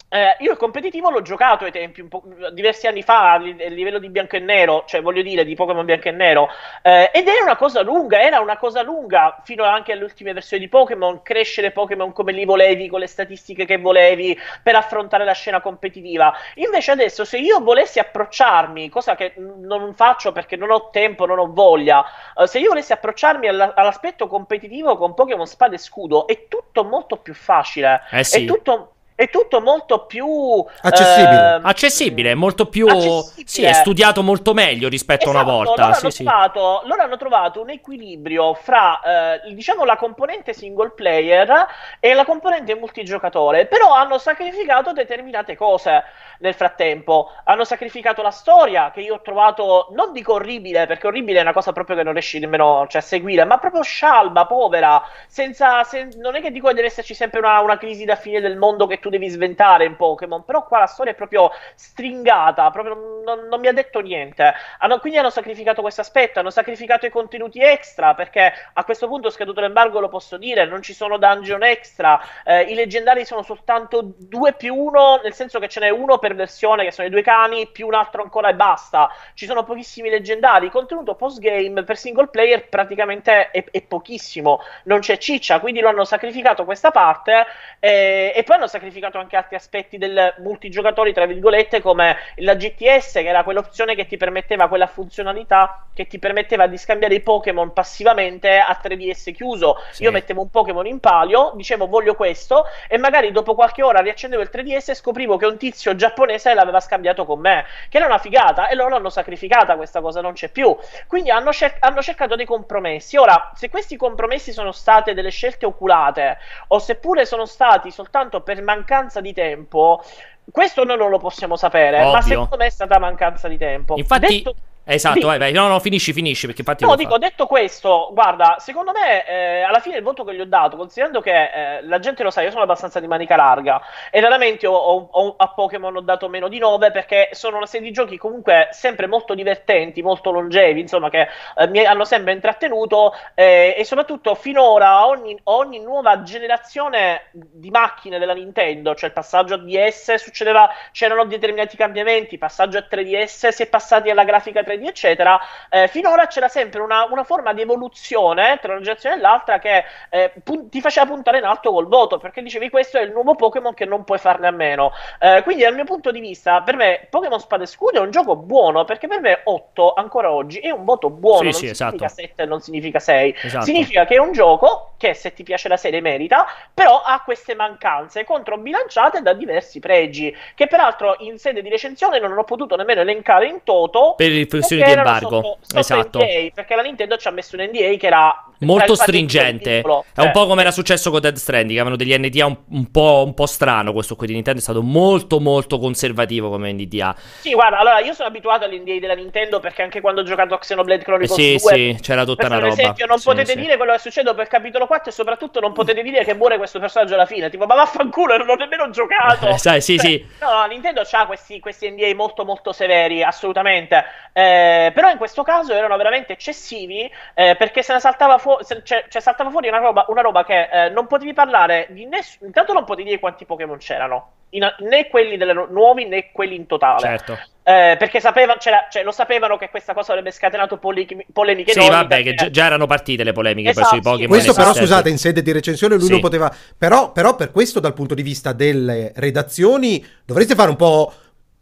Speaker 5: eh, io il competitivo l'ho giocato ai tempi, diversi anni fa, a livello di bianco e nero, cioè voglio dire di Pokémon bianco e nero, eh, ed era una cosa lunga, era una cosa lunga fino anche alle ultime versioni di Pokémon, crescere Pokémon come li volevi, con le statistiche che volevi, per affrontare la scena competitiva. Invece adesso se io volessi approcciarmi, cosa che non faccio perché non ho tempo, non ho voglia, eh, se io volessi approcciarmi alla, all'aspetto competitivo con Pokémon Spada e Scudo, è tutto molto più facile,
Speaker 1: eh sì.
Speaker 5: è tutto è tutto molto più
Speaker 2: accessibile,
Speaker 5: eh,
Speaker 1: accessibile molto più
Speaker 5: accessibile.
Speaker 1: sì, è studiato molto meglio rispetto
Speaker 5: esatto,
Speaker 1: a una esatto, volta.
Speaker 5: Loro,
Speaker 1: sì,
Speaker 5: hanno
Speaker 1: sì.
Speaker 5: trovato, loro hanno trovato un equilibrio fra eh, diciamo la componente single player e la componente multigiocatore, però hanno sacrificato determinate cose nel frattempo. Hanno sacrificato la storia, che io ho trovato, non dico orribile, perché orribile è una cosa proprio che non riesci nemmeno cioè, a seguire, ma proprio scialba, povera, senza, sen- non è che dico che deve esserci sempre una, una crisi da fine del mondo che tu devi sventare in Pokémon, però qua la storia è proprio stringata, proprio non, non mi ha detto niente. Hanno, quindi hanno sacrificato questo aspetto, hanno sacrificato i contenuti extra, perché a questo punto scaduto l'embargo lo posso dire, non ci sono dungeon extra, eh, i leggendari sono soltanto 2 più 1, nel senso che ce n'è uno per versione, che sono i due cani, più un altro ancora e basta. Ci sono pochissimi leggendari, contenuto post-game per single player praticamente è, è pochissimo, non c'è ciccia, quindi lo hanno sacrificato questa parte eh, e poi hanno sacrificato sacrificato anche altri aspetti del multigiocatori, tra virgolette, come la GTS, che era quell'opzione che ti permetteva quella funzionalità che ti permetteva di scambiare i Pokémon passivamente a 3DS chiuso. Sì. Io mettevo un Pokémon in palio, dicevo voglio questo, e magari dopo qualche ora riaccendevo il 3DS e scoprivo che un tizio giapponese l'aveva scambiato con me, che era una figata, e loro l'hanno sacrificata, questa cosa non c'è più. Quindi hanno, cer- hanno cercato dei compromessi. Ora, se questi compromessi sono state delle scelte oculate, o seppure sono stati soltanto per mancanza mancanza di tempo. Questo noi non lo possiamo sapere,
Speaker 1: Ovvio.
Speaker 5: ma secondo me è stata mancanza di tempo.
Speaker 1: Infatti,
Speaker 5: Detto...
Speaker 1: Esatto, vai, vai. No, no, finisci, finisci. Perché infatti
Speaker 5: no, dico, fa... detto questo, guarda, secondo me eh, alla fine il voto che gli ho dato, considerando che eh, la gente lo sa, io sono abbastanza di manica larga e raramente ho, ho, ho, a Pokémon ho dato meno di 9 perché sono una serie di giochi comunque sempre molto divertenti, molto longevi, insomma, che eh, mi hanno sempre intrattenuto eh, e soprattutto finora ogni, ogni nuova generazione di macchine della Nintendo, cioè il passaggio a DS succedeva, c'erano determinati cambiamenti, passaggio a 3DS, si è passati alla grafica 3 3D, eccetera, eh, finora c'era sempre una, una, forma di evoluzione tra una generazione e l'altra che eh, pun- ti faceva puntare in alto col voto, perché dicevi questo è il nuovo Pokémon che non puoi farne a meno. Eh, quindi dal mio punto di vista, per me Pokémon Spada e Scudo è un gioco buono, perché per me 8 ancora oggi è un voto buono,
Speaker 1: sì,
Speaker 5: non
Speaker 1: sì,
Speaker 5: significa
Speaker 1: esatto.
Speaker 5: 7 non significa 6.
Speaker 1: Esatto.
Speaker 5: Significa che è un gioco che se ti piace la serie merita, però ha queste mancanze controbilanciate da diversi pregi, che peraltro in sede di recensione non ho potuto nemmeno elencare in toto
Speaker 1: Per le questioni
Speaker 5: perché
Speaker 1: di embargo.
Speaker 5: sotto- sotto
Speaker 1: esatto.
Speaker 5: NDA, perché la Nintendo ci ha messo un NDA che era
Speaker 1: Molto stringente. È un
Speaker 5: Eh.
Speaker 1: po' come era successo con Dead Stranding. che Avevano degli NDA un, un po', un po' strano. Questo qui di Nintendo è stato molto, molto conservativo come NDA.
Speaker 5: Sì, guarda, allora io sono abituato agli NDA della Nintendo perché anche quando ho giocato a Xenoblade
Speaker 1: Eh
Speaker 5: Chronicles
Speaker 1: sì,
Speaker 5: 2
Speaker 1: sì, c'era tutta
Speaker 5: per
Speaker 1: una roba.
Speaker 5: esempio, non
Speaker 1: Sì,
Speaker 5: potete
Speaker 1: sì.
Speaker 5: dire quello che succede per capitolo 4 e soprattutto non potete dire che muore questo personaggio alla fine. Tipo, ma vaffanculo, non ho nemmeno giocato.
Speaker 1: Eh, sai, sì,
Speaker 5: Cioè,
Speaker 1: sì.
Speaker 5: No, no, Nintendo ha questi, questi NDA molto molto severi, assolutamente. Eh, però in questo caso erano veramente eccessivi eh, perché se ne saltava, fu- se- cioè, cioè, saltava fuori una roba, una roba che eh, non potevi parlare di nessuno. Intanto non potevi dire quanti Pokémon c'erano. In- né quelli delle nu- nuovi né quelli in totale.
Speaker 1: Certo.
Speaker 5: Eh, perché sapeva- cioè, lo sapevano che questa cosa avrebbe scatenato polemiche, polemiche
Speaker 1: Sì, vabbè, che già, già erano partite le polemiche
Speaker 5: Esatto,
Speaker 1: sui
Speaker 5: sì.
Speaker 1: Pokémon.
Speaker 2: Questo però,
Speaker 1: esistenti.
Speaker 2: scusate, in sede di recensione lui
Speaker 1: Sì.
Speaker 2: non poteva... Però, però per questo, dal punto di vista delle redazioni, dovreste fare un po'...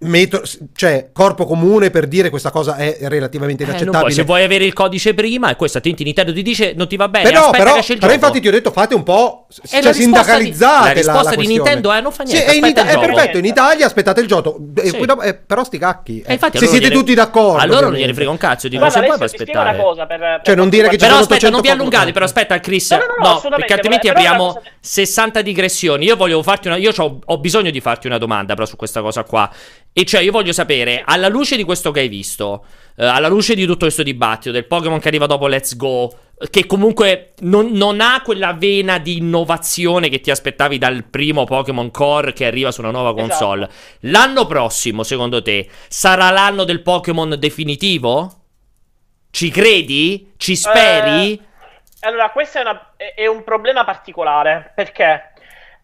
Speaker 2: metro- cioè, corpo comune per dire questa cosa è relativamente
Speaker 1: Eh,
Speaker 2: inaccettabile.
Speaker 1: puoi, se vuoi avere il codice prima e questo attenti Nintendo ti dice non ti va bene,
Speaker 2: però,
Speaker 1: aspetta
Speaker 2: però,
Speaker 1: che esce il
Speaker 2: però
Speaker 1: gioco.
Speaker 2: infatti ti ho detto fate un po'
Speaker 1: E
Speaker 2: cioè
Speaker 1: la risposta di-
Speaker 2: sindacalizzate
Speaker 1: la risposta di
Speaker 2: questione.
Speaker 1: Nintendo è, non fa niente,
Speaker 2: Sì, è, Ita-
Speaker 1: il
Speaker 2: è perfetto in Italia aspettate il gioco
Speaker 1: Sì.
Speaker 2: dopo- eh, però sti cacchi eh.
Speaker 1: E infatti
Speaker 2: se siete
Speaker 1: gliene-
Speaker 2: tutti d'accordo
Speaker 1: a loro non gliene frega un cazzo dico
Speaker 5: Guarda,
Speaker 1: se vuoi
Speaker 5: spiego una
Speaker 1: aspettare
Speaker 5: cosa per, per
Speaker 2: Cioè, non dire che ci
Speaker 1: Però
Speaker 2: sono
Speaker 1: aspetta, non vi
Speaker 2: 800
Speaker 1: allungate, però aspetta Chris.
Speaker 5: No, no, no, assolutamente,
Speaker 1: perché altrimenti
Speaker 5: cosa-
Speaker 1: 60 digressioni. Io voglio farti una io c'ho- ho bisogno di farti una domanda però su questa cosa qua. E cioè io voglio sapere alla luce di questo che hai visto, eh, alla luce di tutto questo dibattito del Pokémon che arriva dopo Let's Go che comunque non, non ha quella vena di innovazione che ti aspettavi dal primo Pokémon Core che arriva su una nuova
Speaker 5: Esatto.
Speaker 1: console. L'anno prossimo, secondo te, sarà l'anno del Pokémon definitivo? Ci credi? Ci speri?
Speaker 5: Eh, allora, questo è, una- è un problema particolare perché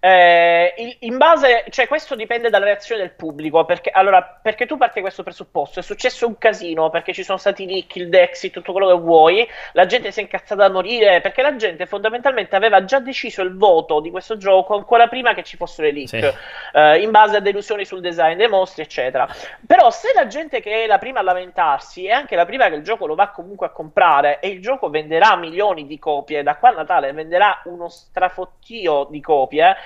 Speaker 5: eh, in base, cioè questo dipende dalla reazione del pubblico. Perché, allora, perché tu parti da questo presupposto, è successo un casino perché ci sono stati leak, il Dexit, tutto quello che vuoi. La gente si è incazzata da morire perché la gente fondamentalmente aveva già deciso il voto di questo gioco ancora prima che ci fossero i leak,
Speaker 1: Sì.
Speaker 5: eh, in base a delusioni sul design dei mostri, eccetera. Però se la gente che è la prima a lamentarsi è anche la prima che il gioco lo va comunque a comprare e il gioco venderà milioni di copie, da qua a Natale venderà uno strafottio di copie,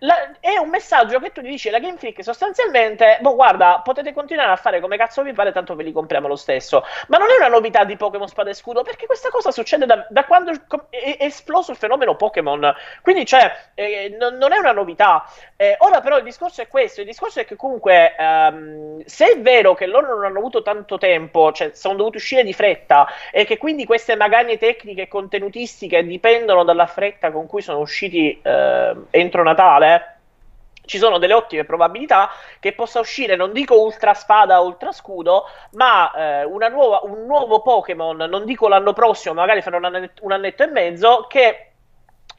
Speaker 5: la- è un messaggio che tu gli dici alla Game Freak sostanzialmente, boh guarda, potete continuare a fare come cazzo vi pare, tanto ve li compriamo lo stesso. Ma non è una novità di Pokémon Spada e Scudo, perché questa cosa succede da, da quando è, esploso il fenomeno Pokémon. Quindi, cioè, eh, non, non è una novità. Eh, ora però il discorso è questo, il discorso è che comunque ehm, se è vero che loro non hanno avuto tanto tempo, cioè sono dovuti uscire di fretta e che quindi queste magagne tecniche e contenutistiche dipendono dalla fretta con cui sono usciti ehm, entro Natale, ci sono delle ottime probabilità che possa uscire, non dico ultra spada o ultra scudo, ma eh, una nuova- un nuovo Pokémon, non dico l'anno prossimo, magari fra un, annetto, un annetto e mezzo, che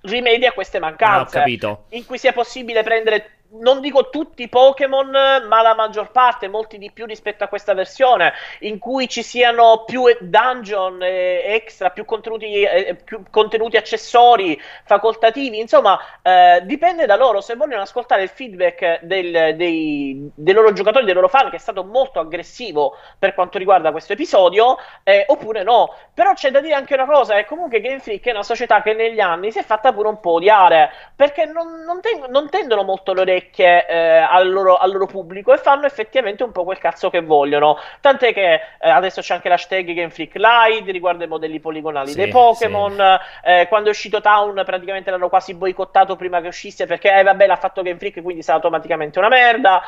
Speaker 5: rimedia queste
Speaker 1: Ah, ho
Speaker 5: mancanze
Speaker 1: capito.
Speaker 5: in cui sia possibile prendere non dico tutti i Pokémon, ma la maggior parte, molti di più rispetto a questa versione, in cui ci siano più dungeon eh, extra, più contenuti, eh, più contenuti accessori, facoltativi, insomma, eh, dipende da loro. Se vogliono ascoltare il feedback del- dei, dei loro giocatori, dei loro fan, che è stato molto aggressivo per quanto riguarda questo episodio, eh, oppure no. Però c'è da dire anche una cosa: è comunque Game Freak è una società che negli anni si è fatta pure un po' odiare perché non, non ten- non tendono molto le orecchie eh, al, loro, al loro pubblico e fanno effettivamente un po' quel cazzo che vogliono. Tant'è che eh, adesso c'è anche l'hashtag Game Freak Lite riguardo ai modelli poligonali
Speaker 1: Sì,
Speaker 5: dei Pokémon. Eh, quando è uscito Town, praticamente l'hanno quasi boicottato prima che uscisse perché, eh, vabbè, l'ha fatto Game Freak, quindi sarà automaticamente una merda.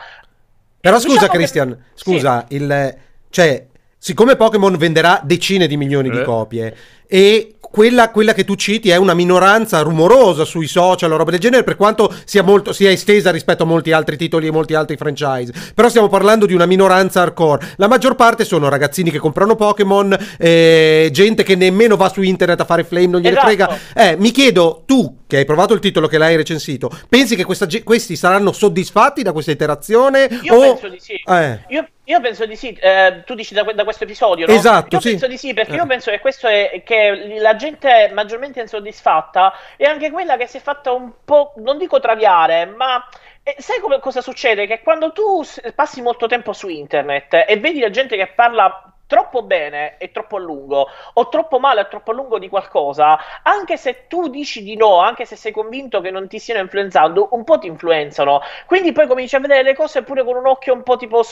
Speaker 2: Però
Speaker 5: Diciamo
Speaker 2: scusa
Speaker 5: che-
Speaker 2: Christian, scusa, il, cioè, siccome Pokémon venderà decine di milioni di
Speaker 1: Eh.
Speaker 2: copie e quella, quella che tu citi è una minoranza rumorosa sui social o roba del genere, per quanto sia, molto, sia estesa rispetto a molti altri titoli e molti altri franchise. Però stiamo parlando di una minoranza hardcore. La maggior parte sono ragazzini che comprano Pokémon, eh, gente che nemmeno va su internet a fare flame, non gliene
Speaker 5: Esatto.
Speaker 2: frega. Eh, mi chiedo, tu che hai provato il titolo, che l'hai recensito, pensi che questa questi saranno soddisfatti da questa iterazione?
Speaker 5: Io
Speaker 2: o...
Speaker 5: penso di sì.
Speaker 2: Eh.
Speaker 5: Io, io penso di sì. Eh, tu dici da, da questo episodio, no?
Speaker 2: Esatto,
Speaker 5: Io
Speaker 2: sì.
Speaker 5: penso di sì, perché
Speaker 2: Eh.
Speaker 5: io penso che questo è che la gente maggiormente insoddisfatta è anche quella che si è fatta un po', non dico traviare, ma eh, sai come, cosa succede? Che quando tu passi molto tempo su internet e vedi la gente che parla troppo bene e troppo a lungo, o troppo male e troppo a lungo di qualcosa, anche se tu dici di no, anche se sei convinto che non ti stiano influenzando, un po' ti influenzano. Quindi poi cominci a vedere le cose pure con un occhio un po' tipo,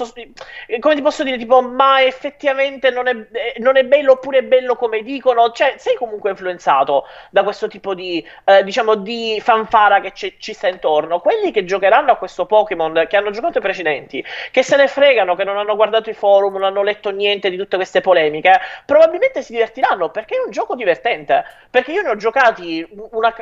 Speaker 5: come ti posso dire, tipo, ma effettivamente non è, eh, non è bello oppure è bello come dicono, cioè sei comunque influenzato da questo tipo di, eh, diciamo, di fanfara che ci- ci sta intorno. Quelli che giocheranno a questo Pokémon, che hanno giocato i precedenti, che se ne fregano, che non hanno guardato i forum, non hanno letto niente di tutte queste polemiche, probabilmente si divertiranno perché è un gioco divertente. Perché io ne ho giocati, una,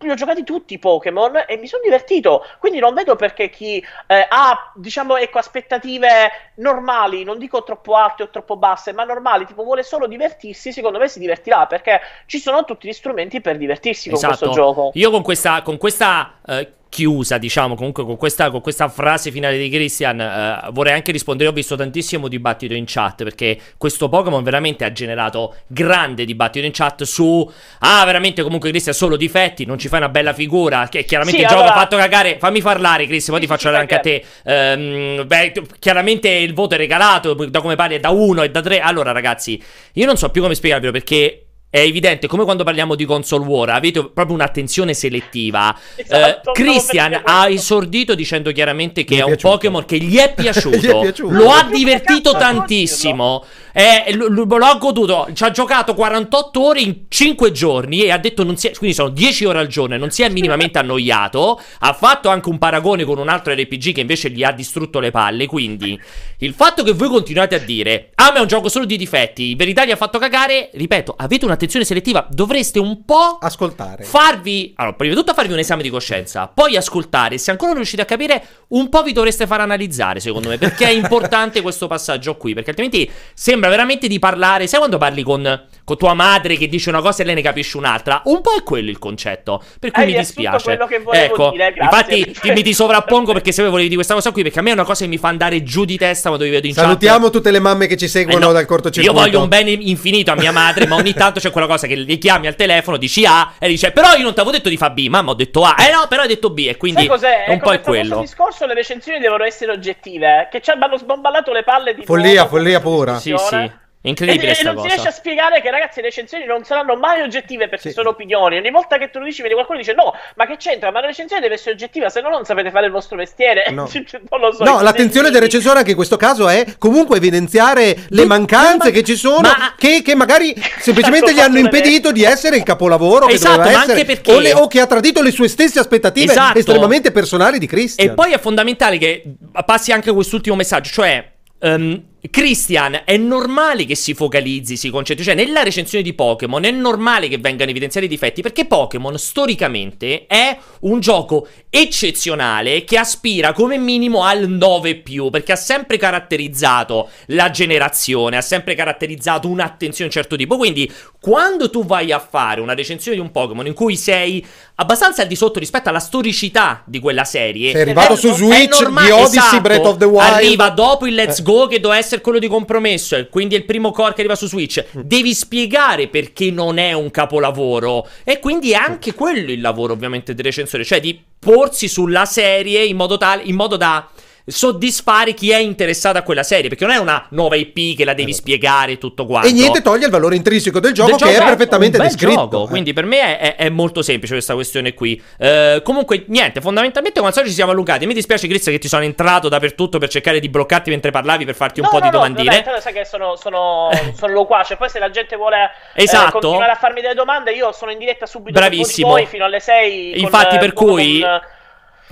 Speaker 5: li ho giocati tutti i Pokémon e mi sono divertito. Quindi non vedo perché chi eh, ha, diciamo, ecco, aspettative normali, non dico troppo alte o troppo basse, ma normali, tipo vuole solo divertirsi, secondo me si divertirà perché ci sono tutti gli strumenti per divertirsi con questo gioco.
Speaker 1: Io con questa, con questa eh, chiusa, diciamo, comunque con questa, con questa frase finale di Christian, eh, vorrei anche rispondere. Ho visto tantissimo dibattito in chat perché questo Pokémon veramente ha generato grande dibattito in chat su. Ah, veramente comunque Christian ha solo difetti, non ci fai una bella figura. Che chiaramente
Speaker 5: Sì,
Speaker 1: il gioco
Speaker 5: allora-
Speaker 1: ha fatto cagare. Fammi parlare, Christian, poi ti
Speaker 5: Sì,
Speaker 1: faccio
Speaker 5: sì,
Speaker 1: anche a te. Ehm, beh, chiaramente il voto è regalato, da come parli è da 1 e da 3. Allora, ragazzi, io non so più come spiegarvelo perché. È evidente, come quando parliamo di console war, avete proprio un'attenzione selettiva.
Speaker 5: Esatto,
Speaker 1: Eh, Christian
Speaker 5: per
Speaker 1: ha esordito dicendo chiaramente che
Speaker 2: è
Speaker 1: è un
Speaker 2: piaciuto.
Speaker 1: Pokémon che gli è piaciuto,
Speaker 2: Gli è piaciuto.
Speaker 1: lo ha divertito
Speaker 5: cazzo
Speaker 1: tantissimo. Eh, lo, ha goduto, ci ha giocato 48 ore in 5 giorni e ha detto non si è, quindi sono 10 ore al giorno e non si è minimamente annoiato. Ha fatto anche un paragone con un altro RPG che invece gli ha distrutto le palle. Quindi il fatto che voi continuate a dire ah ma è un gioco solo di difetti, in verità gli ha fatto cagare, ripeto, avete un'attenzione selettiva, dovreste un po'
Speaker 2: Ascoltare.
Speaker 1: farvi allora prima di tutto farvi un esame di coscienza poi ascoltare. Se ancora non riuscite a capire un po' vi dovreste far analizzare secondo me perché è importante questo passaggio qui perché altrimenti sembra veramente di parlare sai quando parli con, con tua madre che dice una cosa e lei ne capisce un'altra? Un po' è quello il concetto per cui
Speaker 5: Hai
Speaker 1: mi
Speaker 5: riassunto
Speaker 1: dispiace.
Speaker 5: quello che volevo
Speaker 1: ecco
Speaker 5: dire,
Speaker 1: infatti ti, mi ti sovrappongo perché se voi volevi di questa cosa qui perché a me è una cosa che mi fa andare giù di testa quando vi vedo in chat.
Speaker 2: Salutiamo tutte le mamme che ci
Speaker 1: eh
Speaker 2: seguono
Speaker 1: no,
Speaker 2: dal cortocircuito.
Speaker 1: Io voglio un bene infinito a mia madre, ma ogni tanto c'è quella cosa che gli chiami al telefono, dici A e dice però io non ti avevo detto di fa B, mamma ho detto A. Eh no, però hai detto B e quindi è un po' è quello.
Speaker 5: Il discorso le recensioni devono essere oggettive. Che ci hanno sbomballato le palle di
Speaker 2: Follia, follia pura.
Speaker 1: Sì, sì. È incredibile
Speaker 5: E, e non si riesce a
Speaker 1: cosa.
Speaker 5: spiegare che ragazzi le recensioni non saranno mai oggettive perché
Speaker 2: Sì.
Speaker 5: sono opinioni. Ogni volta che tu lo dici, viene qualcuno e dice no, ma che c'entra? Ma la recensione deve essere oggettiva, se no non sapete fare il vostro mestiere.
Speaker 2: No.
Speaker 5: non lo so.
Speaker 2: No, l'attenzione del recensore anche in questo caso è comunque evidenziare le
Speaker 1: Ma-
Speaker 2: mancanze
Speaker 1: ma-
Speaker 2: che ci sono,
Speaker 1: ma-
Speaker 2: che, che magari semplicemente gli hanno impedito di essere il capolavoro che
Speaker 1: Esatto,
Speaker 2: doveva
Speaker 1: ma
Speaker 2: essere,
Speaker 1: anche perché-
Speaker 2: o, le- o che ha tradito le sue stesse aspettative
Speaker 1: Esatto.
Speaker 2: estremamente personali di Christian.
Speaker 1: E poi è fondamentale che passi anche quest'ultimo messaggio, cioè ehm, Christian, è normale che si focalizzi, si concentri, cioè nella recensione di Pokémon è normale che vengano evidenziati i difetti perché Pokémon storicamente è un gioco eccezionale che aspira come minimo al 9 perché ha sempre caratterizzato la generazione, ha sempre caratterizzato un'attenzione di un certo tipo, quindi quando tu vai a fare una recensione di un Pokémon in cui sei abbastanza al di sotto rispetto alla storicità di quella serie,
Speaker 2: Sei arrivato
Speaker 5: È
Speaker 2: su
Speaker 5: no-
Speaker 1: è
Speaker 2: Switch
Speaker 1: normale,
Speaker 2: di Odyssey
Speaker 1: esatto.
Speaker 2: Breath of the Wild.
Speaker 1: Arriva dopo il Let's
Speaker 2: Eh.
Speaker 1: Go che doveva essere quello di compromesso, e quindi è il primo core che arriva su Switch.
Speaker 2: Mm.
Speaker 1: Devi spiegare perché non è un capolavoro. E quindi è anche quello il lavoro, ovviamente, del recensore, cioè di porsi sulla serie in modo tale in modo da soddisfare chi è interessato a quella serie, perché non è una nuova IP che la devi spiegare e tutto quanto.
Speaker 2: E niente toglie il valore intrinseco del gioco
Speaker 1: Del
Speaker 2: che
Speaker 1: gioco
Speaker 2: è perfettamente
Speaker 1: un bel
Speaker 2: descritto.
Speaker 1: gioco,
Speaker 2: Eh.
Speaker 1: quindi per me è, è- è molto semplice questa questione qui. Eh, comunque, niente, fondamentalmente solito ci siamo allungati. Mi dispiace, Chris, che ti sono entrato dappertutto per cercare di bloccarti mentre parlavi per farti un
Speaker 5: No,
Speaker 1: po'
Speaker 5: no,
Speaker 1: di
Speaker 5: no,
Speaker 1: domandine.
Speaker 5: vabbè, tanto sai che sono, sono, sono loquace. Poi se la gente vuole eh,
Speaker 1: Esatto.
Speaker 5: continuare a farmi delle domande, io sono in diretta subito
Speaker 1: Bravissimo.
Speaker 5: con voi fino alle 6.
Speaker 1: Infatti, per cui-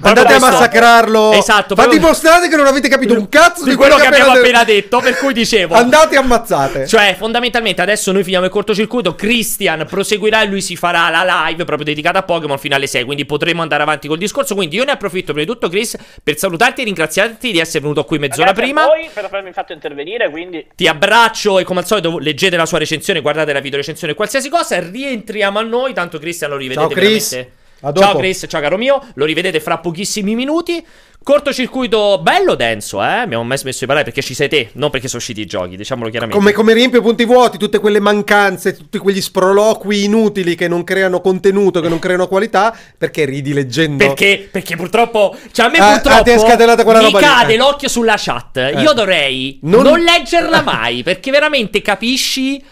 Speaker 2: Andate a massacrarlo.
Speaker 1: Esatto,
Speaker 2: Ma dimostrate che non avete capito un cazzo di,
Speaker 1: di quello che abbiamo appena detto, per cui dicevo.
Speaker 2: Andate ammazzate.
Speaker 1: Cioè, fondamentalmente adesso noi finiamo il cortocircuito. Christian proseguirà e lui si farà la live proprio dedicata a Pokémon fino alle 6. Quindi potremo andare avanti col discorso. Quindi io ne approfitto prima di tutto, Chris, per salutarti e ringraziarti di essere venuto qui mezz'ora prima.
Speaker 5: A voi per avermi fatto intervenire, quindi.
Speaker 1: Ti abbraccio e come al solito leggete la sua recensione, guardate la video recensione, qualsiasi cosa. Rientriamo a noi. Tanto Christian lo rivedete
Speaker 2: Ciao, Chris.
Speaker 1: veramente. Ciao Chris, ciao caro mio. Lo rivedete fra pochissimi minuti. Cortocircuito bello denso, eh. Abbiamo mai smesso di parlare perché ci sei te, non perché sono usciti i giochi, diciamolo chiaramente.
Speaker 2: Come, come riempie punti vuoti, tutte quelle mancanze, tutti quegli sproloqui inutili che non creano contenuto, che non creano qualità, perché ridi leggendo.
Speaker 1: Perché, perché purtroppo, cioè a me
Speaker 2: Ah,
Speaker 1: purtroppo
Speaker 2: ah, ti è scatenata quella
Speaker 1: mi
Speaker 2: roba
Speaker 1: cade
Speaker 2: eh.
Speaker 1: l'occhio sulla chat.
Speaker 2: Eh.
Speaker 1: Io dovrei
Speaker 2: Non-
Speaker 1: non... leggerla mai, perché veramente capisci...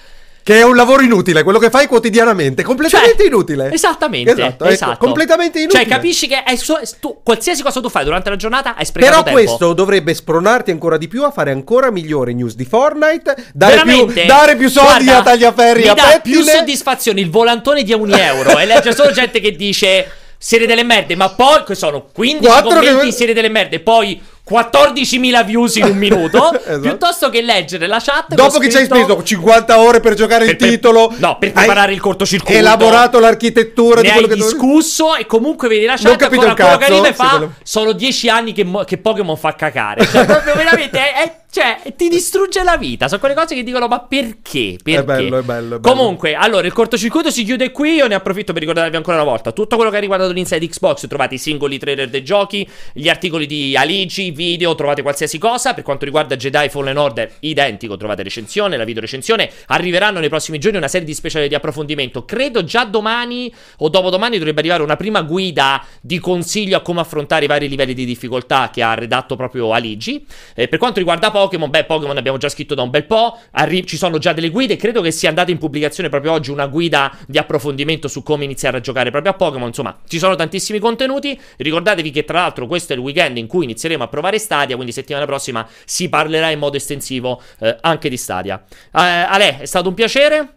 Speaker 2: Che è un lavoro inutile, quello che fai quotidianamente, completamente
Speaker 1: Cioè,
Speaker 2: inutile.
Speaker 1: Esattamente,
Speaker 2: Esatto, ecco,
Speaker 1: esatto.
Speaker 2: completamente inutile.
Speaker 1: Cioè, capisci che è su- tu, qualsiasi cosa tu fai durante la giornata hai sprecato
Speaker 2: Però
Speaker 1: tempo.
Speaker 2: questo dovrebbe spronarti ancora di più a fare ancora migliori news di Fortnite, dare, più, dare più soldi
Speaker 1: Guarda,
Speaker 2: a Tagliaferri a pettine.
Speaker 1: più soddisfazione il volantone di un euro e legge solo gente che dice siete delle merde, ma poi sono 15
Speaker 2: Quattro
Speaker 1: commenti
Speaker 2: che-
Speaker 1: siete delle merde, poi 14.000 views in un minuto,
Speaker 2: Esatto.
Speaker 1: piuttosto che leggere la chat
Speaker 2: Dopo che ci hai speso 50 ore per giocare il
Speaker 1: Per- per-
Speaker 2: titolo,
Speaker 1: no, per preparare il cortocircuito.
Speaker 2: elaborato l'architettura
Speaker 1: ne
Speaker 2: di quello
Speaker 1: hai
Speaker 2: che dovevi-
Speaker 1: discusso e comunque vedi la
Speaker 2: Non
Speaker 1: chat
Speaker 2: capito
Speaker 1: ancora
Speaker 2: un
Speaker 1: quello che
Speaker 2: cazzo,
Speaker 1: arriva e fa
Speaker 2: quello-
Speaker 1: sono 10 anni che, mo- che Pokémon fa cacare cioè proprio veramente è, è- cioè ti distrugge la vita. Sono quelle cose che dicono ma perché? Perché?
Speaker 2: bello, è bello, è bello.
Speaker 1: comunque allora il cortocircuito si chiude qui. Io ne approfitto per ricordarvi ancora una volta tutto quello che ha riguardato l'Inside Xbox trovate i singoli trailer dei giochi gli articoli di Aligi video trovate qualsiasi cosa. Per quanto riguarda Jedi Fallen Order identico trovate recensione la video recensione arriveranno nei prossimi giorni una serie di speciali di approfondimento. Credo già domani o dopodomani dovrebbe arrivare una prima guida di consiglio a come affrontare i vari livelli di difficoltà che ha redatto proprio Aligi Eh, per quanto riguarda Pokémon. Beh Pokémon abbiamo già scritto da un bel po' arri- ci sono già delle guide. Credo che sia andata in pubblicazione proprio oggi una guida di approfondimento su come iniziare a giocare proprio a Pokémon. Insomma ci sono tantissimi contenuti. Ricordatevi che tra l'altro questo è il weekend in cui inizieremo a provare Stadia quindi settimana prossima si parlerà in modo estensivo eh, anche di Stadia. Eh, Ale è stato un piacere.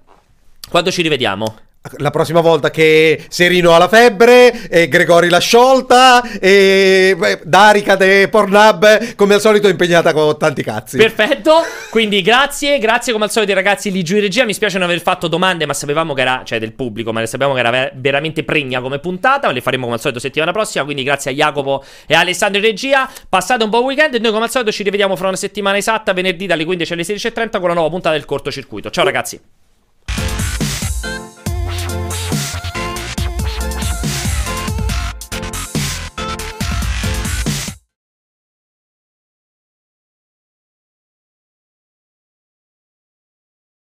Speaker 1: Quando ci rivediamo
Speaker 2: La prossima volta che Serino ha la febbre, e Gregori l'ha sciolta, e beh, Darica de Pornhub, come al solito, è impegnata con tanti cazzi.
Speaker 1: Perfetto, quindi grazie, grazie come al solito ragazzi lì giù in regia, mi spiace non aver fatto domande ma sapevamo che era, cioè del pubblico, ma sapevamo che era ver- veramente pregna come puntata, ma le faremo come al solito settimana prossima, quindi grazie a Jacopo e a Alessandro in regia, passate un buon weekend e noi come al solito ci rivediamo fra una settimana esatta, venerdì dalle 15 alle 16.30 con la nuova puntata del cortocircuito, ciao ragazzi.